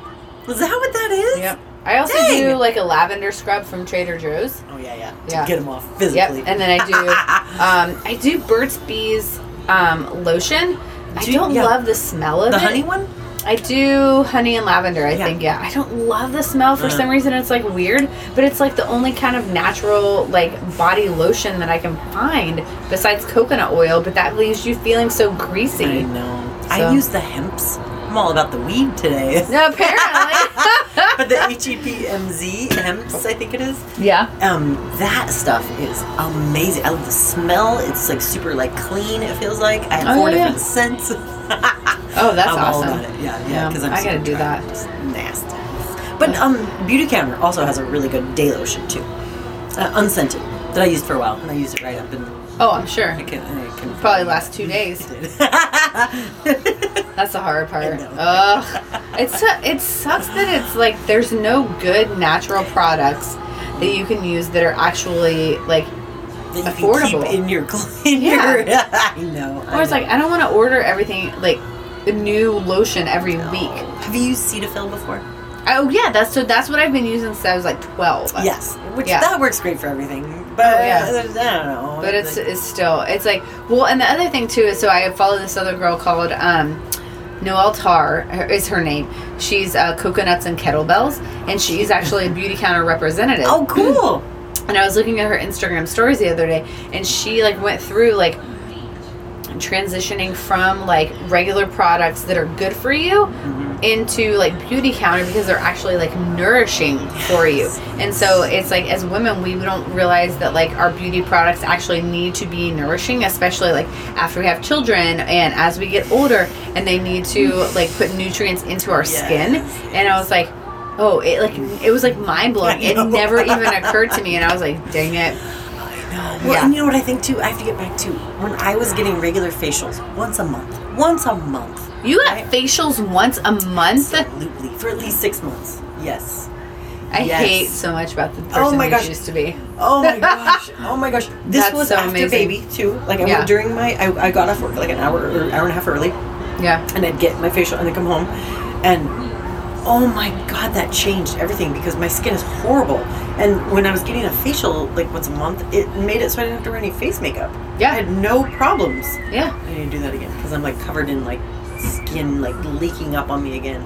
is that what that is? Yep. I also Dang. do like a lavender scrub from Trader Joe's. Oh yeah, yeah. To Yeah. get them off Yep. physically. And then I do <laughs> um, I do Burt's Bees um, lotion. I Do you- don't yeah. love the smell of the it. honey one. I do honey and lavender. I Yeah. think yeah. I don't love the smell for Uh. some reason. It's like weird, but it's like the only kind of natural like body lotion that I can find besides coconut oil. But that leaves you feeling so I greasy. know. So- I use the Hempz. I'm all about the weed today. <laughs> No, apparently. <laughs> but the H E P M Z Hempz, I think it is. yeah. Um, that stuff is amazing. I love the smell. It's like super like clean. It feels like I have Oh, four yeah, different scents. <laughs> Oh, that's I'm all awesome. about it. Yeah, yeah. Yeah, Because I'm I gotta do that. It's nasty. But um, Beautycounter also has a really good day lotion too, uh, unscented that I used for a while, and I used it right up and Oh, I'm sure. I can. I can Probably last two days. <laughs> <laughs> That's the hard part. Ugh. It's it sucks that it's like there's no good natural products that you can use that are actually like Affordable. In your <laughs> in Yeah. your. I know. or it's like I don't want to order everything like a new lotion every No. week. Have you used Cetaphil before? Oh yeah, that's so that's what I've been using since I was like twelve. Yes, which Yeah. that works great for everything. But Oh, yeah. I don't know. But it's Like, it's still it's like well, and the other thing too is so I follow this other girl called um, Noelle Tarr is her name. She's uh, coconuts and kettlebells, and she's actually a Beautycounter representative. oh, cool. And I was looking at her Instagram stories the other day, and she like went through like transitioning from like regular products that are good for you mm-hmm. into like Beautycounter because they're actually like nourishing for you. And so it's like as women we don't realize that like our beauty products actually need to be nourishing, especially like after we have children and as we get older and they need to mm-hmm. like put nutrients into our skin. And I was like, oh, it like it was like mind blowing. It never even <laughs> occurred to me, and I was like, dang it. Well, Yeah. and you know what I think too? I have to get back to when I was getting regular facials once a month. Once a month. You got Right. facials once a month. Absolutely. For at least six months. Yes. I Yes. hate so much about the person Oh my gosh. used to be. Oh my gosh. Oh my gosh. <laughs> This That's was so after amazing. baby too. Like I Yeah. went during my I, I got off work like an hour or hour and a half early Yeah. and I'd get my facial and then come home and oh my god that changed everything because my skin is horrible and when i was getting a facial like once a month it made it so i didn't have to wear any face makeup Yeah. i had no problems Yeah. i need to do that again because i'm like covered in like skin like leaking up on me again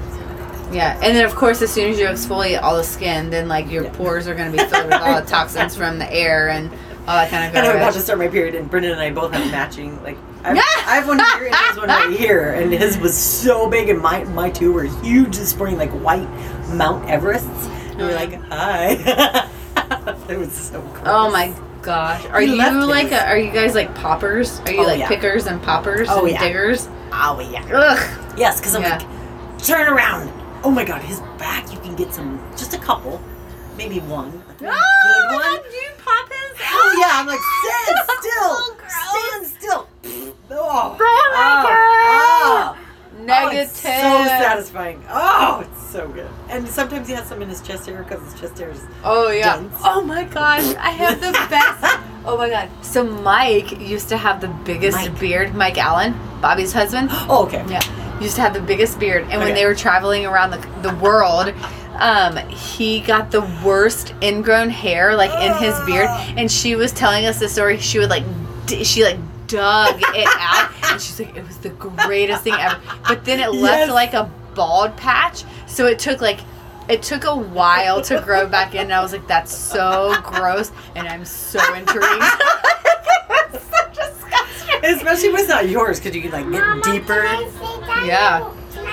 Yeah. And then of course as soon as you exfoliate all the skin, then like your Yeah. pores are gonna be filled with all the <laughs> toxins from the air and all that kind of and i'm about to start my period and brendan and i both have matching like I've, I have one here and has one right here and his was so big and my my two were huge this morning like white mount everests and we're like hi <laughs> it was so cool Oh my gosh. Are He you like a, are you guys like poppers? Are you Oh, like yeah. pickers and poppers Oh, and yeah. diggers? oh yeah Ugh. Yes, because I'm Yeah. like, turn around. Oh my god, his back, you can get some, just a couple, maybe one. A good oh one. you pop his Hell yeah, I'm like, stand <laughs> still. Oh, stand still. Oh, ah, ah. Oh oh, God. oh, Negative. it's so satisfying. Oh, it's so good. And sometimes he has some in his chest area because his chest area is. Oh yeah. dense. Oh my gosh, I have the <laughs> best. oh my god. So Mike used to have the biggest Mike. beard. Mike Allen, Bobby's husband. <gasps> Oh, okay. Yeah, used to have the biggest beard, and when they were traveling around the the world. Um, he got the worst ingrown hair like in his beard, <gasps> and she was telling us the story. She would like, d- she like dug it <laughs> out, and she's like, it was the greatest thing ever. But then it left Yes. like a bald patch, so it took like it took a while to grow back in. And I was like, that's so gross, and I'm so intrigued. <laughs> It's so disgusting. Especially when it's not yours because you can like get deeper. Yeah.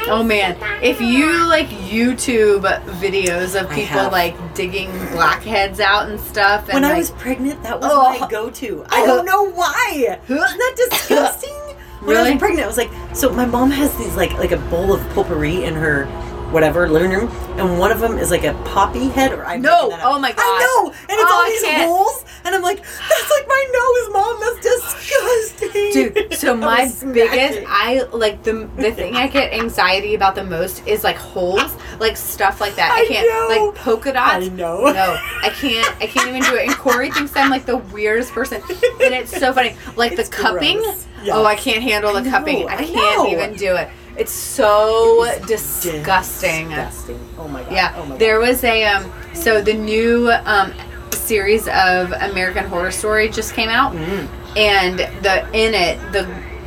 Oh man, if you like YouTube videos of people like digging blackheads out and stuff, and When I like, was pregnant, that was Oh. my go-to. I don't oh. know why. Isn't that <laughs> disgusting? When I Really? was pregnant, I was like, so my mom has these like like a bowl of potpourri in her whatever living room, and one of them is like a poppy head. Or I'm No. making that up. Oh my god, I know, and it's Oh, all I these can't. holes, and I'm like, that's like my nose, mom. That's disgusting. dude. <laughs> So my biggest, I like the the thing I get anxiety about the most is like holes, like stuff like that. I I can't know. like polka dots. I know. No, I can't. I can't even do it. And Corey thinks I'm like the weirdest person, and it's so funny. Like It's the cupping. gross. Oh, I can't handle the I know, cupping. I I can't know. even do it. It's so It disgusting. Disgusting. Oh my god. Yeah, Oh my god. there was a um. So the new um series of American Horror Story just came out, Mm. and the in it the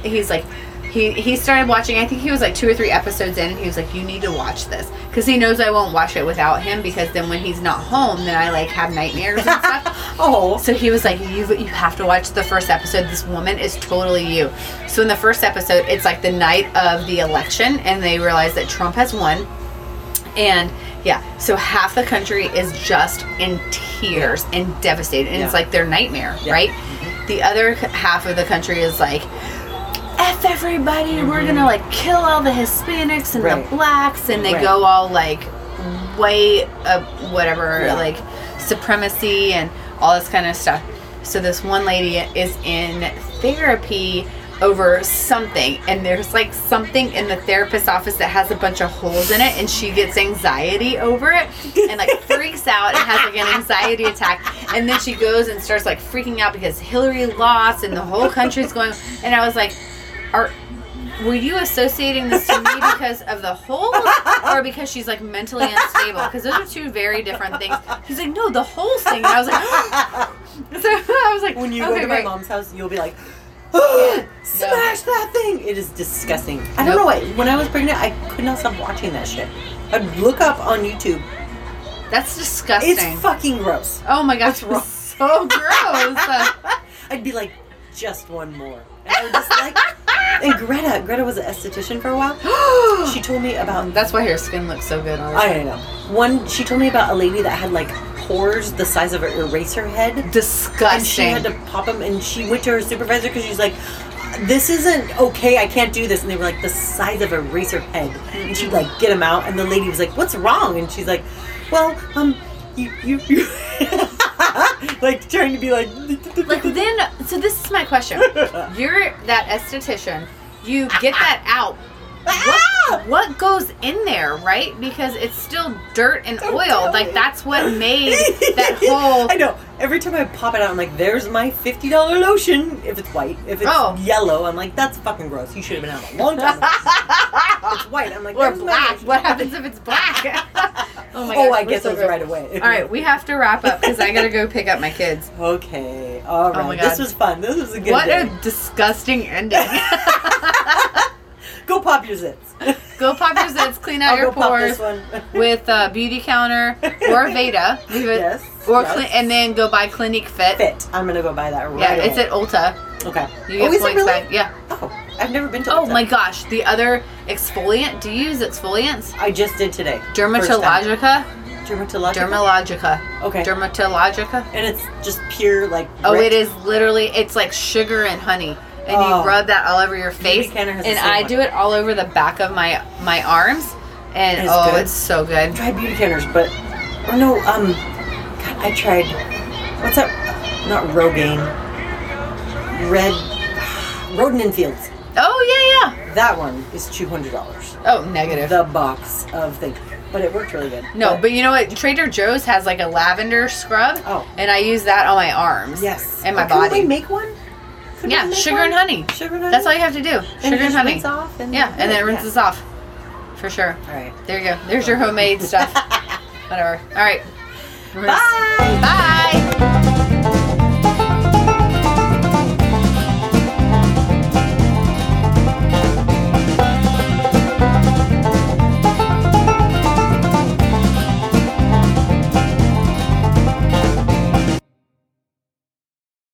he's like. He, he started watching. I think he was like two or three episodes in, and he was like, "You need to watch this," because he knows I won't watch it without him. Because then when he's not home, then I like have nightmares and stuff. <laughs> Oh. So he was like, "You you have to watch the first episode. This woman is totally you." So in the first episode, it's like the night of the election, and they realize that Trump has won, and yeah, so half the country is just in tears and devastated, and it's like their nightmare, Yeah. right? The other half of the country is like. F everybody, we're gonna like kill all the Hispanics and Right. the blacks, and they Right. go all like white, uh, whatever, Yeah. like supremacy and all this kind of stuff. So this one lady is in therapy over something and there's like something in the therapist's office that has a bunch of holes in it and she gets anxiety over it and like <laughs> freaks out and has like an anxiety attack and then she goes and starts like freaking out because Hillary lost and the whole country's going and I was like are were you associating this to me because of the holes or because she's like mentally unstable because those are two very different things he's like no the whole thing and I was like <gasps> so I was like When you okay, go to my great. mom's house, you'll be like, "Oh, <gasps> Yeah. smash that thing! It is disgusting. I don't Nope. know why. When I was pregnant, I could not stop watching that shit. I'd look up on YouTube. That's disgusting. It's fucking gross. oh my gosh, <laughs> so gross. <laughs> I'd be like, just one more. And I would just like. <laughs> And Greta, Greta was an esthetician for a while. <gasps> She told me about. That's why her skin looks so good. I don't know. One, she told me about a lady that had like pores the size of an eraser head. And she had to pop them, and she went to her supervisor because she's like, "This isn't okay. I can't do this." And they were like the size of a razor head, and she'd like get them out, and the lady was like, "What's wrong?" And she's like, "Well, um, you, you, you," <laughs> like trying to be like, like then, so this is my question. <laughs> You're that esthetician. You get that out. What, ah! what goes in there, right? Because it's still dirt and Don't oil. Like me. that's what made <laughs> that whole. I know. Every time I pop it out, I'm like, "There's my fifty dollar lotion." If it's white, if it's Oh. yellow, I'm like, "That's fucking gross. You should have been out a long time." ago." <laughs> it's white. I'm like, Or black. What happens if it's black? <laughs> oh my god. oh, gosh, I get so those gross. right away. All right, we have to wrap up because I gotta go pick up my kids. Okay. All right. Oh my god. This was fun. This was a good What day. a disgusting ending. <laughs> Go pop your zits. <laughs> Go pop your zits, clean out I'll your pores <laughs> with uh, Beautycounter or Veda. Leave it, Yes, Or yes. And then go buy Clinique Fit. Fit. I'm gonna go buy that right Yeah, away. it's at Ulta. Okay. You get oh, is it points really? back. Yeah. Oh, I've never been to. Oh Ulta. my gosh, the other exfoliant. Do you use exfoliants? I just did today. Dermatologica. Dermatologica. Dermalogica. okay. Dermatologica. and it's just pure like. Oh, it is literally. It's like sugar and honey, and Oh. you rub that all over your face. Canner has the And I one. do it all over the back of my my arms, and It's oh, good. it's so good. Tried beauty canners, but or no, um, God, I tried. What's that? Not Rogaine. Red. <sighs> Rodan and Fields. Oh yeah, yeah. That one is two hundred dollars. Oh, negative. The box of things, but it worked really good. no, but you know what? Trader Joe's has like a lavender scrub, Oh. and I use that on my arms. yes, and my Oh, body. we make one? Yeah, sugar and honey. Sugar and honey. That's all you have to do. Sugar and honey. rinse off and Yeah, and then it yeah. rinses off. For sure. All right. There you go. There's your homemade stuff. <laughs> Whatever. All right. Bye. Bye.